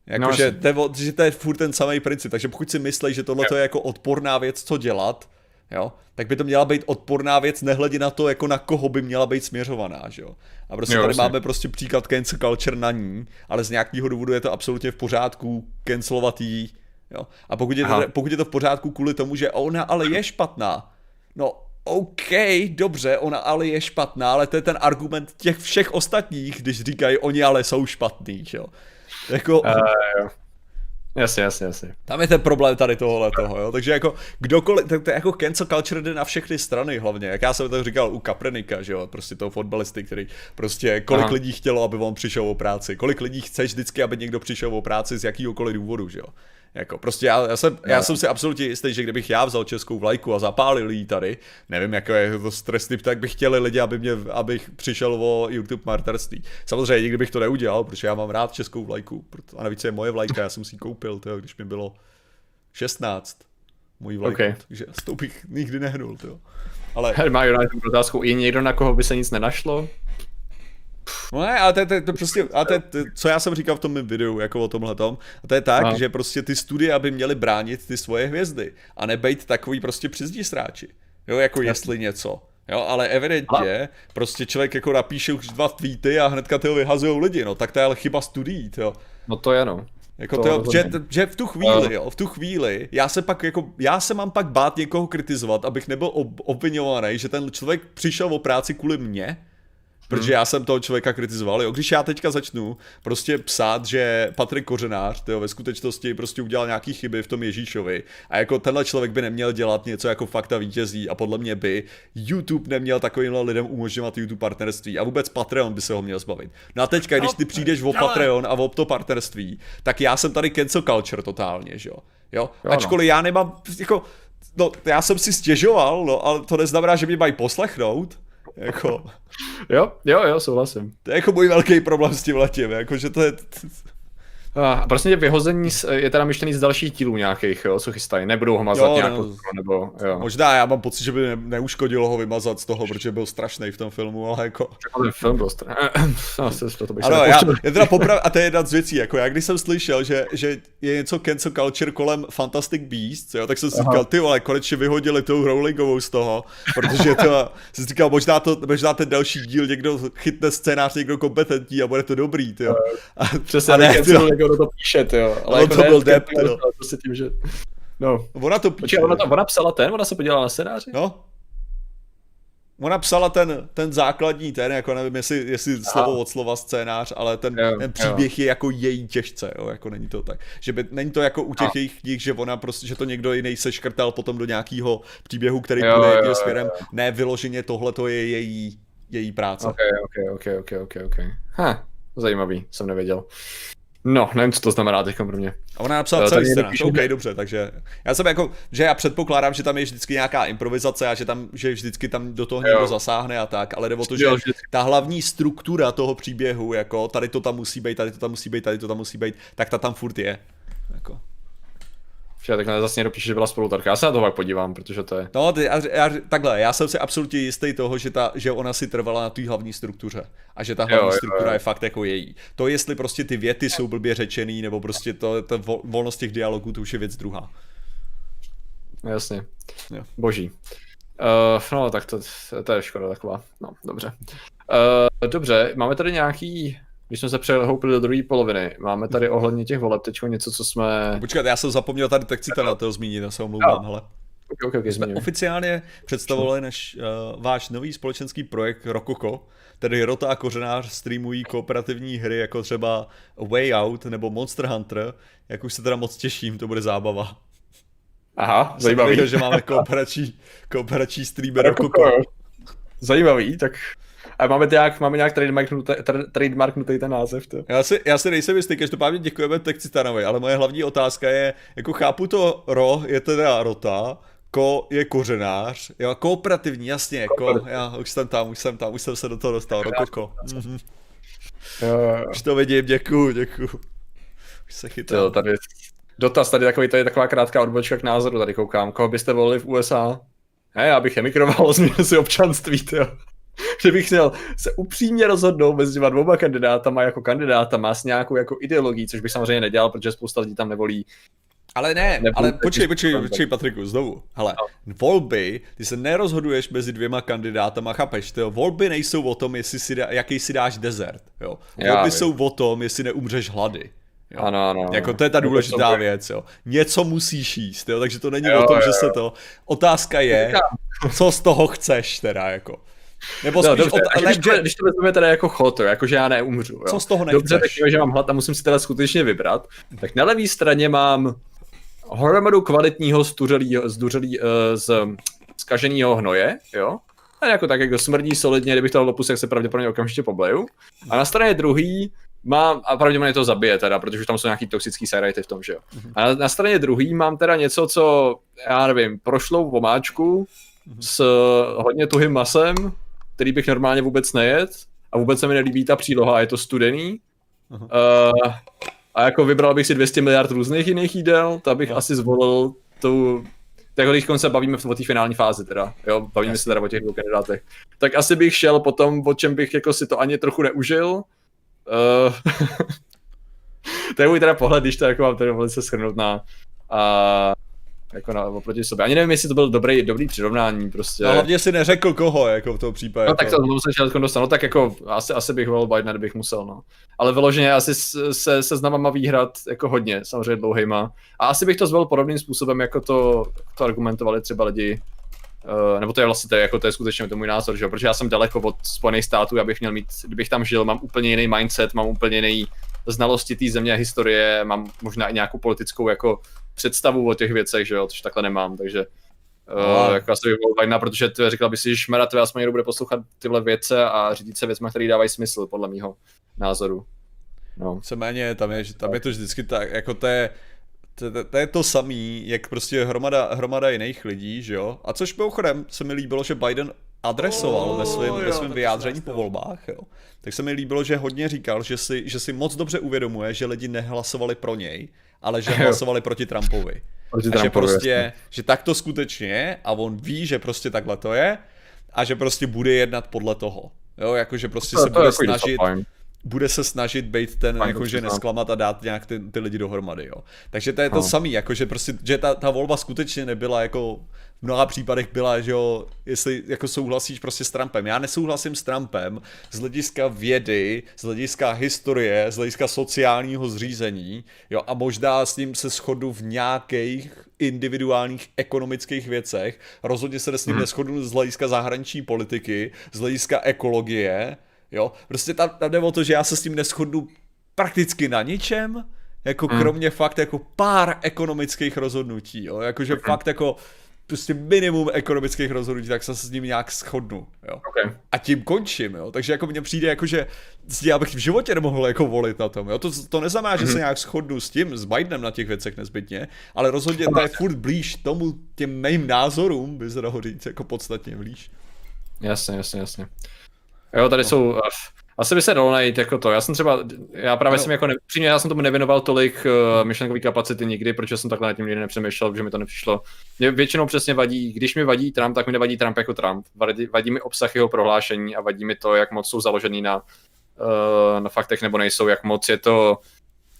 Jako, no, že, to je, že to je furt ten samý princip, takže pokud si myslí, že tohle je jako odporná věc, co dělat, jo, tak by to měla být odporná věc, nehledě na to, jako na koho by měla být směřovaná, že jo. A prostě jo, tady vlastně. máme prostě příklad cancel culture na ní, ale z nějakého důvodu je to absolutně v pořádku cancelovat jí Jo? A pokud je, to, pokud je to v pořádku kvůli tomu, že ona ale je špatná, no OK, dobře, ona ale je špatná, ale to je ten argument těch všech ostatních, když říkají, oni ale jsou špatný, jo. Jako... Uh, jo. Jasně, jasně, jasně. Tam je ten problém tady tohohle toho, jo. Takže jako kdokoliv, tak to je jako cancel culture jde na všechny strany hlavně. Jak já jsem to říkal u Kaprenika, že jo, prostě toho fotbalisty, který prostě kolik Aha. lidí chtělo, aby on přišel o práci, kolik lidí chceš vždycky, aby někdo přišel o práci z jakýhokoliv důvodu, že jo. Jako prostě já, já, jsem, já jsem si absolutně jistý, že kdybych já vzal českou vlajku a zapálil ji tady, nevím, jako je to stresný, tak bych chtěli lidi, aby mě, abych přišel o YouTube marterství. Samozřejmě nikdy bych to neudělal, protože já mám rád českou vlajku, a navíc je moje vlajka, já jsem si ji koupil, tyjo, když mi bylo 16 můj vlajku, okay. takže s tou bych nikdy nehnul, tyjo. Ale... Má United otázku, je někdo, na koho by se nic nenašlo? No ne, ale to, je, to, to prostě, a to, je, to, co já jsem říkal v tom videu, jako o tomhle tom, a to je tak, no. že prostě ty studie by měly bránit ty svoje hvězdy a nebejt takový prostě přizdí sráči. Jo, jako jestli něco. Jo, ale evidentně a? prostě člověk jako napíše už dva tweety a hnedka ty ho vyhazují lidi, no tak to je ale chyba studií, jo. No to je no. Jako to, to že, že, v tu chvíli, jo, v tu chvíli, já se pak jako, já se mám pak bát někoho kritizovat, abych nebyl ob, obvinovaný, že ten člověk přišel o práci kvůli mně, Protože hmm. já jsem toho člověka kritizoval. Jo. Když já teďka začnu prostě psát, že Patrik Kořenář tyjo, ve skutečnosti prostě udělal nějaký chyby v tom Ježíšovi a jako tenhle člověk by neměl dělat něco jako fakta vítězí a podle mě by YouTube neměl takovýmhle lidem umožňovat YouTube partnerství a vůbec Patreon by se ho měl zbavit. No a teďka, když ty přijdeš o Patreon a o to partnerství, tak já jsem tady cancel culture totálně, že jo. Jo, no. ačkoliv já nemám, jako, no, já jsem si stěžoval, no, ale to neznamená, že mě mají poslechnout, jako... Jo, jo, jo, souhlasím. To je jako můj velký problém s tím letím, jako že to je... A prostě vyhození je teda myšlený z dalších dílů nějakých, jo, co chystají. Nebudou ho mazat jo, nějak, no, nebo jo. Možná já mám pocit, že by ne, neuškodilo ho vymazat z toho, protože byl strašný v tom filmu, ale jako... Ten film byl strašný. no, to, to ano, já, já teda poprav... a to je jedna z věcí, jako já když jsem slyšel, že, že je něco cancel culture kolem Fantastic Beasts, jo, tak jsem si Aha. říkal, ty ale konečně vyhodili tou Rowlingovou z toho, protože to, jsem si říkal, možná, to, možná ten další díl někdo chytne scénář, někdo kompetentní a bude to dobrý, jo. Přesně, a ne, někdo to píše, jo. Ale jako to byl dep, no. Prostě tím, že... No. Ona to píše. Počkej, ona, to, ona psala ten, ona se podívala na scénáři? No. Ona psala ten, ten základní, ten, jako nevím, jestli, jestli slovo od slova scénář, ale ten, jo, ten příběh jo. je jako její těžce, jo, jako není to tak. Že by, není to jako u těch a. jejich knih, že ona prostě, že to někdo jiný seškrtal potom do nějakého příběhu, který jo, bude jo, směrem. Jo, jo. Ne, vyloženě tohle to je její, její práce. Ok, ok, ok, ok, ok, ok. Ha, zajímavý, jsem nevěděl. No, nevím, co to znamená teď pro mě. A ona napsala celý scénář, OK, dobře, takže já jsem jako, že já předpokládám, že tam je vždycky nějaká improvizace a že tam, že vždycky tam do toho někdo jo. zasáhne a tak, ale jde o to, že jo, ta hlavní struktura toho příběhu, jako tady to tam musí být, tady to tam musí být, tady to tam musí být, tak ta tam furt je. Jako. Že takhle zase někdo píše, že byla spolutarka. Já se na to pak podívám, protože to je. No, ty, já, já, takhle, já jsem si absolutně jistý toho, že, ta, že ona si trvala na té hlavní struktuře. A že ta hlavní jo, struktura jo, jo. je fakt jako její. To, jestli prostě ty věty jsou blbě řečený, nebo prostě to, to volnost těch dialogů, to už je věc druhá. Jasně. Jo. Boží. Uh, no, tak to, to je škoda taková. No, dobře. Uh, dobře, máme tady nějaký když jsme se přehoupili do druhé poloviny, máme tady ohledně těch voleb teď něco, co jsme... Počkat, já jsem zapomněl tady tekcita na to zmínit, já se omlouvám, hele. Okay, okay, okay, jsme oficiálně představovali než uh, váš nový společenský projekt Rokoko, tedy Rota a Kořenář streamují kooperativní hry jako třeba Way Out nebo Monster Hunter, jak už se teda moc těším, to bude zábava. Aha, zajímavý. Věděl, že máme kooperační, kooperační streamer Rokoko. Zajímavý, tak a máme, nějak, máme nějak trademarknutý, trademarknutý ten název. To. Já, si, já si nejsem jistý, každopádně děkujeme Tekcitanovi, ale moje hlavní otázka je, jako chápu to ro, je teda rota, ko je kořenář, jo, kooperativní, jasně, jako, já už jsem tam, už jsem tam, už jsem se do toho dostal, rokoko. Mhm. Už to vidím, děkuju, děkuju. Už se chytám. Jo, tady dotaz, tady takový, tady taková krátká odbočka k názoru, tady koukám, koho byste volili v USA? Ne, já bych emikroval, změnil si občanství, jo. že bych měl se upřímně rozhodnout mezi těma dvouma kandidátama jako kandidátama s nějakou jako ideologií, což bych samozřejmě nedělal, protože spousta lidí tam nevolí ale ne, Nebudu ale počkej, počkej, počkej, Patriku, znovu. Hele, no. volby, ty se nerozhoduješ mezi dvěma kandidátama, chápeš, to volby nejsou o tom, jestli si dá, jaký si dáš desert, jo. Volby Já, jsou o tom, jestli neumřeš hlady. Jo. Ano, ano. Jako to je ta důležitá věc, jo. Něco musíš jíst, jo, takže to není jo, o tom, jo, že se to... Otázka je, co z toho chceš teda, jako. Nebo no, dobře, od, když, to, když to vezmeme teda jako choto, jako že já neumřu. Jo. Co z toho nechceš? Dobře, tak že mám hlad a musím si teda skutečně vybrat. Tak na levé straně mám hromadu kvalitního zduřelý, zduřelý, uh, z zkaženého hnoje, jo. A jako tak jako smrdí solidně, kdybych to lopus, jak se pravděpodobně okamžitě pobleju. A na straně druhý mám, a pravděpodobně to zabije teda, protože už tam jsou nějaký toxický side v tom, že jo. A na, na straně druhý mám teda něco, co, já nevím, prošlou vomáčku s hodně tuhým masem, který bych normálně vůbec nejet a vůbec se mi nelíbí ta příloha, je to studený. Uh, a jako vybral bych si 200 miliard různých jiných jídel, to bych asi zvolil tu tak když se bavíme o té finální fázi teda, jo, bavíme yes. se teda o těch dvou kandidátech, tak asi bych šel po tom, o čem bych jako si to ani trochu neužil. Uh, to je můj teda pohled, když to jako mám tady velice schrnout na, uh, jako na, oproti sobě. Ani nevím, jestli to byl dobrý, dobrý přirovnání, prostě. No, hlavně si neřekl koho, jako v tom případě. No tak to znovu se dostat, no tak jako asi, asi bych volil Bidena, kdybych musel, no. Ale vyloženě asi se, se znamama výhrad jako hodně, samozřejmě dlouhýma. A asi bych to zvolil podobným způsobem, jako to, to argumentovali třeba lidi, Uh, nebo to je vlastně to je, jako to je skutečně to můj názor, že? protože já jsem daleko od Spojených států, abych měl mít, kdybych tam žil, mám úplně jiný mindset, mám úplně jiný znalosti té země a historie, mám možná i nějakou politickou jako představu o těch věcech, že jo, což takhle nemám, takže no. uh, jako asi bych byl protože ty říkal by si, že šmera, ty aspoň někdo bude poslouchat tyhle věce a řídit se věcmi, které dávají smysl, podle mého názoru. No. méně, tam je, tam je to vždycky tak, jako to je, to, to, to je to samý, jak prostě hromada, hromada jiných lidí, že jo? A což mimochodem se mi líbilo, že Biden adresoval oh, ve svém, ve svém vyjádření po volbách, jo, tak se mi líbilo, že hodně říkal, že si, že si moc dobře uvědomuje, že lidi nehlasovali pro něj, ale že hlasovali proti Trumpovi. Proti a Trumpovi, že prostě, jasně. že tak to skutečně je a on ví, že prostě takhle to je a že prostě bude jednat podle toho. Jo, jakože prostě to, se to bude snažit, bude se snažit být ten, Fajn, jakože nesklamat a dát nějak ty, ty lidi dohromady, jo. Takže to je to no. samý, jakože prostě, že ta, ta volba skutečně nebyla jako v mnoha případech byla, že jo, jestli jako souhlasíš prostě s Trumpem. Já nesouhlasím s Trumpem z hlediska vědy, z hlediska historie, z hlediska sociálního zřízení, jo, a možná s ním se shodu v nějakých individuálních ekonomických věcech. Rozhodně se s ním hmm. neschodu z hlediska zahraniční politiky, z hlediska ekologie, jo. Prostě tam, tam jde o to, že já se s tím neschodu prakticky na ničem, jako hmm. kromě fakt jako pár ekonomických rozhodnutí, jo, jakože hmm. fakt jako prostě minimum ekonomických rozhodnutí, tak se s ním nějak shodnu, jo. Okay. A tím končím, jo. Takže jako mně přijde jako, že já bych v životě nemohl jako volit na tom, jo. To, to neznamená, že mm-hmm. se nějak shodnu s tím, s Bidenem na těch věcech nezbytně, ale rozhodně to je furt blíž tomu těm mým názorům, by se dalo říct, jako podstatně blíž. Jasně, jasně, jasně. Jo, tady no. jsou asi by se dalo najít jako to. Já jsem třeba, já právě no. jsem jako, ne, přímě, já jsem tomu nevěnoval tolik uh, myšlenkové kapacity nikdy, protože jsem takhle na tím nikdy nepřemýšlel, protože mi to nepřišlo. Mě většinou přesně vadí, když mi vadí Trump, tak mi nevadí Trump jako Trump. Vadí, vadí mi obsah jeho prohlášení a vadí mi to, jak moc jsou založený na, uh, na faktech nebo nejsou, jak moc je to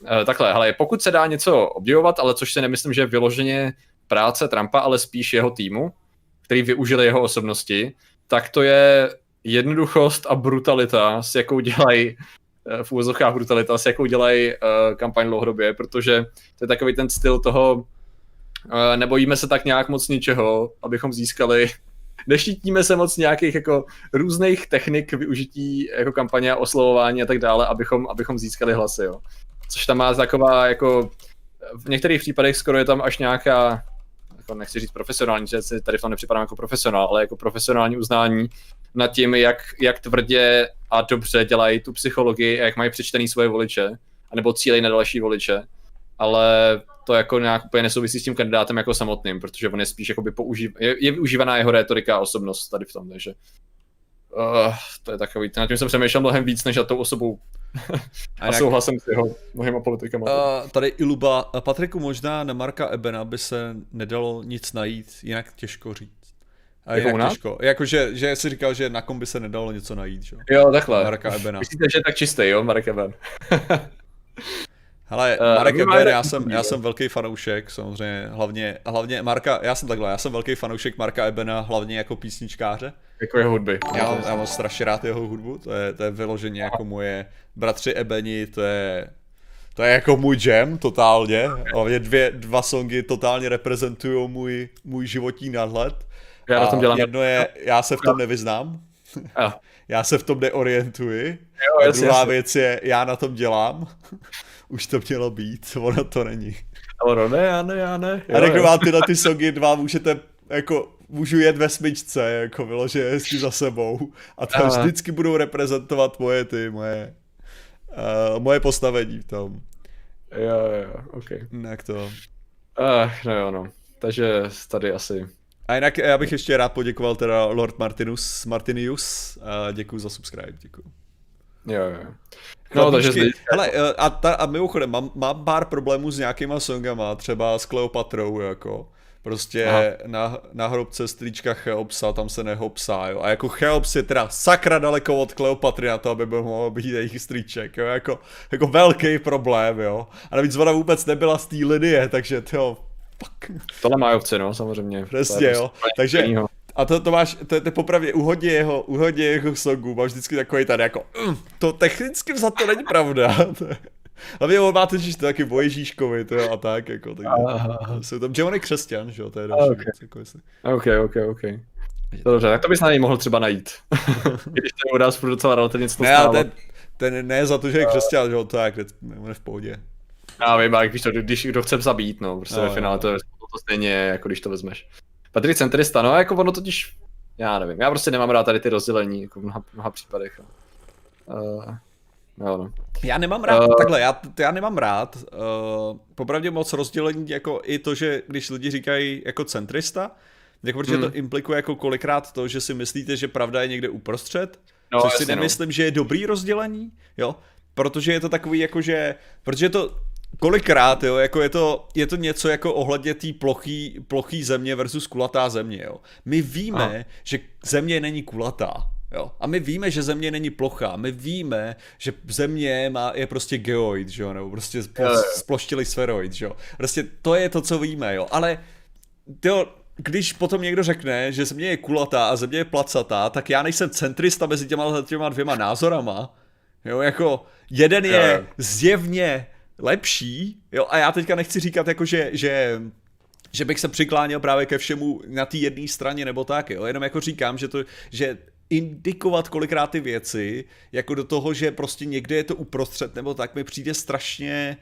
uh, takhle. Ale pokud se dá něco obdivovat, ale což si nemyslím, že je vyloženě práce Trumpa, ale spíš jeho týmu, který využili jeho osobnosti, tak to je jednoduchost a brutalita, s jakou dělají eh, v úvozovkách brutalita, s jakou dělají uh, kampaň dlouhodobě, protože to je takový ten styl toho, uh, nebojíme se tak nějak moc ničeho, abychom získali neštítíme se moc nějakých jako různých technik využití jako kampaně a oslovování a tak dále, abychom, abychom získali hlasy, jo. Což tam má taková jako v některých případech skoro je tam až nějaká jako nechci říct profesionální, že tady v tom nepřipadám jako profesionál, ale jako profesionální uznání nad tím, jak, jak tvrdě a dobře dělají tu psychologii a jak mají přečtený svoje voliče, anebo cílej na další voliče. Ale to jako nějak úplně nesouvisí s tím kandidátem jako samotným, protože on je spíš jakoby použív... je, je využívaná jeho retorika a osobnost tady v tom, takže uh, to je takový, na tím jsem přemýšlel mnohem víc, než na tou osobou a, a souhlasem s jeho mnohýma politikama. Uh, tady Iluba, Patriku, možná na Marka Ebena by se nedalo nic najít, jinak těžko říct. A jako jak těžko. Jakože, že jsi říkal, že na kom by se nedalo něco najít, že? Jo, takhle. Marka Ebena. Myslíte, že je tak čistý, jo, Marek Eben? Hele, uh, Marek Eben, já jsem, já jsem velký fanoušek, samozřejmě, hlavně, hlavně Marka, já jsem takhle, já jsem velký fanoušek Marka Ebena, hlavně jako písničkáře. Jako jeho hudby. Já, já mám strašně rád jeho hudbu, to je, to je vyloženě jako moje bratři Ebeni, to je, to je jako můj jam, totálně. Hlavně dvě, dva songy totálně reprezentují můj, můj životní nadhled. Já na tom dělám. Jedno je, já se v tom nevyznám. já se v tom neorientuji. Jo, a druhá jasně. věc je, já na tom dělám. Už to mělo být, ono to není. Ono ne, já ne, já ne. Jo, a řeknu vám tyhle ty songy dva můžete jako můžu jet ve smyčce, jako vyloženě hezky za sebou. A to vždycky budou reprezentovat moje ty, moje, uh, moje postavení v tom. Jo, jo, ok. Jak to? Uh, no jo, no. Takže tady asi a jinak já bych ještě rád poděkoval teda Lord Martinus, Martinius. A děkuji za subscribe, děkuji. Jo, jo. No, takže zde... Hele, eh, a, ta, a mimochodem, mám, mám pár problémů s nějakýma songama, třeba s Kleopatrou, jako. Prostě na, na hrobce strýčka Cheopsa, tam se nehopsá, jo. A jako Cheops je teda sakra daleko od Kleopatry na to, aby byl mohl být jejich strýček, jo. Jako, jako velký problém, jo. A navíc ona vůbec nebyla z té linie, takže jo, fuck. Tohle má ovce, no, samozřejmě. Přesně, jo. Prostě Takže, a to, to máš, to, to popravdě u hodně jeho, u hodně jeho songů máš vždycky takový tady jako, mm, to technicky za to není pravda. Hlavně on má totiž to taky o Ježíškovi, to a tak, jako, tak jsou tam, že on je křesťan, že jo, to je další okay. věc, jako jestli. Ok, ok, ok. Dobře, tak to bys na něj mohl třeba najít. Když to u nás docela relativně co to ne, ten, ten, ne za to, že je křesťan, že jo, to je, on je v pohodě. Já vím, ale když, to, když kdo chce zabít, no, prostě no, ve finále to je to stejně, jako když to vezmeš. Patrik centrista, no jako ono totiž, já nevím, já prostě nemám rád tady ty rozdělení, jako v mnoha, mnoha případech. Uh, no, no. Já nemám rád, uh, takhle, já, já nemám rád, uh, popravdě moc rozdělení, jako i to, že když lidi říkají jako centrista, Jako protože hmm. to implikuje jako kolikrát to, že si myslíte, že pravda je někde uprostřed, no, což si no. nemyslím, no. že je dobrý rozdělení, jo, protože je to takový jako, že, protože to kolikrát, jo, jako je to, je to něco jako ohledně té plochý, plochý země versus kulatá země, jo. My víme, a. že země není kulatá, Jo. A my víme, že země není plochá, my víme, že země má, je prostě geoid, že jo, nebo prostě sploštilý sferoid, že jo. Prostě to je to, co víme, jo. Ale tyjo, když potom někdo řekne, že země je kulatá a země je placatá, tak já nejsem centrista mezi těma, těma dvěma názorama. Jo, jako jeden je zjevně lepší, jo, a já teďka nechci říkat jako, že, že že bych se přikláněl právě ke všemu na té jedné straně nebo tak, jo, jenom jako říkám, že to, že indikovat kolikrát ty věci, jako do toho, že prostě někde je to uprostřed nebo tak, mi přijde strašně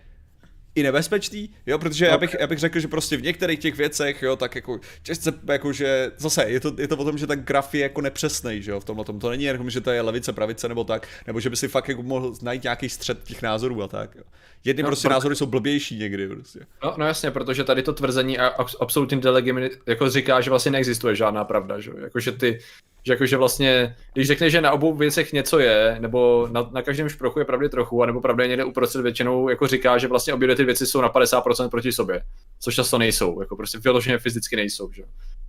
i nebezpečný, jo, protože okay. já, bych, já bych řekl, že prostě v některých těch věcech, jo, tak jako těžce, jako že zase je to, je to o tom, že ten graf je jako nepřesný, že jo, v tomhle tom, to není jako, že to je levice, pravice nebo tak, nebo že by si fakt jako mohl najít nějaký střed těch názorů a tak, jo. Jedny no, prostě pro... názory jsou blbější někdy prostě. No, no jasně, protože tady to tvrzení a absolutní delegimity jako říká, že vlastně neexistuje žádná pravda, že jo, jakože ty že jakože vlastně, když řekne, že na obou věcech něco je, nebo na, na každém šprochu je pravdy trochu, anebo pravda je někde uprostřed většinou, jako říká, že vlastně obě ty věci jsou na 50% proti sobě, což často nejsou, jako prostě vyloženě fyzicky nejsou, že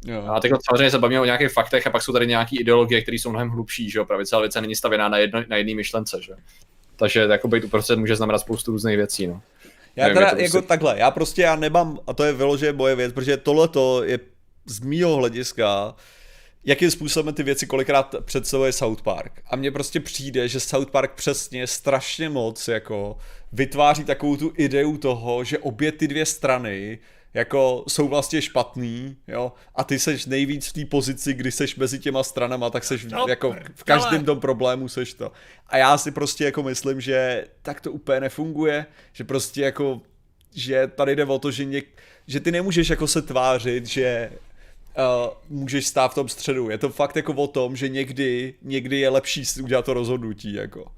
jo. A teď samozřejmě se bavíme o nějakých faktech a pak jsou tady nějaké ideologie, které jsou mnohem hlubší, že jo, celá věc není stavěná na, jedno, na jedné myšlence, že Takže jako být uprostřed může znamenat spoustu různých věcí, no. Já Nevím, teda jako prostě... takhle, já prostě já nemám, a to je vyloženě moje věc, protože tohle je z mýho hlediska jakým způsobem ty věci kolikrát představuje South Park. A mně prostě přijde, že South Park přesně strašně moc jako vytváří takovou tu ideu toho, že obě ty dvě strany jako jsou vlastně špatný, jo, a ty seš nejvíc v té pozici, kdy seš mezi těma stranama, tak seš no, jako v každém tom problému seš to. A já si prostě jako myslím, že tak to úplně nefunguje, že prostě jako, že tady jde o to, že, něk, že ty nemůžeš jako se tvářit, že uh, můžeš stát v tom středu. Je to fakt jako o tom, že někdy, někdy je lepší udělat to rozhodnutí, jako.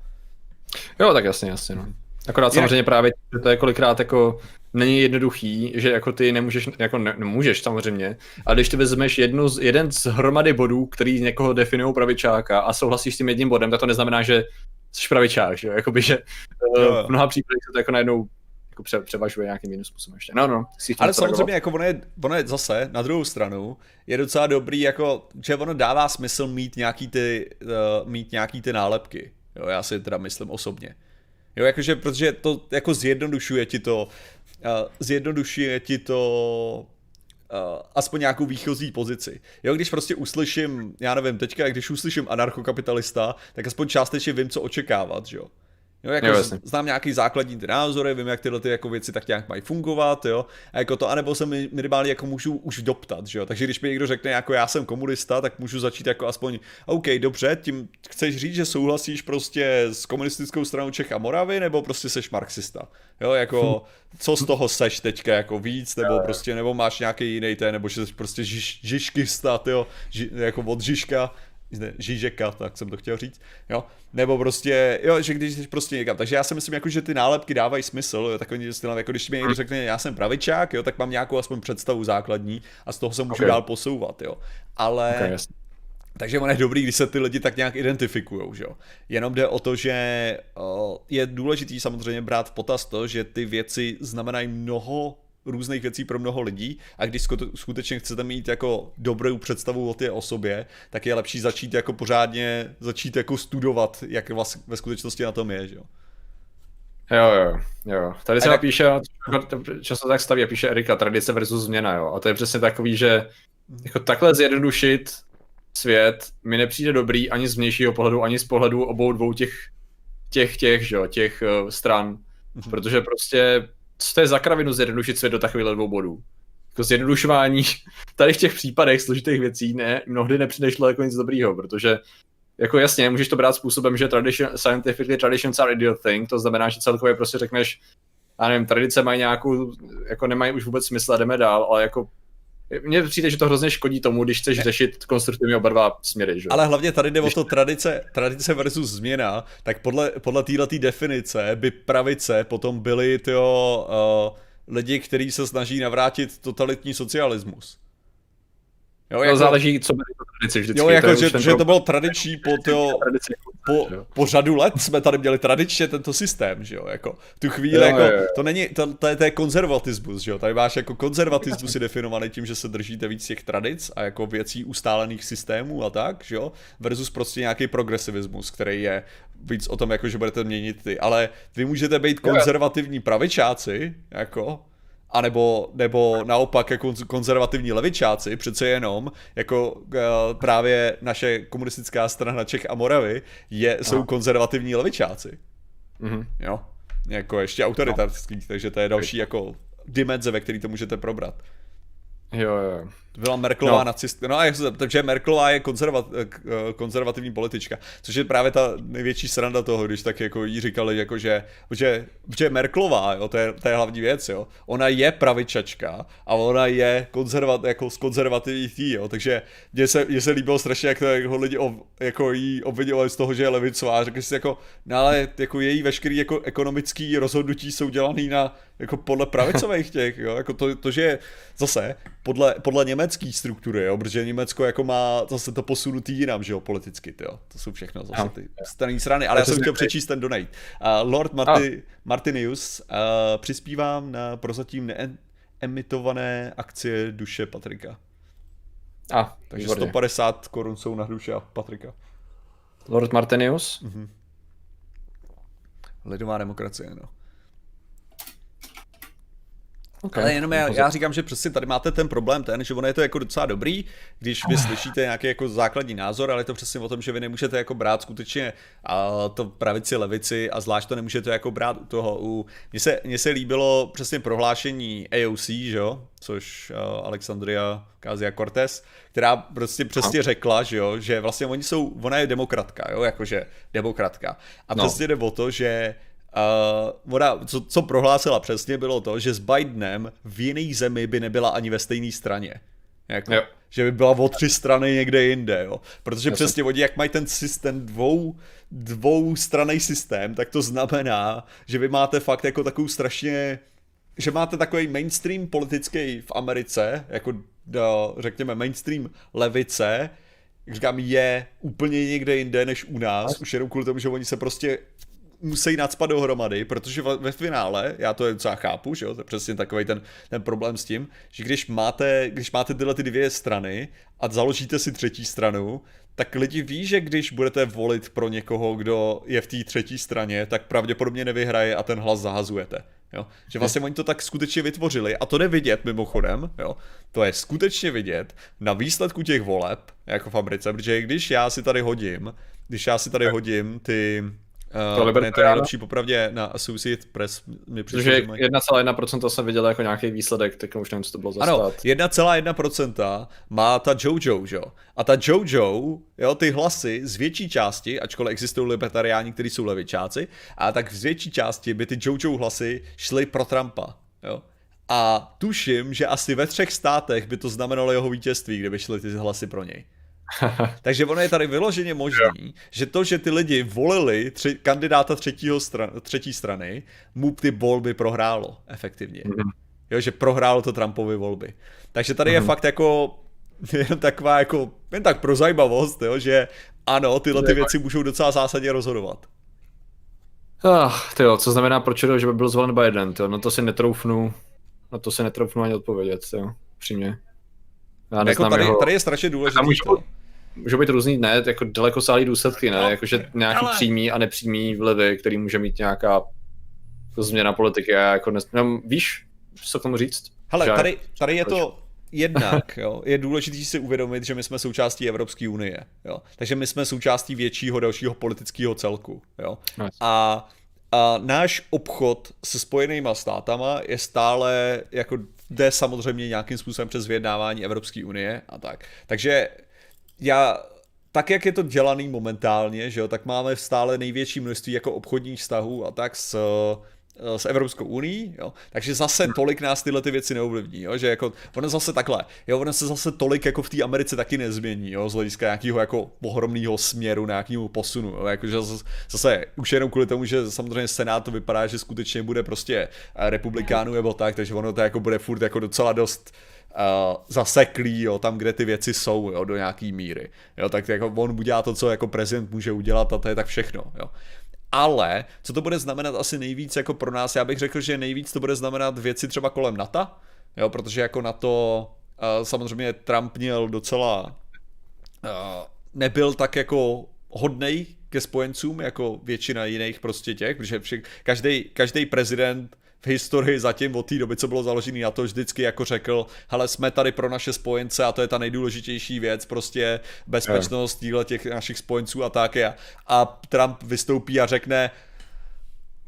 Jo, tak jasně, jasně, no. Akorát Jinak... samozřejmě právě, že to je kolikrát jako není jednoduchý, že jako ty nemůžeš, jako ne, nemůžeš samozřejmě, ale když ty vezmeš jednu z, jeden z hromady bodů, který někoho definují pravičáka a souhlasíš s tím jedním bodem, tak to neznamená, že jsi pravičák, že jo, jakoby, že uh, v mnoha případech se to jako najednou jako pře, převažuje nějakým jiným způsobem ještě. No, no. Ale samozřejmě, jako ono je, ono je zase, na druhou stranu, je docela dobrý, jako, že ono dává smysl mít nějaký ty, uh, mít nějaký ty nálepky. Jo, já si teda myslím osobně. Jo, jakože, protože to jako zjednodušuje ti to, uh, zjednodušuje ti to Uh, aspoň nějakou výchozí pozici. Jo, když prostě uslyším, já nevím, teďka, když uslyším anarchokapitalista, tak aspoň částečně vím, co očekávat, že jo. Jo, jako jo, znám nějaký základní ty názory, vím, jak tyhle ty jako věci tak nějak mají fungovat, jo. A jako to, anebo se minimálně jako můžu už doptat, že jo. Takže když mi někdo řekne, jako já jsem komunista, tak můžu začít jako aspoň, OK, dobře, tím chceš říct, že souhlasíš prostě s komunistickou stranou Čech a Moravy, nebo prostě seš marxista. Jo, jako, co z toho seš teďka jako víc, nebo prostě, nebo máš nějaký jiný ten, nebo že jsi prostě žiž, žižkista, jo, ži, jako od Žižka, Žižeka, tak jsem to chtěl říct, jo, nebo prostě, jo, že když jsi prostě někam, takže já si myslím, jako, že ty nálepky dávají smysl, jo, takový styl, jako když mi někdo řekne, já jsem pravičák, jo, tak mám nějakou aspoň představu základní a z toho se můžu okay. dál posouvat, jo, ale... Okay, takže on je dobrý, když se ty lidi tak nějak identifikují, že jo. Jenom jde o to, že je důležitý samozřejmě brát v potaz to, že ty věci znamenají mnoho různých věcí pro mnoho lidí a když skutečně chcete mít jako dobrou představu o té osobě, tak je lepší začít jako pořádně, začít jako studovat, jak vlastně ve skutečnosti na tom je, že jo. Jo, jo, jo. Tady se tak... napíše, často tak staví a píše Erika, tradice versus změna, jo. A to je přesně takový, že jako takhle zjednodušit svět mi nepřijde dobrý ani z vnějšího pohledu, ani z pohledu obou dvou těch, těch, těch, že jo, těch uh, stran. Mm-hmm. Protože prostě co to je za kravinu zjednodušit svět do takových dvou bodů? Jako zjednodušování tady v těch případech složitých věcí ne, mnohdy nepřinešlo jako nic dobrýho, protože jako jasně, můžeš to brát způsobem, že tradition, scientifically traditions are idiot thing, to znamená, že celkově prostě řekneš, já nevím, tradice mají nějakou, jako nemají už vůbec smysl a jdeme dál, ale jako mně přijde, že to hrozně škodí tomu, když chceš řešit konstruktivně oba dva směry. Že? Ale hlavně tady jde o to tradice, tradice versus změna, tak podle, podle této definice by pravice potom byly tyjo, uh, lidi, kteří se snaží navrátit totalitní socialismus. Jo, jako, záleží, co byly to tradici vždycky. Jo, jako, to že, že to bylo tradiční po, tyjo, po, po, řadu let jsme tady měli tradičně tento systém, že jo, jako tu chvíli, jo, jako, jo, jo. to není, to, to, je, to je konzervatismus, že jo, tady máš jako konzervatismus je definovaný tím, že se držíte víc těch tradic a jako věcí ustálených systémů a tak, že jo, versus prostě nějaký progresivismus, který je víc o tom, jako, že budete měnit ty, ale vy můžete být konzervativní pravičáci, jako, a nebo, nebo naopak jako konzervativní levičáci, přece jenom, jako uh, právě naše komunistická strana Čech a Moravy, je, jsou konzervativní levičáci. Mm-hmm. Jo, jako ještě autoritarský, no. takže to je další jako dimenze, ve který to můžete probrat. Jo, jo. Byla Merklová no. nacist, no a takže Merklová je konzervat, eh, konzervativní politička, což je právě ta největší sranda toho, když tak jako jí říkali, jako že, že, že Merklová, jo, to je, to je hlavní věc, jo, ona je pravičačka a ona je konzervat, jako z konzervativní tý, jo, takže mně se, mně se líbilo strašně, jak to jako lidi ob, jako jí obvinovali z toho, že je levicová a řekli si jako, no ale jako její veškerý jako ekonomický rozhodnutí jsou dělaný na, jako podle pravicových těch, jo, jako to, to že zase podle, podle německé struktury, jo, protože Německo jako má zase to posunutý jinam, že jo, politicky, jo, to jsou všechno zase ty straní strany, ale já jsem chtěl přečíst ten donate. Uh, Lord Marty, Martinius, uh, přispívám na prozatím neemitované akcie duše Patrika. A, Takže výborně. 150 korun jsou na duše Patrika. Lord Martinius? Mhm. Lidová demokracie, no. Okay. Ale jenom já, já říkám, že přesně tady máte ten problém ten, že ono je to jako docela dobrý, když vy slyšíte nějaký jako základní názor, ale je to přesně o tom, že vy nemůžete jako brát skutečně a to pravici, levici a zvlášť to nemůžete jako brát u toho. U, mně, se, mně se líbilo přesně prohlášení AOC, že jo, což uh, Alexandria Kázia Cortez, která prostě přesně řekla, že jo, že vlastně oni jsou, ona je demokratka, jo, jakože demokratka. A no. přesně jde o to, že Uh, ona, co, co prohlásila přesně, bylo to, že s Bidenem v jiné zemi by nebyla ani ve stejné straně. Jako, jo. Že by byla o tři strany někde jinde, jo. Protože Jasně. přesně oni, jak mají ten systém dvou, dvou stranej systém, tak to znamená, že vy máte fakt jako takovou strašně, že máte takový mainstream politický v Americe, jako do, řekněme mainstream levice, jak říkám, je úplně někde jinde než u nás, už jenom kvůli tomu, že oni se prostě musí nadspat dohromady, protože ve finále, já to docela chápu, že jo, to je přesně takový ten, ten problém s tím, že když máte, když máte tyhle ty dvě strany a založíte si třetí stranu, tak lidi ví, že když budete volit pro někoho, kdo je v té třetí straně, tak pravděpodobně nevyhraje a ten hlas zahazujete. Jo? Že vlastně oni to tak skutečně vytvořili a to jde vidět mimochodem, jo? to je skutečně vidět na výsledku těch voleb, jako v Americe, protože když já si tady hodím, když já si tady hodím ty, Uh, to, ne, to je nejlepší popravdě na Associate Press. Mi Protože 1,1% jsem viděl jako nějaký výsledek, tak už nevím, co to bylo za Ano, 1,1% má ta Jojo, že jo? A ta Jojo, jo, ty hlasy z větší části, ačkoliv existují libertariáni, kteří jsou levičáci, a tak z větší části by ty Jojo hlasy šly pro Trumpa, jo? A tuším, že asi ve třech státech by to znamenalo jeho vítězství, kdyby šly ty hlasy pro něj. Takže ono je tady vyloženě možný, že to, že ty lidi volili tři, kandidáta třetího stran, třetí strany, mu ty volby prohrálo efektivně. Mm-hmm. Jo, že prohrálo to Trumpovy volby. Takže tady mm-hmm. je mhm. fakt jako jen taková jako, jen tak pro zajímavost, jo, že ano, tyhle ty věci můžou docela zásadně rozhodovat. Ah, tyjo, co znamená proč že by byl zvolen Biden, tyjo, no to si netroufnu, na to si netroufnu ani odpovědět, jo, přímě. Já jako tady, jeho... tady je strašně důležité. Můžou, můžou být různý, ne, jako daleko sálí důsledky, ne, no, jakože nějaký ale... přímý a nepřímý vlivy, který může mít nějaká jako změna politiky a jako, nes... no, víš, co k tomu říct? Hele, tady, tady je to, jednak jo, je důležité si uvědomit, že my jsme součástí Evropské unie. Jo. Takže my jsme součástí většího dalšího politického celku. Jo. Nice. A, a náš obchod se spojenýma státama je stále jako jde samozřejmě nějakým způsobem přes vyjednávání Evropské unie a tak. Takže já tak, jak je to dělaný momentálně, že jo, tak máme stále největší množství jako obchodních vztahů a tak s Eh, s Evropskou uní, jo, takže zase tolik nás tyhle ty věci neovlivní, jo, že jako, ono zase takhle, jo, ono se zase tolik jako v té Americe taky nezmění, jo, z hlediska nějakého jako ohromného směru, nějakého posunu, jo, jakože zase, zase už jenom kvůli tomu, že samozřejmě Senát to vypadá, že skutečně bude prostě republikánů nebo tak, takže ono to jako bude furt jako docela dost uh, zaseklý, jo, tam, kde ty věci jsou, jo, do nějaký míry. Jo, tak jako on udělá to, co jako prezident může udělat a to je tak všechno, jo. Ale, co to bude znamenat asi nejvíc jako pro nás, já bych řekl, že nejvíc to bude znamenat věci třeba kolem NATO, jo, protože jako na to uh, samozřejmě Trump měl docela uh, nebyl tak jako hodnej ke spojencům jako většina jiných prostě těch, protože každý prezident v historii zatím od té doby, co bylo založený na to, vždycky jako řekl, hele, jsme tady pro naše spojence a to je ta nejdůležitější věc, prostě bezpečnost díle těch našich spojenců a tak. A, a Trump vystoupí a řekne,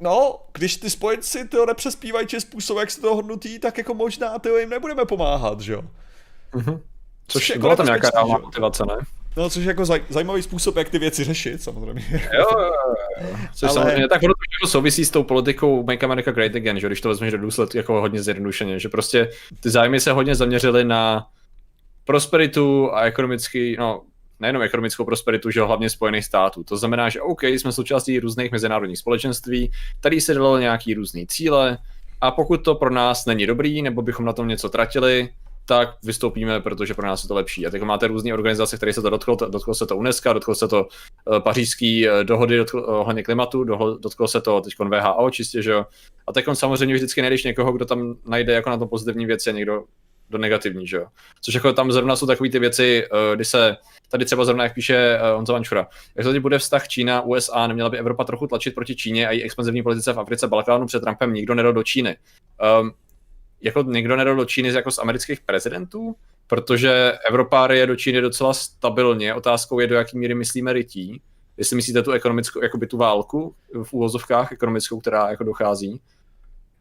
No, když ty spojenci to nepřespívají či způsob, jak se to hodnotí, tak jako možná to jim nebudeme pomáhat, že jo? Mm-hmm. Což, Což byla tam nějaká reálná motivace, ne? No, což je jako zaj, zajímavý způsob, jak ty věci řešit, samozřejmě. Jo, jo, jo. Což Ale... samozřejmě, tak ono to souvisí s tou politikou Make America Great Again, že když to vezmeš do důsledku jako hodně zjednodušeně, že prostě ty zájmy se hodně zaměřily na prosperitu a ekonomický, no, nejenom ekonomickou prosperitu, že hlavně Spojených států. To znamená, že OK, jsme součástí různých mezinárodních společenství, tady se dalo nějaký různý cíle a pokud to pro nás není dobrý, nebo bychom na tom něco tratili, tak vystoupíme, protože pro nás je to lepší. A teď máte různé organizace, které se to dotklo, dotklo se to UNESCO, dotklo se to uh, pařížský uh, dohody uh, ohledně klimatu, dotklo se to teď VHO čistě, že jo. A teď samozřejmě vždycky najdeš někoho, kdo tam najde jako na to pozitivní věci a někdo do negativní, že jo. Což jako tam zrovna jsou takové ty věci, kdy se tady třeba zrovna, jak píše Honza Vančura, jak to bude vztah Čína, USA, neměla by Evropa trochu tlačit proti Číně a její expanzivní politice v Africe, Balkánu před Trumpem, nikdo nedal do Číny. Um, jako někdo nedal do Číny jako z amerických prezidentů, protože Evropa je do Číny docela stabilně. Otázkou je, do jaký míry myslíme rytí. Jestli myslíte tu ekonomickou, jakoby tu válku v úvozovkách ekonomickou, která jako dochází.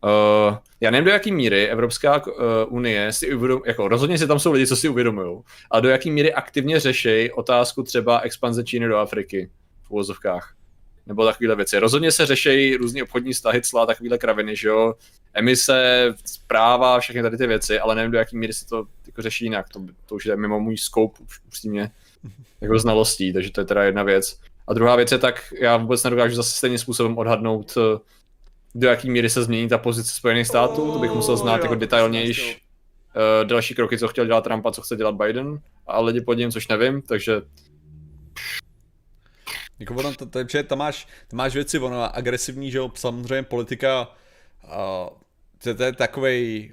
Uh, já nevím, do jaký míry Evropská uh, unie si uvědom, jako rozhodně si tam jsou lidi, co si uvědomují, a do jaký míry aktivně řeší otázku třeba expanze Číny do Afriky v úvozovkách nebo takovéhle věci. Rozhodně se řeší různé obchodní vztahy, cla, takovéhle kraviny, že jo, emise, zpráva, všechny tady ty věci, ale nevím, do jaký míry se to jako řeší jinak. To, to už je mimo můj scope, upřímně, jako znalostí, takže to je teda jedna věc. A druhá věc je tak, já vůbec nedokážu zase stejným způsobem odhadnout, eh, do jaký míry se změní ta pozice Spojených států, to bych musel znát jako detailnější uh, další kroky, co chtěl dělat Trump a co chce dělat Biden a lidi pod ním, což nevím, takže jako ono, to, to, to, tam, máš, tam máš věci, ono agresivní, že jo, samozřejmě politika, uh, to, to je takovej,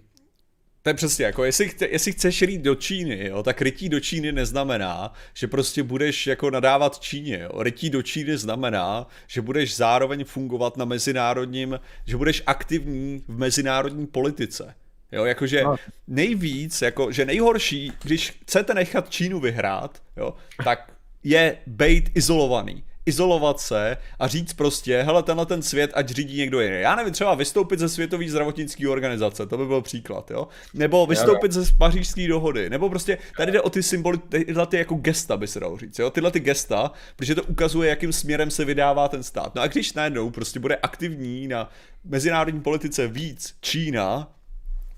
to je přesně jako, jestli, chce, jestli chceš rýt do Číny, jo, tak rytí do Číny neznamená, že prostě budeš jako nadávat Číně. Jo. Rytí do Číny znamená, že budeš zároveň fungovat na mezinárodním, že budeš aktivní v mezinárodní politice. Jo, jakože no. nejvíc, jako, že nejhorší, když chcete nechat Čínu vyhrát, jo, tak je být izolovaný izolovat se a říct prostě, hele, tenhle ten svět, ať řídí někdo jiný. Já nevím, třeba vystoupit ze světové zdravotnické organizace, to by byl příklad, jo? Nebo vystoupit ze pařížské dohody, nebo prostě tady jde o ty symboly, tyhle ty jako gesta by se dalo říct, jo? Tyhle ty gesta, protože to ukazuje, jakým směrem se vydává ten stát. No a když najednou prostě bude aktivní na mezinárodní politice víc Čína,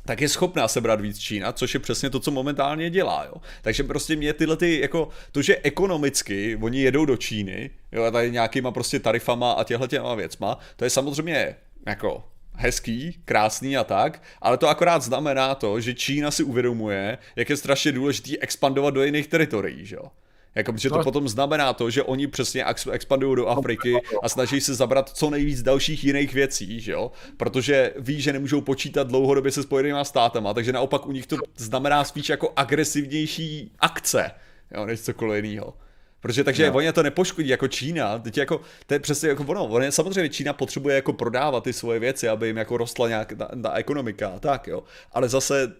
tak je schopná sebrat víc Čína, což je přesně to, co momentálně dělá, jo. Takže prostě mě tyhle ty, jako, to, že ekonomicky oni jedou do Číny, jo, a tady nějakýma prostě tarifama a těhle těma věcma, to je samozřejmě jako hezký, krásný a tak, ale to akorát znamená to, že Čína si uvědomuje, jak je strašně důležitý expandovat do jiných teritorií, že jo. Jako, protože to no. potom znamená to, že oni přesně expandují do Afriky a snaží se zabrat co nejvíc dalších jiných věcí, že jo? Protože ví, že nemůžou počítat dlouhodobě se spojenými státama, takže naopak u nich to znamená spíš jako agresivnější akce, jo, než cokoliv jiného. Protože takže no. oni to nepoškodí jako Čína, teď jako, to je přesně jako ono, ono, samozřejmě Čína potřebuje jako prodávat ty svoje věci, aby jim jako rostla nějak ta, ta ekonomika a tak, jo. Ale zase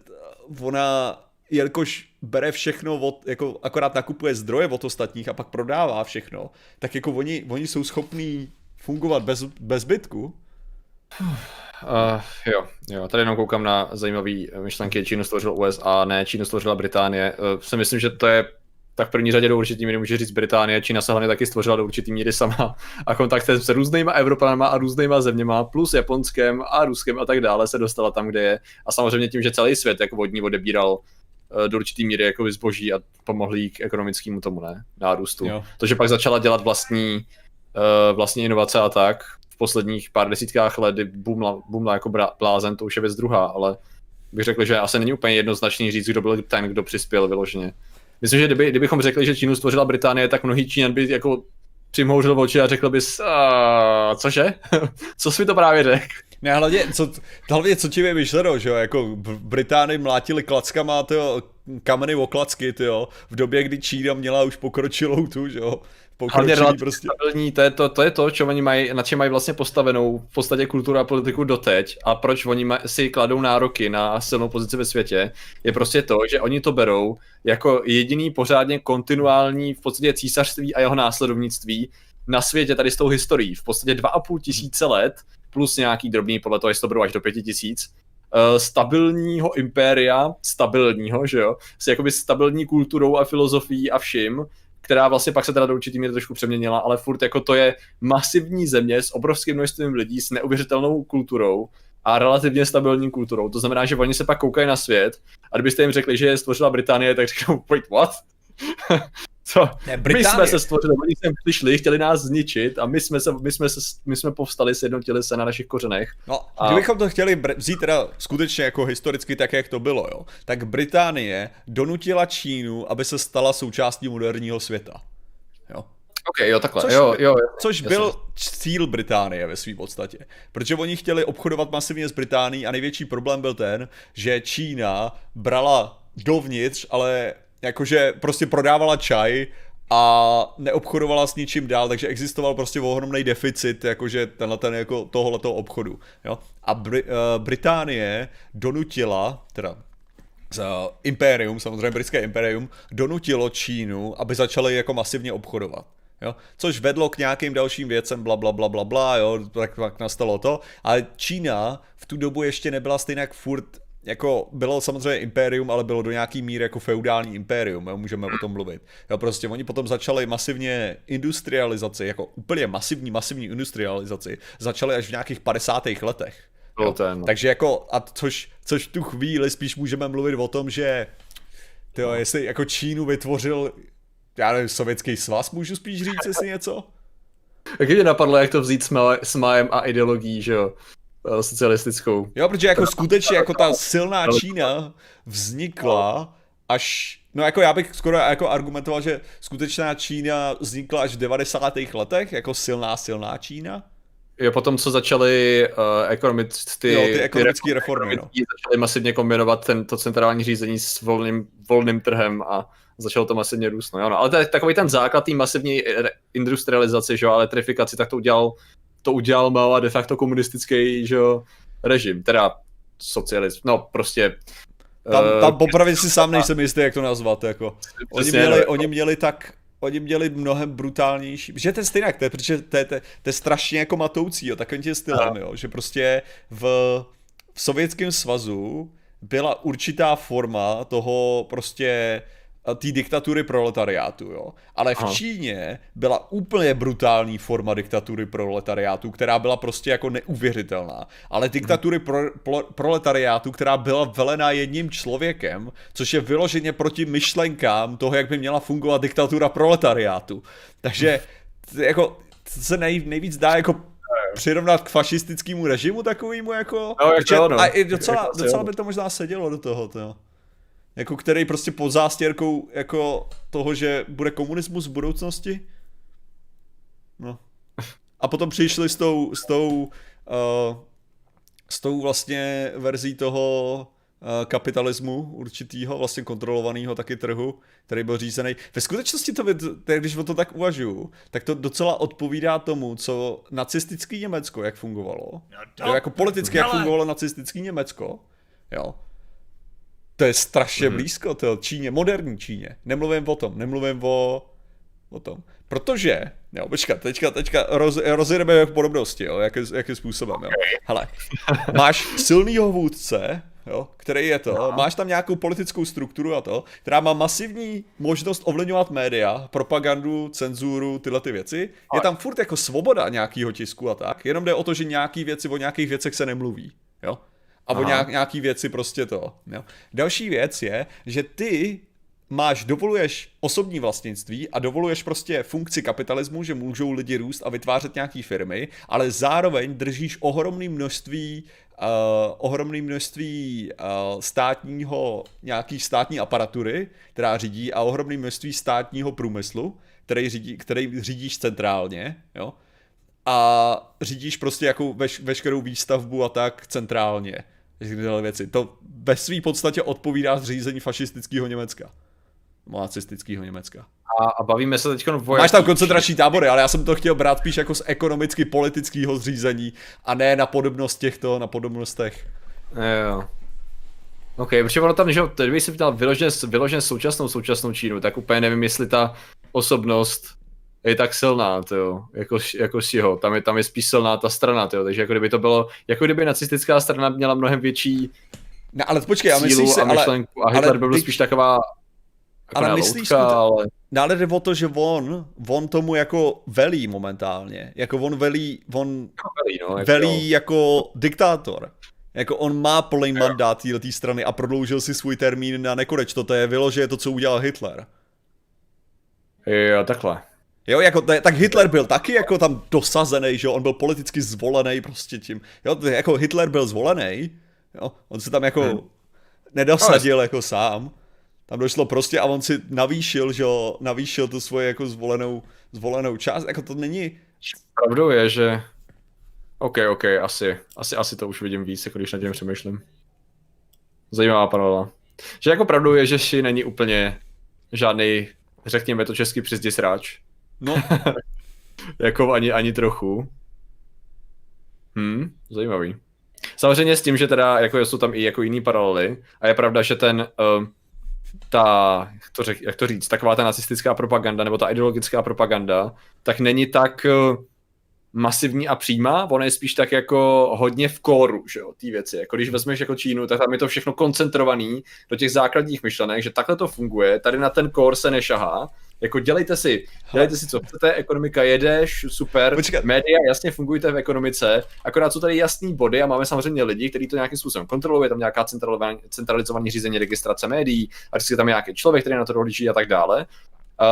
ona jelikož bere všechno, od, jako akorát nakupuje zdroje od ostatních a pak prodává všechno, tak jako oni, oni jsou schopní fungovat bez, bez zbytku. Uh, jo, jo, tady jenom koukám na zajímavý myšlenky, Čínu stvořil USA, ne, Čínu stvořila Británie. Uh, si myslím, že to je tak v první řadě do určitý míry může říct Británie, Čína se hlavně taky stvořila do určitý míry sama a kontakt s různýma Evropanama a různýma zeměma, plus Japonskem a Ruskem a tak dále se dostala tam, kde je. A samozřejmě tím, že celý svět jako vodní odebíral Eh, do určitý míry jako zboží a pomohli jí k ekonomickému tomu, ne, nárůstu. Jo. To, že pak začala dělat vlastní, uh, vlastní inovace a tak, v posledních pár desítkách let boomla, boomla jako blázen, to už je věc druhá, ale bych řekl, že asi není úplně jednoznačný říct, kdo byl ten, kdo přispěl vyloženě. Myslím, že kdyby, kdybychom řekli, že Čínu stvořila Británie, tak mnohý Číňan by jako přimhouřil oči a řekl bys, cože? Co jsi mi to právě řekl? Ne, hlavně, co, hlavně, co ti je myšleno, že jo, jako v Británii mlátili klackama, tyjo, kameny o klacky, tyjo, v době, kdy Čína měla už pokročilou tu, že jo, Hlavně prostě. stabilní, to je to, to je to, čo oni mají, na čem mají vlastně postavenou v podstatě kulturu a politiku doteď a proč oni maj, si kladou nároky na silnou pozici ve světě, je prostě to, že oni to berou jako jediný pořádně kontinuální v podstatě císařství a jeho následovnictví na světě tady s tou historií. V podstatě 2,5 tisíce let plus nějaký drobný, podle toho, jestli to budou až do 5 tisíc, uh, stabilního impéria, stabilního, že jo, s jakoby stabilní kulturou a filozofií a vším, která vlastně pak se teda do určitý míry trošku přeměnila, ale furt jako to je masivní země s obrovským množstvím lidí, s neuvěřitelnou kulturou a relativně stabilní kulturou. To znamená, že oni se pak koukají na svět a kdybyste jim řekli, že je stvořila Británie, tak řeknou, wait, what? Co? Ne, My jsme se stvořili, oni sem přišli, chtěli nás zničit a my jsme, se, my jsme, se, my jsme povstali, sjednotili se na našich kořenech. No, a... kdybychom to chtěli vzít teda skutečně jako historicky tak, jak to bylo, jo, tak Británie donutila Čínu, aby se stala součástí moderního světa. Jo. Ok, jo, takhle, což, jo, jo. Což jasný. byl cíl Británie ve své podstatě. Protože oni chtěli obchodovat masivně s Británií a největší problém byl ten, že Čína brala dovnitř, ale jakože prostě prodávala čaj a neobchodovala s ničím dál, takže existoval prostě ohromný deficit, jakože tenhle ten jako tohoto obchodu. Jo? A Br- uh, Británie donutila, teda za impérium, samozřejmě britské impérium, donutilo Čínu, aby začali jako masivně obchodovat. Jo? Což vedlo k nějakým dalším věcem, bla, bla, bla, bla, bla, jo? Tak, tak nastalo to. Ale Čína v tu dobu ještě nebyla stejně jak furt jako bylo samozřejmě impérium, ale bylo do nějaký míry jako feudální impérium, jo, můžeme o tom mluvit. Jo, prostě oni potom začali masivně industrializaci, jako úplně masivní, masivní industrializaci, začali až v nějakých 50. letech. Jo. Ten. Takže jako, a což, což v tu chvíli spíš můžeme mluvit o tom, že tyjo, jestli jako Čínu vytvořil, já nevím, sovětský svaz, můžu spíš říct, jestli něco? Jak mě napadlo, jak to vzít s májem a ideologií, že jo? Eh, socialistickou. Jo, protože jako skutečně jako ta silná Čína vznikla až, no jako já bych skoro jako argumentoval, že skutečná Čína vznikla až v 90. letech, jako silná, silná Čína. Jo, potom, co začaly uh, ekonomic, ty, jo, ty ekonomické reformy, no. začaly masivně kombinovat ten, to centrální řízení s volným, volným trhem a začalo to masivně růst. No, jo, no. Ale to je takový ten základ té masivní industrializace, že jo, elektrifikaci, tak to udělal to udělal Mao a de facto komunistický že jo, režim, teda socialism, no prostě tam, tam uh, popravě si sám nejsem jistý, jak to nazvat, jako. Oni měli, oni měli tak, oni měli mnohem brutálnější, že to je stejně, to je, protože to je, to, je, to je strašně jako matoucí, jo, takovým tím stylem, jo, že prostě v, v Sovětském svazu byla určitá forma toho prostě té diktatury proletariátu, jo. Ale v Aha. Číně byla úplně brutální forma diktatury proletariátu, která byla prostě jako neuvěřitelná. Ale diktatury pro, pro, proletariátu, která byla velená jedním člověkem, což je vyloženě proti myšlenkám toho, jak by měla fungovat diktatura proletariátu. Takže jako se nej, nejvíc dá jako přirovnat k fašistickému režimu takovému jako... No, jak no. A i docela, docela by to možná sedělo do toho, to jako který prostě pod zástěrkou jako toho, že bude komunismus v budoucnosti. No. A potom přišli s tou, s tou, uh, s tou vlastně verzí toho uh, kapitalismu určitýho, vlastně kontrolovaného taky trhu, který byl řízený. Ve skutečnosti to, když o to tak uvažuju, tak to docela odpovídá tomu, co nacistický Německo, jak fungovalo. No, jo, jako politicky, jak fungovalo nacistický Německo. Jo to je strašně mm. blízko, to Číně, moderní Číně. Nemluvím o tom, nemluvím o, o tom. Protože, jo, počkat, teďka, teďka roz, rozjedeme podobnosti, jo, jaký, jakým způsobem, jo. Hele, máš silnýho vůdce, jo, který je to, no. máš tam nějakou politickou strukturu a to, která má masivní možnost ovlivňovat média, propagandu, cenzuru, tyhle ty věci. Je tam furt jako svoboda nějakého tisku a tak, jenom jde o to, že nějaký věci o nějakých věcech se nemluví, jo a o nějak, nějaký věci prostě to. Jo. Další věc je, že ty máš, dovoluješ osobní vlastnictví a dovoluješ prostě funkci kapitalismu, že můžou lidi růst a vytvářet nějaký firmy, ale zároveň držíš ohromné množství uh, ohromné množství uh, státního, nějaký státní aparatury, která řídí a ohromné množství státního průmyslu, který, řídí, který řídíš centrálně, jo, a řídíš prostě jako veš, veškerou výstavbu a tak centrálně. Tyhle věci. To ve své podstatě odpovídá zřízení fašistického Německa. Nacistického Německa. A, a bavíme se teď o Máš tam koncentrační tábory, ale já jsem to chtěl brát spíš jako z ekonomicky politického zřízení a ne na podobnost těchto, na podobnostech. Jo. OK, protože ono tam, že kdyby si ptal vyloženě, vyloženě současnou současnou Čínu, tak úplně nevím, jestli ta osobnost je tak silná, tyjo, jako, jako jeho. Tam je, tam je spíš silná ta strana, tyjo. takže jako kdyby to bylo, jako kdyby nacistická strana měla mnohem větší No ale počkej, a myslíš si, ale, a Hitler ale, byl ty... spíš taková jako ale myslíš, loutka, ale... No ale jde o to, že on, on tomu jako velí momentálně. Jako on velí, on no, velí, no, jako... velí jako diktátor. Jako on má plný mandát této strany a prodloužil si svůj termín na nekonečno. To je vyloženě to, co udělal Hitler. Jo, takhle. Jo, jako, tak Hitler byl taky jako tam dosazený, že jo, on byl politicky zvolený prostě tím. Jo, jako Hitler byl zvolený, jo, on se tam jako hmm. nedosadil jako sám. Tam došlo prostě a on si navýšil, že jo, navýšil tu svoji jako zvolenou, zvolenou část, jako to není... Pravdou je, že... OK, OK, asi, asi, asi to už vidím víc, jako když na tím přemýšlím. Zajímavá paralela. Že jako pravdou je, že Shi není úplně žádný, řekněme to český sráč. No. jako ani, ani trochu. Hm, zajímavý. Samozřejmě s tím, že teda jako jsou tam i jako jiný paralely a je pravda, že ten uh, ta, jak to, řek, jak to říct, taková ta nacistická propaganda nebo ta ideologická propaganda, tak není tak uh, masivní a přímá, ona je spíš tak jako hodně v kóru, že jo, ty věci. Jako když vezmeš jako Čínu, tak tam je to všechno koncentrovaný do těch základních myšlenek, že takhle to funguje, tady na ten kór se nešahá, jako dělejte si, dělejte si, co chcete, ekonomika jedeš, super, Počkat. média jasně fungujte v ekonomice, akorát jsou tady jasný body a máme samozřejmě lidi, kteří to nějakým způsobem kontrolují, tam nějaká centralizovaný řízení registrace médií a vždycky tam nějaký člověk, který na to dohlíží a tak dále.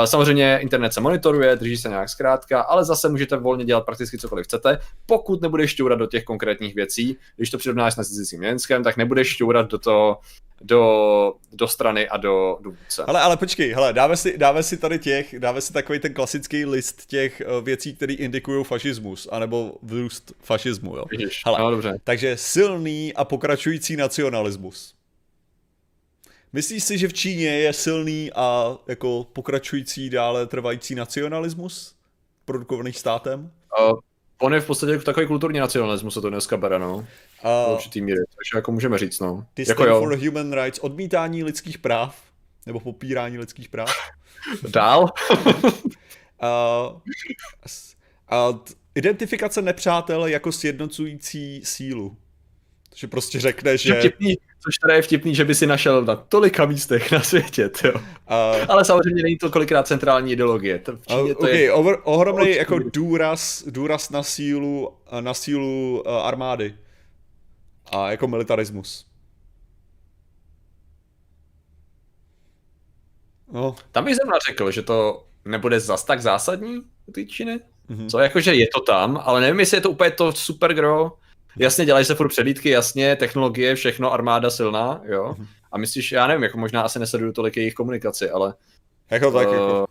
Samozřejmě internet se monitoruje, drží se nějak zkrátka, ale zase můžete volně dělat prakticky cokoliv chcete, pokud nebudeš šťourat do těch konkrétních věcí. Když to přirovnáš s nacistickým Německem, tak nebudeš šťourat do, to, do, do strany a do důvodce. Ale, ale počkej, hele, dáme si, dáme si tady těch, dáme si takový ten klasický list těch eh, věcí, které indikují fašismus, anebo vrůst fašismu, jo. Vidíš, hele, no, dobře. Takže silný a pokračující nacionalismus. Myslíš si, že v Číně je silný a jako pokračující dále trvající nacionalismus produkovaný státem? Uh, on je v podstatě takový kulturní nacionalismus, se to dneska bere, no. Uh, určitý míry, takže jako můžeme říct, no. Ty jako jo. for human rights, odmítání lidských práv, nebo popírání lidských práv. Dál? uh, uh, identifikace nepřátel jako sjednocující sílu. Že prostě řekne, že... Vtipný, což teda je vtipný, že by si našel na tolika místech na světě, jo. Uh, Ale samozřejmě není to kolikrát centrální ideologie. To v Číně to okay, je... Over, ohromný jako důraz, důraz na sílu, na sílu uh, armády. A jako militarismus. No. Tam bych zrovna řekl, že to nebude zas tak zásadní u té Číny. Mm-hmm. Co jakože je to tam, ale nevím, jestli je to úplně to super gro, Jasně, dělají se furt předlítky, jasně, technologie, všechno, armáda silná, jo. Mhm. A myslíš, já nevím, jako možná asi nesleduju tolik jejich komunikaci, ale... Jako tak, uh, jako...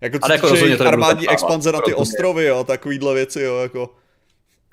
Jako co jako rozhodně armádní expanze na ty ostrovy, jo, takovýhle věci, jo, jako...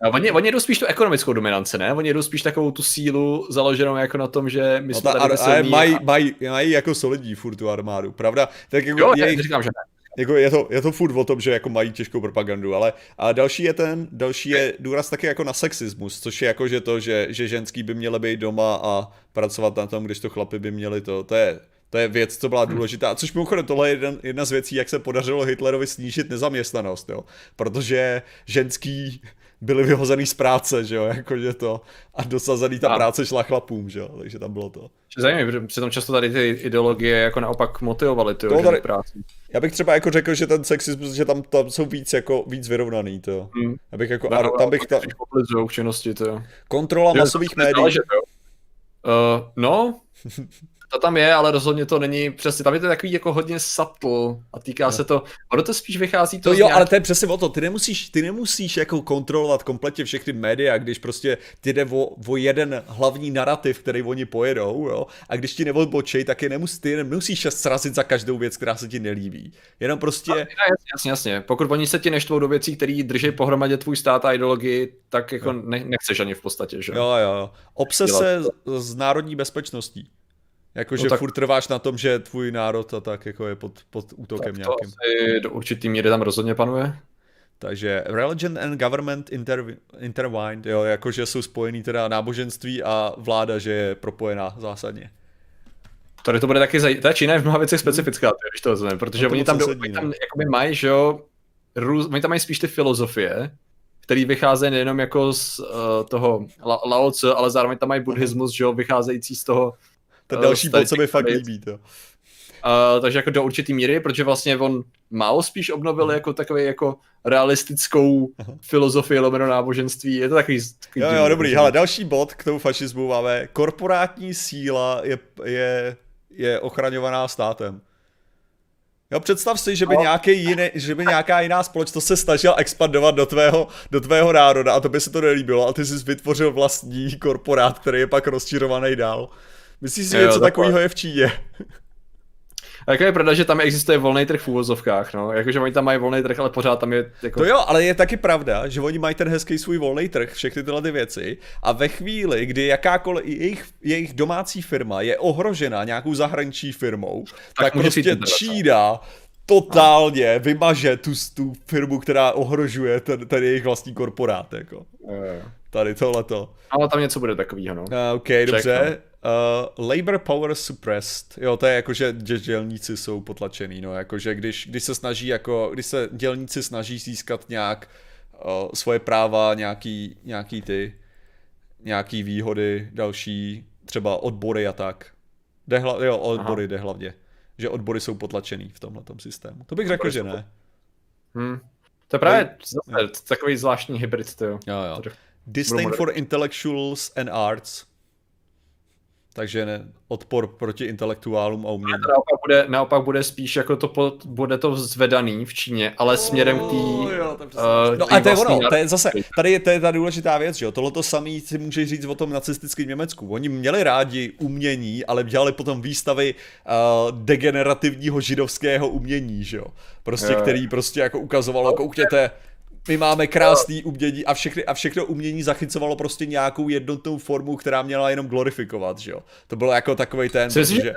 A oni, oni jdou spíš tu ekonomickou dominanci, ne? Oni jdou spíš takovou tu sílu založenou jako na tom, že my no jsme tady a, a mají, mají, mají jako solidní furt tu armádu, pravda? Tak jako jo, jejich, říkám, že ne jako je, to, je to furt o tom, že jako mají těžkou propagandu, ale a další je ten, další je důraz taky jako na sexismus, což je jako že to, že, že ženský by měly být doma a pracovat na tom, když to chlapy by měli to, to je, to je věc, co byla hmm. důležitá. Což mimochodem tohle je jeden, jedna z věcí, jak se podařilo Hitlerovi snížit nezaměstnanost, jo. Protože ženský byli vyhozený z práce, že jo, jakože to a dosazený ta a... práce šla chlapům, že jo, takže tam bylo to. Zajímavé, protože přitom často tady ty ideologie jako naopak motivovaly ty tady... práci. Já bych třeba jako řekl, že ten sexismus, že tam, tam jsou víc jako víc vyrovnaný, to. Hmm. Já bych jako, no, tam bych tam... činnosti, to. Kontrola je, masových médií. Uh, no, to tam je, ale rozhodně to není přesně, tam je to takový jako hodně subtle a týká no. se to, ono to spíš vychází to, to jo, nějak... ale to je přesně o to, ty nemusíš, ty nemusíš jako kontrolovat kompletně všechny média, když prostě ty jde o, o jeden hlavní narrativ, který oni pojedou, jo, a když ti neodbočej, tak je nemusí, ty nemusíš srazit za každou věc, která se ti nelíbí. Jenom prostě... No, jasně, jasně, jasně. Pokud oni se ti neštvou do věcí, které drží pohromadě tvůj stát a ideologii, tak jako ne, nechceš ani v podstatě, že? Jo, jo. Obsese z národní bezpečností. Jakože no tak... furt trváš na tom, že tvůj národ a tak jako je pod, pod útokem tak to nějakým. Asi do určitý míry tam rozhodně panuje. Takže religion and government inter, intertwined, jo, jakože jsou spojený teda náboženství a vláda, že je propojená zásadně. Tady to bude taky zaj... Ta Čína je v mnoha věcech specifická, když to vezmeme, protože no to oni tam, do, oni tam jakoby mají, že jo, růz, oni tam mají spíš ty filozofie, který vycházejí nejenom jako z uh, toho La- Lao Tzu, ale zároveň tam mají buddhismus, že jo, vycházející z toho ten další bod se mi fakt líbí, to. Uh, takže jako do určitý míry, protože vlastně on málo spíš obnovil jako takový jako realistickou filozofii lomeno náboženství. Je to takový... takový jo, jo, dobrý. Hele, další bod k tomu fašismu máme. Korporátní síla je, je, je ochraňovaná státem. Jo, představ si, že by, no. nějaký jiný, že by nějaká jiná společnost se snažila expandovat do tvého, do tvého národa a to by se to nelíbilo a ty jsi vytvořil vlastní korporát, který je pak rozčírovaný dál. Myslíš si, že něco takového je v Číně? A jako je pravda, že tam existuje volný trh v úvozovkách, no. Jakože oni tam mají volný trh, ale pořád tam je jako... To jo, ale je taky pravda, že oni mají ten hezký svůj volný trh, všechny tyhle ty věci a ve chvíli, kdy jakákoliv jejich, jejich domácí firma je ohrožena nějakou zahraniční firmou, tak, tak prostě Čína totálně vymaže tu, tu firmu, která ohrožuje ten, ten jejich vlastní korporát, jako. Tady tohleto. Ale tam něco bude takového, no. Uh, OK, Check, dobře. No. Uh, labor power suppressed. Jo, to je jako, že, že dělníci jsou potlačený, no, jakože když, když se snaží, jako, když se dělníci snaží získat nějak uh, svoje práva, nějaký, nějaký ty, nějaký výhody, další, třeba odbory a tak. Jde hla, jo, odbory Aha. jde hlavně. Že odbory jsou potlačený v tomhle systému. To bych řekl, že ne. Hmm. To je právě zase takový zvláštní hybrid, to jo. Jo, jo. Disdain for intellectuals and arts. Takže ne, odpor proti intelektuálům a umění. A naopak bude, naopak bude spíš jako to pod, bude to zvedaný v Číně, ale směrem k té. Oh, uh, no a to je ono, to je zase, tady je, to je ta důležitá věc, že jo, tohle to samý si můžeš říct o tom nacistickém Německu. Oni měli rádi umění, ale dělali potom výstavy uh, degenerativního židovského umění, že jo. Prostě, jo. který prostě jako ukazovalo, koukněte, my máme krásný umění a, všechny, a všechno umění zachycovalo prostě nějakou jednotnou formu, která měla jenom glorifikovat, že jo. To bylo jako takový ten, že... že...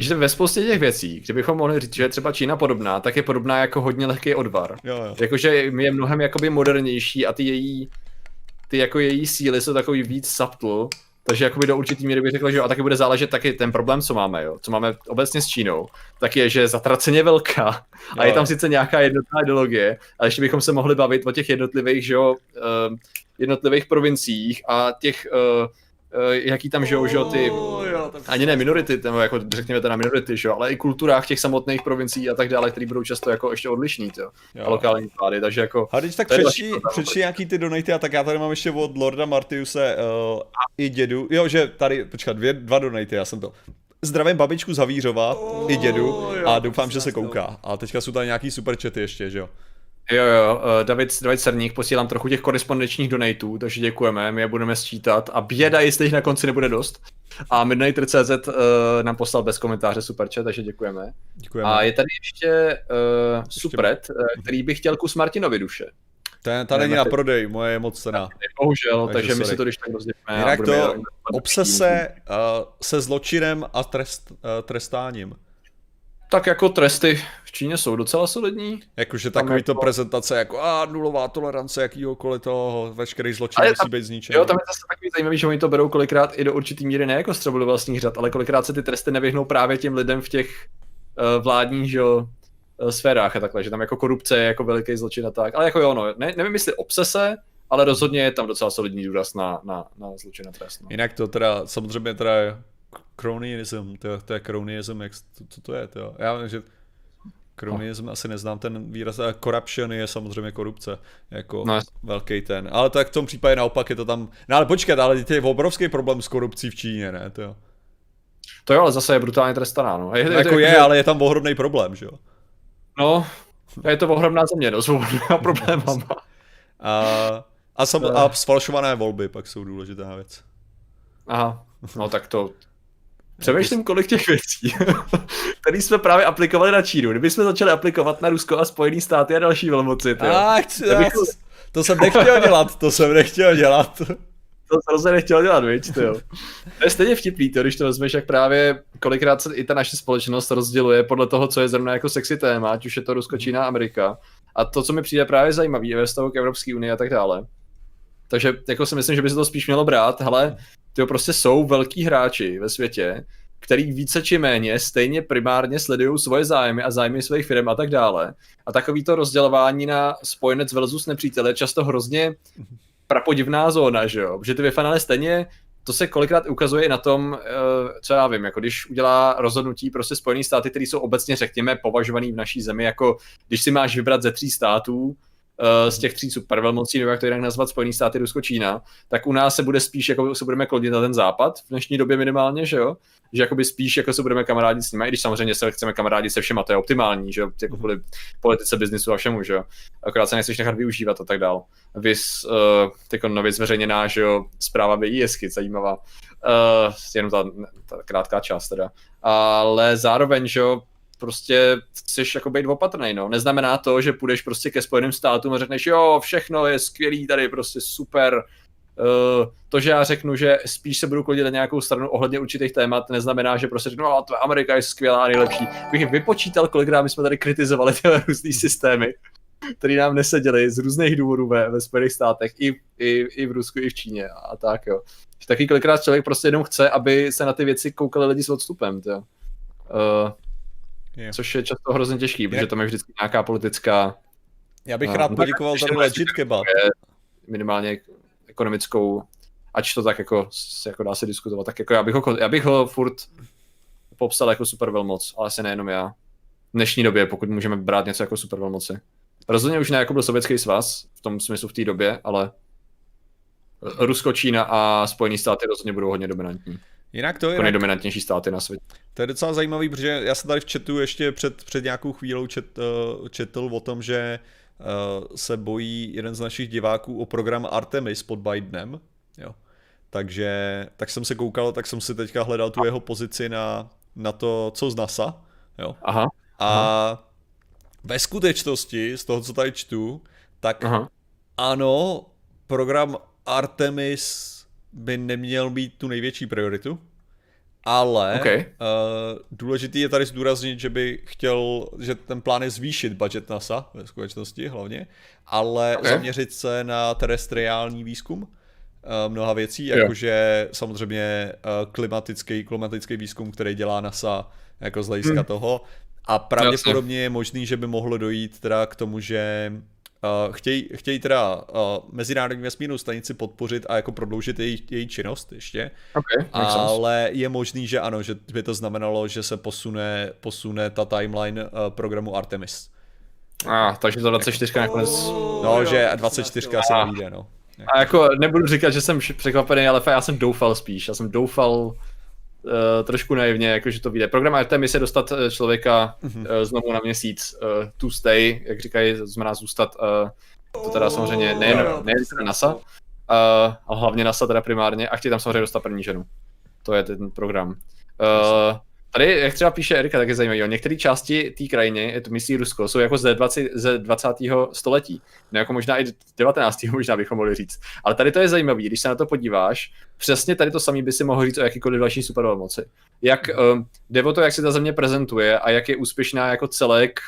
Že ve spoustě těch věcí, kdybychom mohli říct, že je třeba Čína podobná, tak je podobná jako hodně lehký odvar. Jo, jo. Jakože je mnohem jakoby modernější a ty její, ty jako její síly jsou takový víc subtle, takže jakoby do určitý míry bych řekl, že jo, a taky bude záležet taky ten problém, co máme, jo, co máme obecně s Čínou, tak je, že je zatraceně velká a je tam sice nějaká jednotná ideologie, ale ještě bychom se mohli bavit o těch jednotlivých, že jo, uh, jednotlivých provinciích a těch uh, jaký tam žijou, že ty, ani ne minority, nebo jako řekněme teda minority, že ale i kulturách těch samotných provincií a tak dále, které budou často jako ještě odlišní, jo, jo. a lokální vlády, takže jako... A když tak přečti, přečti nějaký ty donaty a tak já tady mám ještě od Lorda Martiuse uh, i dědu, jo, že tady, počkat, dvě, dva donaty, já jsem to Zdravím babičku z Havířova oh, i dědu a doufám, že se kouká. A teďka jsou tady nějaký super chaty ještě, že jo? Jo, jo, uh, David, David Cerník, posílám trochu těch korespondenčních donatů, takže děkujeme, my je budeme sčítat a běda, jestli jich na konci nebude dost. A Midnighter.cz uh, nám poslal bez komentáře superchat, takže děkujeme. děkujeme. A je tady ještě uh, Supret, uh, který by chtěl kus Martinovi duše. Ten, ta není na prodej, moje je moc cená. Bohužel, takže, takže my si to když tak rozdělíme. Jinak to obsese uh, se zločinem a trest, uh, trestáním tak jako tresty v Číně jsou docela solidní. Jakože takový jako... to prezentace jako a nulová tolerance jakýhokoliv toho, veškerý zločin musí tam, být zničený. Jo, tam je zase takový zajímavý, že oni to berou kolikrát i do určitý míry ne jako střebu do vlastních řad, ale kolikrát se ty tresty nevyhnou právě těm lidem v těch uh, vládních, že jo, uh, sférách a takhle, že tam jako korupce je jako veliký zločin a tak. Ale jako jo, no, ne, nevím jestli obsese, ale rozhodně je tam docela solidní důraz na, na, na zločin a trest. No. Jinak to teda samozřejmě teda Cronyism, to, to je cronyism, jak, to, co to je, to já vím, že Cronyism no. asi neznám ten výraz, a corruption je samozřejmě korupce, jako no. velký ten, ale tak v tom případě naopak je to tam, no ale počkat, ale je obrovský problém s korupcí v Číně, ne, to jo. To jo, ale zase je brutálně trestaná, no. Je, je, jako je, je, ale je tam ohromný problém, že jo? No, je to ohromná země, no, s ohromnýma problémama. A, a, sam, a sfalšované volby pak jsou důležitá věc. Aha, no tak to, Přemýšlím, kolik těch věcí, které jsme právě aplikovali na Čínu. Kdybychom začali aplikovat na Rusko a Spojené státy a další velmoci, tyjo, Ach, bych... to jsem nechtěl dělat, to jsem nechtěl dělat. To jsem rozhodně nechtěl dělat, víš, to jo. To je stejně vtipný, to, když to vezmeš, jak právě kolikrát se i ta naše společnost rozděluje podle toho, co je zrovna jako sexy téma, ať už je to Rusko, Čína, Amerika. A to, co mi přijde právě zajímavé, je ve vztahu k Evropské unii a tak dále. Takže jako si myslím, že by se to spíš mělo brát, ale to prostě jsou velkí hráči ve světě, který více či méně stejně primárně sledují svoje zájmy a zájmy svých firm a tak dále. A takový to rozdělování na spojenec versus nepřítel je často hrozně prapodivná zóna, že jo? Protože ty finále stejně to se kolikrát ukazuje i na tom, eh, co já vím, jako když udělá rozhodnutí prostě Spojené státy, které jsou obecně, řekněme, považovaný v naší zemi, jako když si máš vybrat ze tří států, z těch tří supervelmocí, nebo jak to jinak nazvat, Spojený státy, Rusko, Čína, tak u nás se bude spíš, jako se budeme klonit na ten západ, v dnešní době minimálně, že jo? Že jakoby spíš jako se budeme kamarádit s nimi, i když samozřejmě se chceme kamarádit se všema, to je optimální, že jo? Jako kvůli politice, biznisu a všemu, že jo? Akorát se nechceš nechat využívat a tak dál. Vys, uh, jako nově zveřejněná, že jo, zpráva BISky, zajímavá. Uh, jenom ta, ta krátká část teda. Ale zároveň, že jo, prostě chceš jako být opatrný, no. Neznamená to, že půjdeš prostě ke Spojeným státům a řekneš, jo, všechno je skvělý tady, prostě super. Uh, to, že já řeknu, že spíš se budu klidit na nějakou stranu ohledně určitých témat, neznamená, že prostě řeknu, no, to Amerika je skvělá, nejlepší. Bych vypočítal, kolikrát my jsme tady kritizovali ty různé systémy, které nám neseděly z různých důvodů ve, ve Spojených státech, i, i, i v Rusku, i v Číně a tak, jo. Taky kolikrát člověk prostě jenom chce, aby se na ty věci koukali lidi s odstupem, jo. Uh, je. Což je často hrozně těžký, je. protože tam je vždycky nějaká politická... Já bych uh, rád poděkoval za legit kebab. Minimálně ekonomickou, ač to tak jako, jako dá se diskutovat, tak jako já bych ho, já bych ho furt popsal jako super velmoc, ale asi nejenom já. V dnešní době, pokud můžeme brát něco jako super velmoci. Rozhodně už ne jako byl sovětský svaz, v tom smyslu v té době, ale Rusko, Čína a Spojené státy rozhodně budou hodně dominantní. Jinak to je... Jako nejdominantnější státy na světě. To je docela zajímavý, protože já jsem tady v chatu ještě před, před nějakou chvílou čet, uh, četl o tom, že uh, se bojí jeden z našich diváků o program Artemis pod Bidenem. Jo. Takže tak jsem se koukal, tak jsem si teďka hledal tu jeho pozici na, na to, co z NASA. Jo. Aha. A Aha. ve skutečnosti, z toho, co tady čtu, tak Aha. ano, program Artemis by neměl být tu největší prioritu, ale okay. uh, důležitý je tady zdůraznit, že by chtěl, že ten plán je zvýšit budget NASA ve skutečnosti hlavně, ale okay. zaměřit se na terestriální výzkum uh, mnoha věcí, jakože samozřejmě uh, klimatický, klimatický výzkum, který dělá NASA jako z hlediska hmm. toho a pravděpodobně je možný, že by mohlo dojít teda k tomu, že Uh, chtějí, chtějí teda uh, Mezinárodní vesmírnou stanici podpořit a jako prodloužit její, její činnost ještě, okay, ale sense. je možný, že ano, že by to znamenalo, že se posune, posune ta timeline uh, programu Artemis. A, ah, takže to 24 jako, nakonec... No, že 24 se nevíde, no. A jako nebudu říkat, že jsem překvapený, ale já jsem doufal spíš. Já jsem doufal, uh, trošku naivně, jakože to vyjde. Program Artemis je dostat eh, člověka uh, znovu na měsíc, uh, to stay, jak říkají, znamená zůstat, uh, to teda samozřejmě nejen, nejen NASA, uh, ale hlavně NASA teda primárně, a chtějí tam samozřejmě dostat první ženu. To je ten program. Uh, Tady, jak třeba píše Erika, tak je zajímavé, některé části té krajiny, je to myslí Rusko, jsou jako ze 20, ze 20. století, no jako možná i 19. možná bychom mohli říct. Ale tady to je zajímavé, když se na to podíváš, přesně tady to samý by si mohl říct o jakýkoliv další supervelmoci. Jak um, jde o to, jak se ta země prezentuje a jak je úspěšná jako celek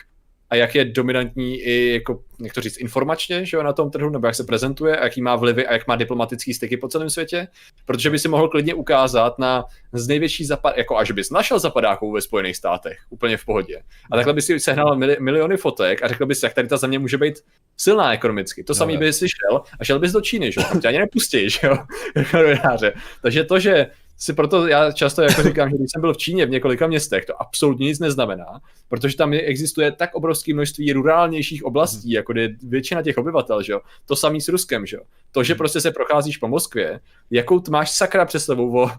a jak je dominantní i, jako, jak to říct, informačně, že jo, na tom trhu, nebo jak se prezentuje, a jaký má vlivy a jak má diplomatický styky po celém světě, protože by si mohl klidně ukázat na z největší zapad, jako až bys našel zapadáků ve Spojených státech, úplně v pohodě. A takhle by si sehnal mili, miliony fotek a řekl bys, jak tady ta země může být silná ekonomicky. To no, samý by si šel a šel bys do Číny, že jo, tam tě ani nepustí, že jo, Takže to, že si proto já často jako říkám, že když jsem byl v Číně v několika městech, to absolutně nic neznamená, protože tam existuje tak obrovské množství rurálnějších oblastí, hmm. jako je většina těch obyvatel, že jo. To samý s Ruskem, že jo. To, že hmm. prostě se procházíš po Moskvě, jakou máš sakra představu o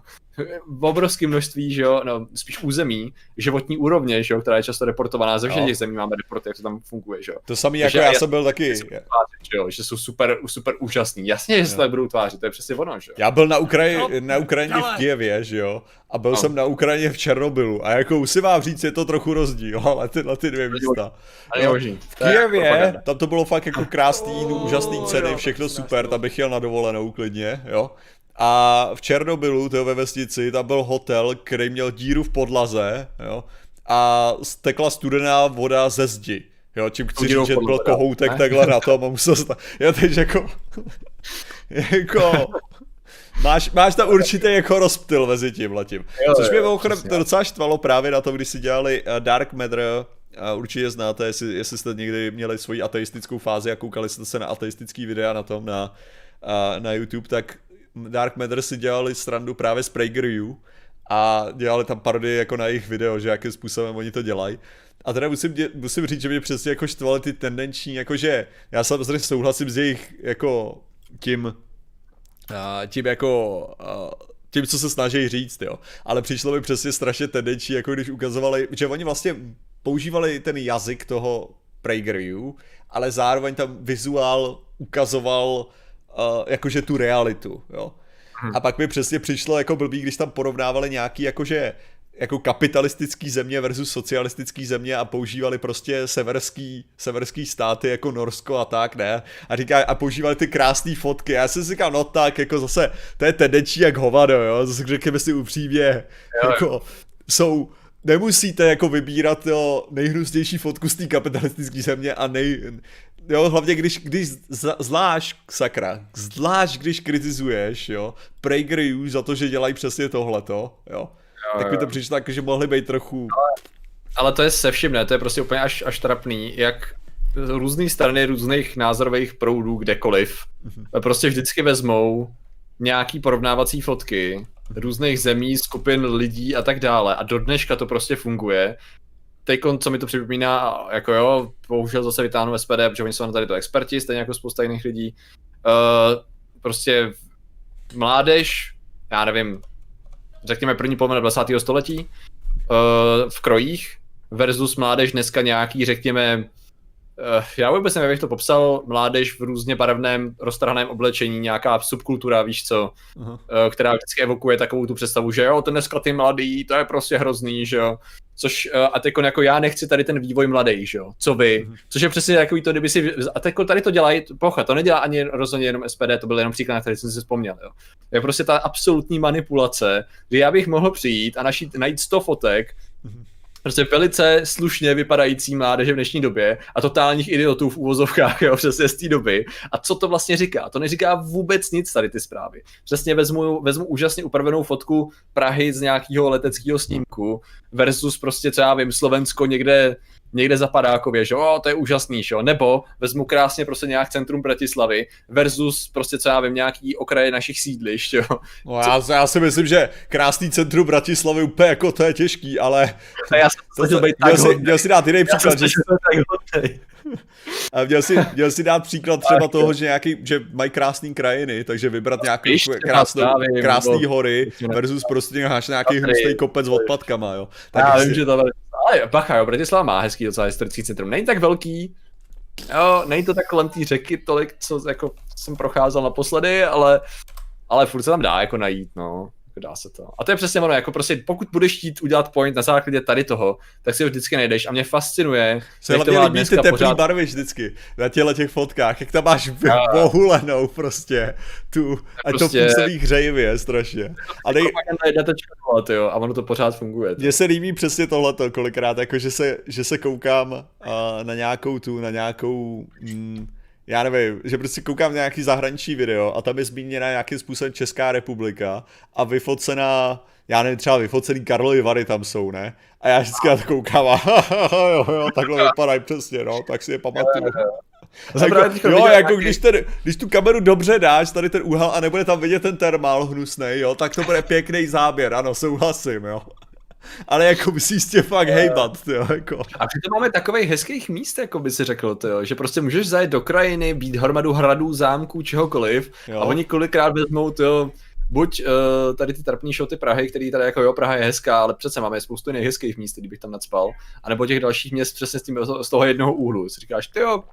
v obrovském množství, že jo, no, spíš území, životní úrovně, že jo, která je často reportovaná ze všech těch zemí, máme reporty, jak to tam funguje, že jo. To samé jako já, já jsem byl taky. Že, jo, že jsou super, super úžasný. Jasně, že se to budou tvářit, to je přesně ono, že jo. Já byl na, Ukraji, no, na Ukrajině ale... v Kijevě, že jo, a byl no. jsem na Ukrajině v Černobylu a jako už si vám říct, je to trochu rozdíl, ale tyhle ty dvě místa. Jo, v Kijevě, tam to bylo fakt jako krásný, úžasný ceny, všechno super, tam bych jel na dovolenou klidně, jo. A v Černobylu, to ve vesnici, tam byl hotel, který měl díru v podlaze, jo, a stekla studená voda ze zdi. Jo, čím chci říct, že byl kohoutek takhle na tom a musel se Já teď jako... jako... Máš, máš tam určitě jako rozptyl mezi tím letím. Což mě mimochodem to docela štvalo právě na to, když si dělali eh, Dark Matter, a určitě znáte, jestli, jestli jste někdy měli svoji ateistickou fázi a koukali jste se na ateistický videa na tom na, na YouTube, tak Dark Matter si dělali strandu právě s PragerU a dělali tam parodii jako na jejich video, že jakým způsobem oni to dělají. A teda musím, dě, musím říct, že mě přesně jako štvaly ty tendenční, jakože já samozřejmě souhlasím s jejich jako tím, tím jako tím, co se snaží říct, jo. Ale přišlo mi přesně strašně tendenční, jako když ukazovali, že oni vlastně používali ten jazyk toho PragerU, ale zároveň tam vizuál ukazoval uh, jakože tu realitu, jo. Hmm. A pak mi přesně přišlo jako blbý, když tam porovnávali nějaký jakože jako kapitalistický země versus socialistický země a používali prostě severský, severský státy jako Norsko a tak, ne? A říká, a používali ty krásné fotky. Já jsem si říkal, no tak, jako zase, to je tendenční jak hovado, jo? Zase řekněme si upřímně, jo, jako, jsou, nemusíte jako vybírat jo, nejhnusnější fotku z té kapitalistické země a nej, jo, hlavně když, když zvlášť, sakra, zvlášť když kritizuješ, jo, PragerU za to, že dělají přesně tohleto, jo, jo tak mi to přišlo tak, že mohli být trochu... Ale, ale to je se vším, ne, to je prostě úplně až, až trapný, jak různé strany různých názorových proudů kdekoliv mm-hmm. prostě vždycky vezmou nějaký porovnávací fotky různých zemí, skupin lidí a tak dále a do dneška to prostě funguje teď, co mi to připomíná, jako jo, bohužel zase vytáhnu SPD, protože oni jsou na tady to experti, stejně jako spousta jiných lidí. Uh, prostě mládež, já nevím, řekněme první polovina 20. století, uh, v krojích versus mládež dneska nějaký, řekněme, já vůbec nevím, jak to popsal, mládež v různě barevném, roztrhaném oblečení, nějaká subkultura, víš co, uh-huh. uh, která vždycky evokuje takovou tu představu, že jo, ten dneska ty mladý, to je prostě hrozný, že jo. Což, uh, a teď jako já nechci tady ten vývoj mladý, že jo, co vy, uh-huh. což je přesně takový to, kdyby si, a teď tady to dělají, pocha, to nedělá ani rozhodně jenom SPD, to byl jenom příklad, na který jsem si vzpomněl, jo. Je prostě ta absolutní manipulace, kdy já bych mohl přijít a našít, najít 100 fotek, uh-huh prostě velice slušně vypadající mládeže v dnešní době a totálních idiotů v úvozovkách, jo, přesně z té doby. A co to vlastně říká? To neříká vůbec nic tady ty zprávy. Přesně vezmu, vezmu úžasně upravenou fotku Prahy z nějakého leteckého snímku versus prostě třeba vím Slovensko někde někde za Padákově, že jo, to je úžasný, že jo, nebo vezmu krásně prostě nějak centrum Bratislavy versus prostě co já vím, nějaký okraje našich sídlišť, jo. No já, já si myslím, že krásný centrum Bratislavy úplně jako to je těžký, ale... To já jsem to, být měl, si, měl si dát jiný příklad, že... A měl si, měl si dát příklad třeba toho, že, nějaký, že mají krásné krajiny, takže vybrat nějaký krásnou, krásný hory versus prostě máš nějaký hnusný kopec s odpadkama, jo. Tak já vím, že to ale bacha, jo, Bratislava má hezký docela historický centrum. Není tak velký, jo, není to tak kolem té řeky tolik, co jako jsem procházel naposledy, ale, ale furt se tam dá jako najít, no. Jako dá se to. A to je přesně ono, jako prostě pokud budeš chtít udělat point na základě tady toho, tak si ho vždycky najdeš a mě fascinuje. Se hlavně líbí ty teplý pořád... barvy vždycky na těle těch fotkách, jak tam máš bohulenou prostě tu, a prostě... to působí hřejivě strašně. A nej... jo, a ono to pořád funguje. Mně se líbí přesně tohleto kolikrát, jako že se, že se koukám uh, na nějakou tu, na nějakou mm, já nevím, že prostě koukám nějaký zahraniční video a tam je zmíněna nějakým způsobem Česká republika a vyfocená, já nevím, třeba vyfocený Karlovy Vary tam jsou, ne? A já vždycky na to koukám a jo, jo, takhle vypadají přesně, no, tak si je pamatuju. Jako, jo, jako když, ten, když tu kameru dobře dáš, tady ten úhel a nebude tam vidět ten termál hnusný, jo, tak to bude pěkný záběr, ano, souhlasím, jo. Ale jako musíš tě fakt hejbat, jo, jako. A přitom máme takových hezkých míst, jako by si řekl, jo, že prostě můžeš zajet do krajiny, být hromadu hradů, zámků, čehokoliv jo. a oni kolikrát vezmou, jo, buď uh, tady ty trapní šoty Prahy, který tady jako jo, Praha je hezká, ale přece máme spoustu jiných hezkých míst, kdybych tam nadspal, anebo těch dalších měst přesně s tím, z toho jednoho úhlu. Si říkáš, ty jo.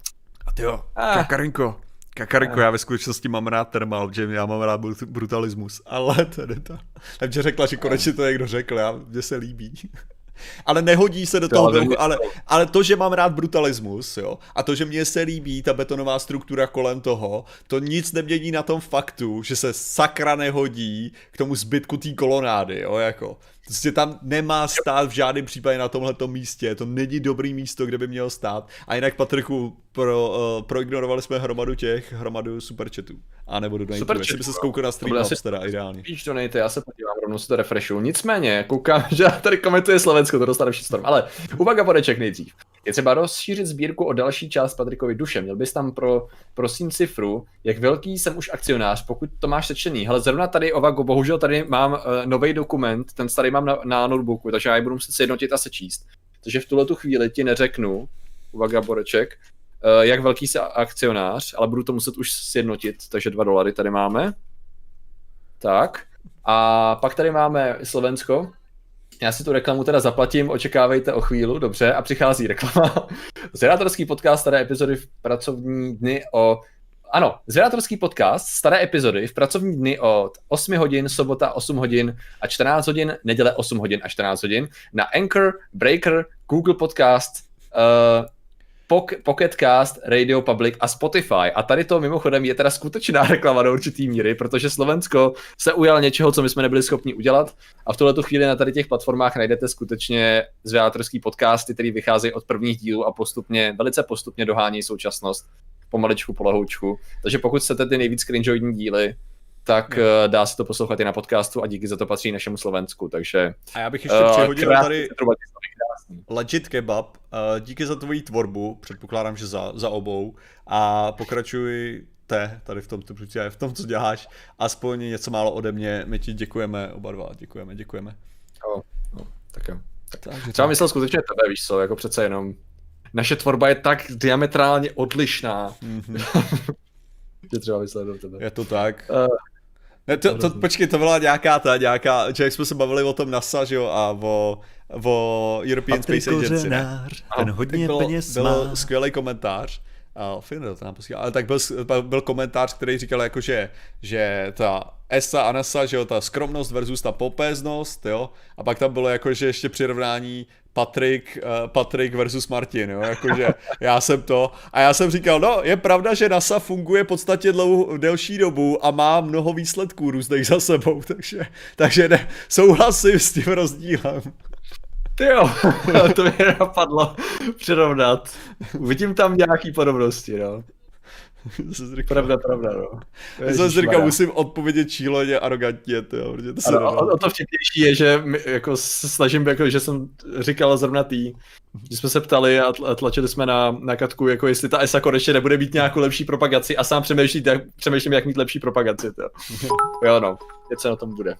A ty jo, ah. Kakarinko, Kakarinko, já ve skutečnosti mám rád termal, že já mám rád brutalismus, ale to je to. Takže řekla, že konečně to někdo řekl, já, mně se líbí ale nehodí se do to toho ale, ale to, že mám rád brutalismus, jo, a to, že mně se líbí ta betonová struktura kolem toho, to nic nemění na tom faktu, že se sakra nehodí k tomu zbytku té kolonády, jo, jako. Prostě tam nemá stát v žádném případě na tomhle místě, to není dobrý místo, kde by měl stát. A jinak, Patriku, pro, uh, proignorovali jsme hromadu těch, hromadu superchatů. A nebudu do Super jestli by se skoukal na stream asi teda ideálně. To nejte, já se podívám, rovnou si to refreshu. Nicméně, koukám, že tady komentuje Slovensko, to dostane storm. Ale uvaga podeček nejdřív. Je třeba rozšířit sbírku o další část Patrikovi duše. Měl bys tam pro, prosím cifru, jak velký jsem už akcionář, pokud to máš sečtený. Hele, zrovna tady, Ovago, bohužel tady mám uh, eh, nový dokument, ten starý mám na, na notebooku, takže já ji budu muset sjednotit a sečíst. Takže v tuhle tu chvíli ti neřeknu, uvaga, Boreček, uh, jak velký jsi akcionář, ale budu to muset už sjednotit, takže 2 dolary tady máme. Tak. A pak tady máme Slovensko, já si tu reklamu teda zaplatím, očekávejte o chvíli, dobře, a přichází reklama. Zvědátorský podcast, staré epizody v pracovní dny o... Ano, Zvědátorský podcast, staré epizody v pracovní dny od 8 hodin, sobota 8 hodin a 14 hodin, neděle 8 hodin a 14 hodin na Anchor, Breaker, Google Podcast, uh, Pocketcast, Radio Public a Spotify. A tady to mimochodem je teda skutečná reklama do určitý míry, protože Slovensko se ujal něčeho, co my jsme nebyli schopni udělat a v tuhle chvíli na tady těch platformách najdete skutečně zvědátorský podcasty, který vycházejí od prvních dílů a postupně, velice postupně dohání současnost pomaličku, polehoučku. Takže pokud chcete ty nejvíc cringeoidní díly, tak no. dá se to poslouchat i na podcastu a díky za to patří našemu Slovensku, takže... A já bych ještě uh, přihodil tady legit kebab, uh, díky za tvoji tvorbu, předpokládám, že za, za obou, a pokračuj te tady v tom, v tom, co děláš, aspoň něco málo ode mě, my ti děkujeme oba dva, děkujeme, děkujeme. No, no tak jo. Tak, třeba myslel skutečně tebe, víš co, jako přece jenom naše tvorba je tak diametrálně odlišná. Mm-hmm. že třeba myslel do tebe. Je to tak. Uh, ne, to, to, počkej, to byla nějaká ta, nějaká, že jak jsme se bavili o tom NASA, že jo, a o, o European Patrik Space Agency. Kořenář, ten hodně byl, peněz byl má. skvělý komentář, a Finner to nám posílal, ale tak byl, byl komentář, který říkal jako, že, že ta ESA a NASA, že jo, ta skromnost versus ta popéznost, jo, a pak tam bylo jako, že ještě přirovnání Patrik, uh, Patrik versus Martin, jo, jakože já jsem to. A já jsem říkal, no, je pravda, že NASA funguje v podstatě dlouho, delší dobu a má mnoho výsledků různých za sebou, takže, takže ne, souhlasím s tím rozdílem. Ty jo, to mě napadlo přirovnat. Vidím tam nějaký podobnosti, no. pravda, pravda, no. Já jsem si říkal, musím odpovědět číleně arrogantně, to, protože to se ano, o, o, to vtipnější je, že my, jako se snažím, jako, že jsem říkal zrovna tý, že jsme se ptali a tlačili jsme na, na Katku, jako jestli ta ESA konečně nebude mít nějakou lepší propagaci a sám přemýšlím, jak, přemýšlím, jak mít lepší propagaci, to. jo no, něco na tom bude.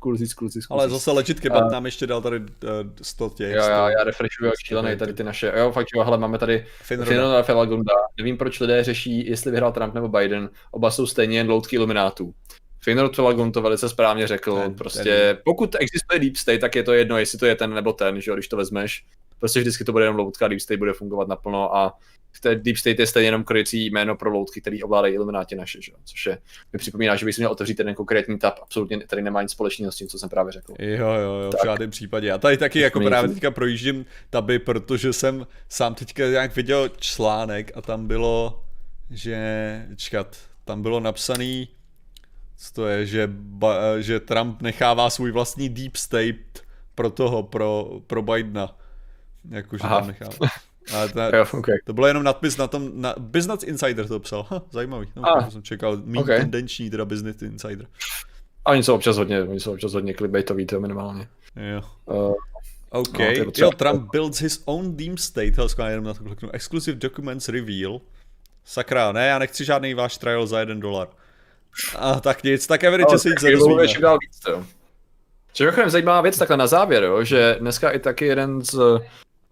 Kluzic, kluzic. Ale zase legit kebab uh, nám ještě dal tady uh, 100 těch. Jo, jo, já refreshuju jak šílený tady ty naše. Jo, fakt jo, hele, máme tady Finroda a Felagunda. Nevím, proč lidé řeší, jestli vyhrál Trump nebo Biden. Oba jsou stejně jen loutky iluminátů. Finrod Felagund to velice správně řekl. Ten, prostě ten. pokud existuje Deep State, tak je to jedno, jestli to je ten nebo ten, že jo, když to vezmeš. Prostě vždycky to bude jenom loutka, Deep State bude fungovat naplno a Deep State je stejně jenom krycí jméno pro loutky, který ovládají ilumináti naše, že? což je, mi připomíná, že bych měl otevřít ten konkrétní tab, absolutně tady nemá nic společného s tím, co jsem právě řekl. Jo, jo, jo, tak. v žádném případě. Já tady taky jako právě teďka projíždím taby, protože jsem sám teďka nějak viděl článek a tam bylo, že, čekat, tam bylo napsaný, co to je, že, ba, že Trump nechává svůj vlastní deep state pro toho, pro, pro Bidena. Jakože tam nechává. Ale to, jo, okay. to bylo jenom nadpis na tom, na, Business Insider to psal, ha, zajímavý, no, ah, jsem čekal, mý okay. tendenční teda Business Insider. A oni jsou občas hodně, oni jsou občas hodně clickbaitový, to minimálně. Jo. Uh, OK, no, jo, Trump builds his own Deep State, hele, jenom na to kliknu, exclusive documents reveal. Sakra, ne, já nechci žádný váš trial za jeden dolar. A tak nic, tak evidentně no, se nic nedozvíme. dál víc, to. Mimochodem zajímavá věc takhle na závěr, jo, že dneska i taky jeden z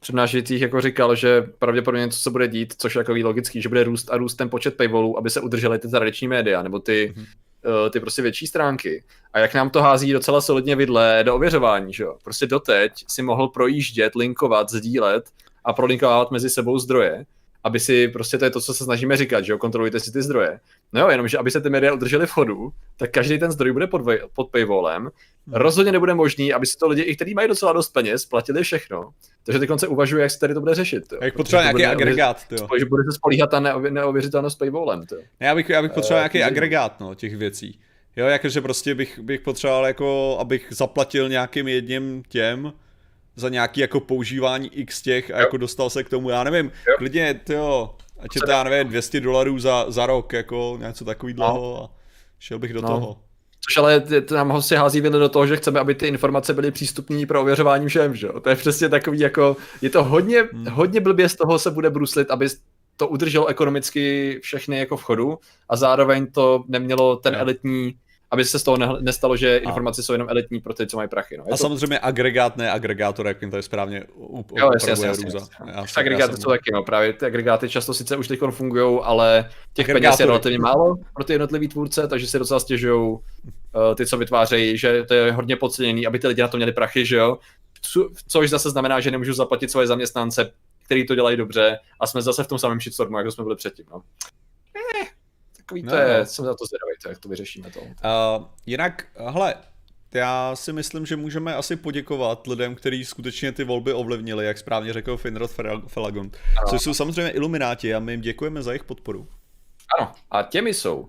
přednášejících jako říkal, že pravděpodobně něco se bude dít, což je jako logický, že bude růst a růst ten počet paywallů, aby se udržely ty tradiční média, nebo ty, mm-hmm. ty prostě větší stránky. A jak nám to hází docela solidně vidle do ověřování, že jo. Prostě doteď si mohl projíždět, linkovat, sdílet a prolinkovat mezi sebou zdroje aby si, prostě to je to, co se snažíme říkat, že jo, kontrolujte si ty zdroje. No jo, jenomže aby se ty média udržely v chodu, tak každý ten zdroj bude pod, pod paywallem. Rozhodně nebude možný, aby si to lidi, i kteří mají docela dost peněz, platili všechno. Takže teď se uvažuje, jak se tady to bude řešit. Jo. Jak potřeba nějaký bude, agregát, jo. Že bude se spolíhat na neověřitelnost paywallem. Jo. Já bych, já bych potřeboval uh, nějaký agregát no, těch věcí. Jo, jakože prostě bych, bych potřeboval, jako, abych zaplatil nějakým jedním těm, za nějaký jako používání x těch a jo. jako dostal se k tomu, já nevím, jo. klidně, jo, ať je to, já nevím, 200 dolarů za, za rok, jako něco takový dlouho no. a šel bych do no. toho. Což ale to nám ho si hází do toho, že chceme, aby ty informace byly přístupné pro ověřování všem, že jo? To je přesně takový jako, je to hodně, hmm. hodně blbě z toho se bude bruslit, aby to udrželo ekonomicky všechny jako v chodu a zároveň to nemělo ten elitní aby se z toho nestalo, že informace jsou jenom elitní pro ty, co mají prachy. No. Je a to... samozřejmě agregát, ne agregátor, jak to je správně up, jo, jasně, jasně, jasně, jasně. Agregáty jsou taky, no, právě ty agregáty často sice už teď fungují, ale těch peněz je relativně málo pro ty jednotlivý tvůrce, takže si docela stěžují uh, ty, co vytvářejí, že to je hodně podceněný, aby ty lidi na to měli prachy, že jo. Což zase znamená, že nemůžu zaplatit svoje zaměstnance, který to dělají dobře a jsme zase v tom samém shitstormu, jako jsme byli předtím. No. Eh, takový no, to je, no. jsem za to zvědavý, to, jak to vyřešíme to. Uh, jinak, hele, já si myslím, že můžeme asi poděkovat lidem, kteří skutečně ty volby ovlivnili, jak správně řekl Finrod Felagon, což jsou samozřejmě ilumináti a my jim děkujeme za jejich podporu. Ano, a těmi jsou uh,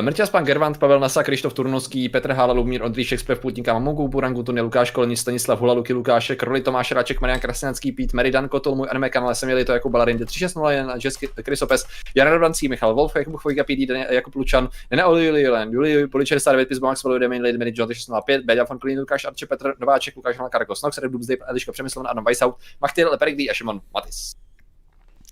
Mrťas Pan Gervant, Pavel Nasa, Krištof Turnovský, Petr Hála, Lumír Ondříšek, Spev Putníka, Mamogu, Burangu, Tuny, Lukáš Kolní, Stanislav Hula, Luky Lukášek, Roli Tomáš Ráček, Marian Krasňanský, Pít, Meridan Kotol, můj anime kanál, jsem měli to jako Balarin 3601, Jess Krysopes, Jan Radvancí, Michal Wolf, Jakub Chvojka, PD, Jakub Lučan, Nena Oli, Julian, Juli, Poli 69, Pizbo Max, Volu, Demi, Lady John 605, Beďa von Klín, Lukáš Arče, Petr Nováček, Lukáš Hanna Karkos, Nox, Red Dubsday, Eliška Přemyslovna, Adam Weissaut, Machtil, Leperik a Šimon Matis.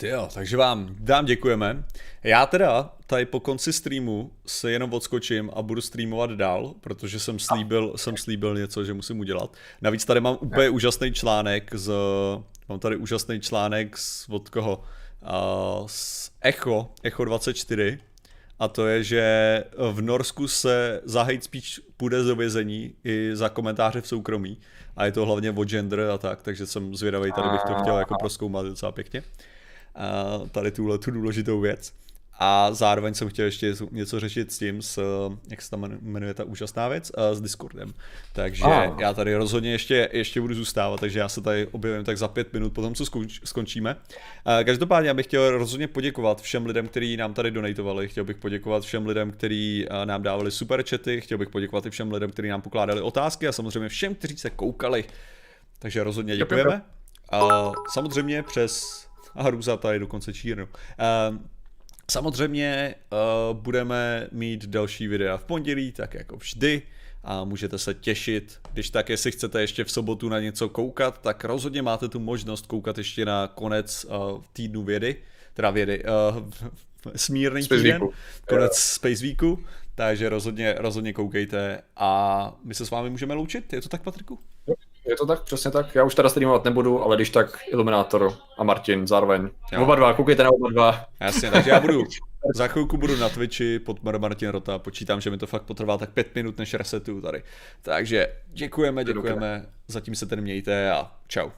Jo, takže vám dám děkujeme. Já teda tady po konci streamu se jenom odskočím a budu streamovat dál, protože jsem slíbil, jsem slíbil něco, že musím udělat. Navíc tady mám úplně úžasný článek z, mám tady úžasný článek z, od koho? Uh, z Echo, Echo 24, a to je, že v Norsku se za hate speech půjde z vězení i za komentáře v soukromí a je to hlavně o gender a tak, takže jsem zvědavý, tady bych to chtěl jako proskoumat docela pěkně tady tuhle tu důležitou věc. A zároveň jsem chtěl ještě něco řešit s tím, s, jak se tam jmenuje ta úžasná věc, s Discordem. Takže ah. já tady rozhodně ještě, ještě budu zůstávat, takže já se tady objevím tak za pět minut potom, co skončíme. Každopádně já bych chtěl rozhodně poděkovat všem lidem, kteří nám tady donatovali, chtěl bych poděkovat všem lidem, kteří nám dávali super chaty, chtěl bych poděkovat i všem lidem, kteří nám pokládali otázky a samozřejmě všem, kteří se koukali. Takže rozhodně děkujeme. A samozřejmě přes a hrůza je dokonce čírno. Uh, samozřejmě uh, budeme mít další videa v pondělí, tak jako vždy a můžete se těšit. Když tak, jestli chcete ještě v sobotu na něco koukat, tak rozhodně máte tu možnost koukat ještě na konec uh, týdnu vědy, teda vědy, uh, smírný Space týden, Weeku. konec yeah. Space Weeku, takže rozhodně, rozhodně koukejte a my se s vámi můžeme loučit, je to tak Patriku? Je to tak, přesně tak. Já už teda streamovat nebudu, ale když tak Illuminator a Martin zároveň. Jo. Oba dva, koukejte na oba dva. Jasně, takže já budu, za chvilku budu na Twitchi pod Martin Rota, počítám, že mi to fakt potrvá tak pět minut, než resetuju tady. Takže děkujeme, děkujeme, zatím se tedy mějte a čau.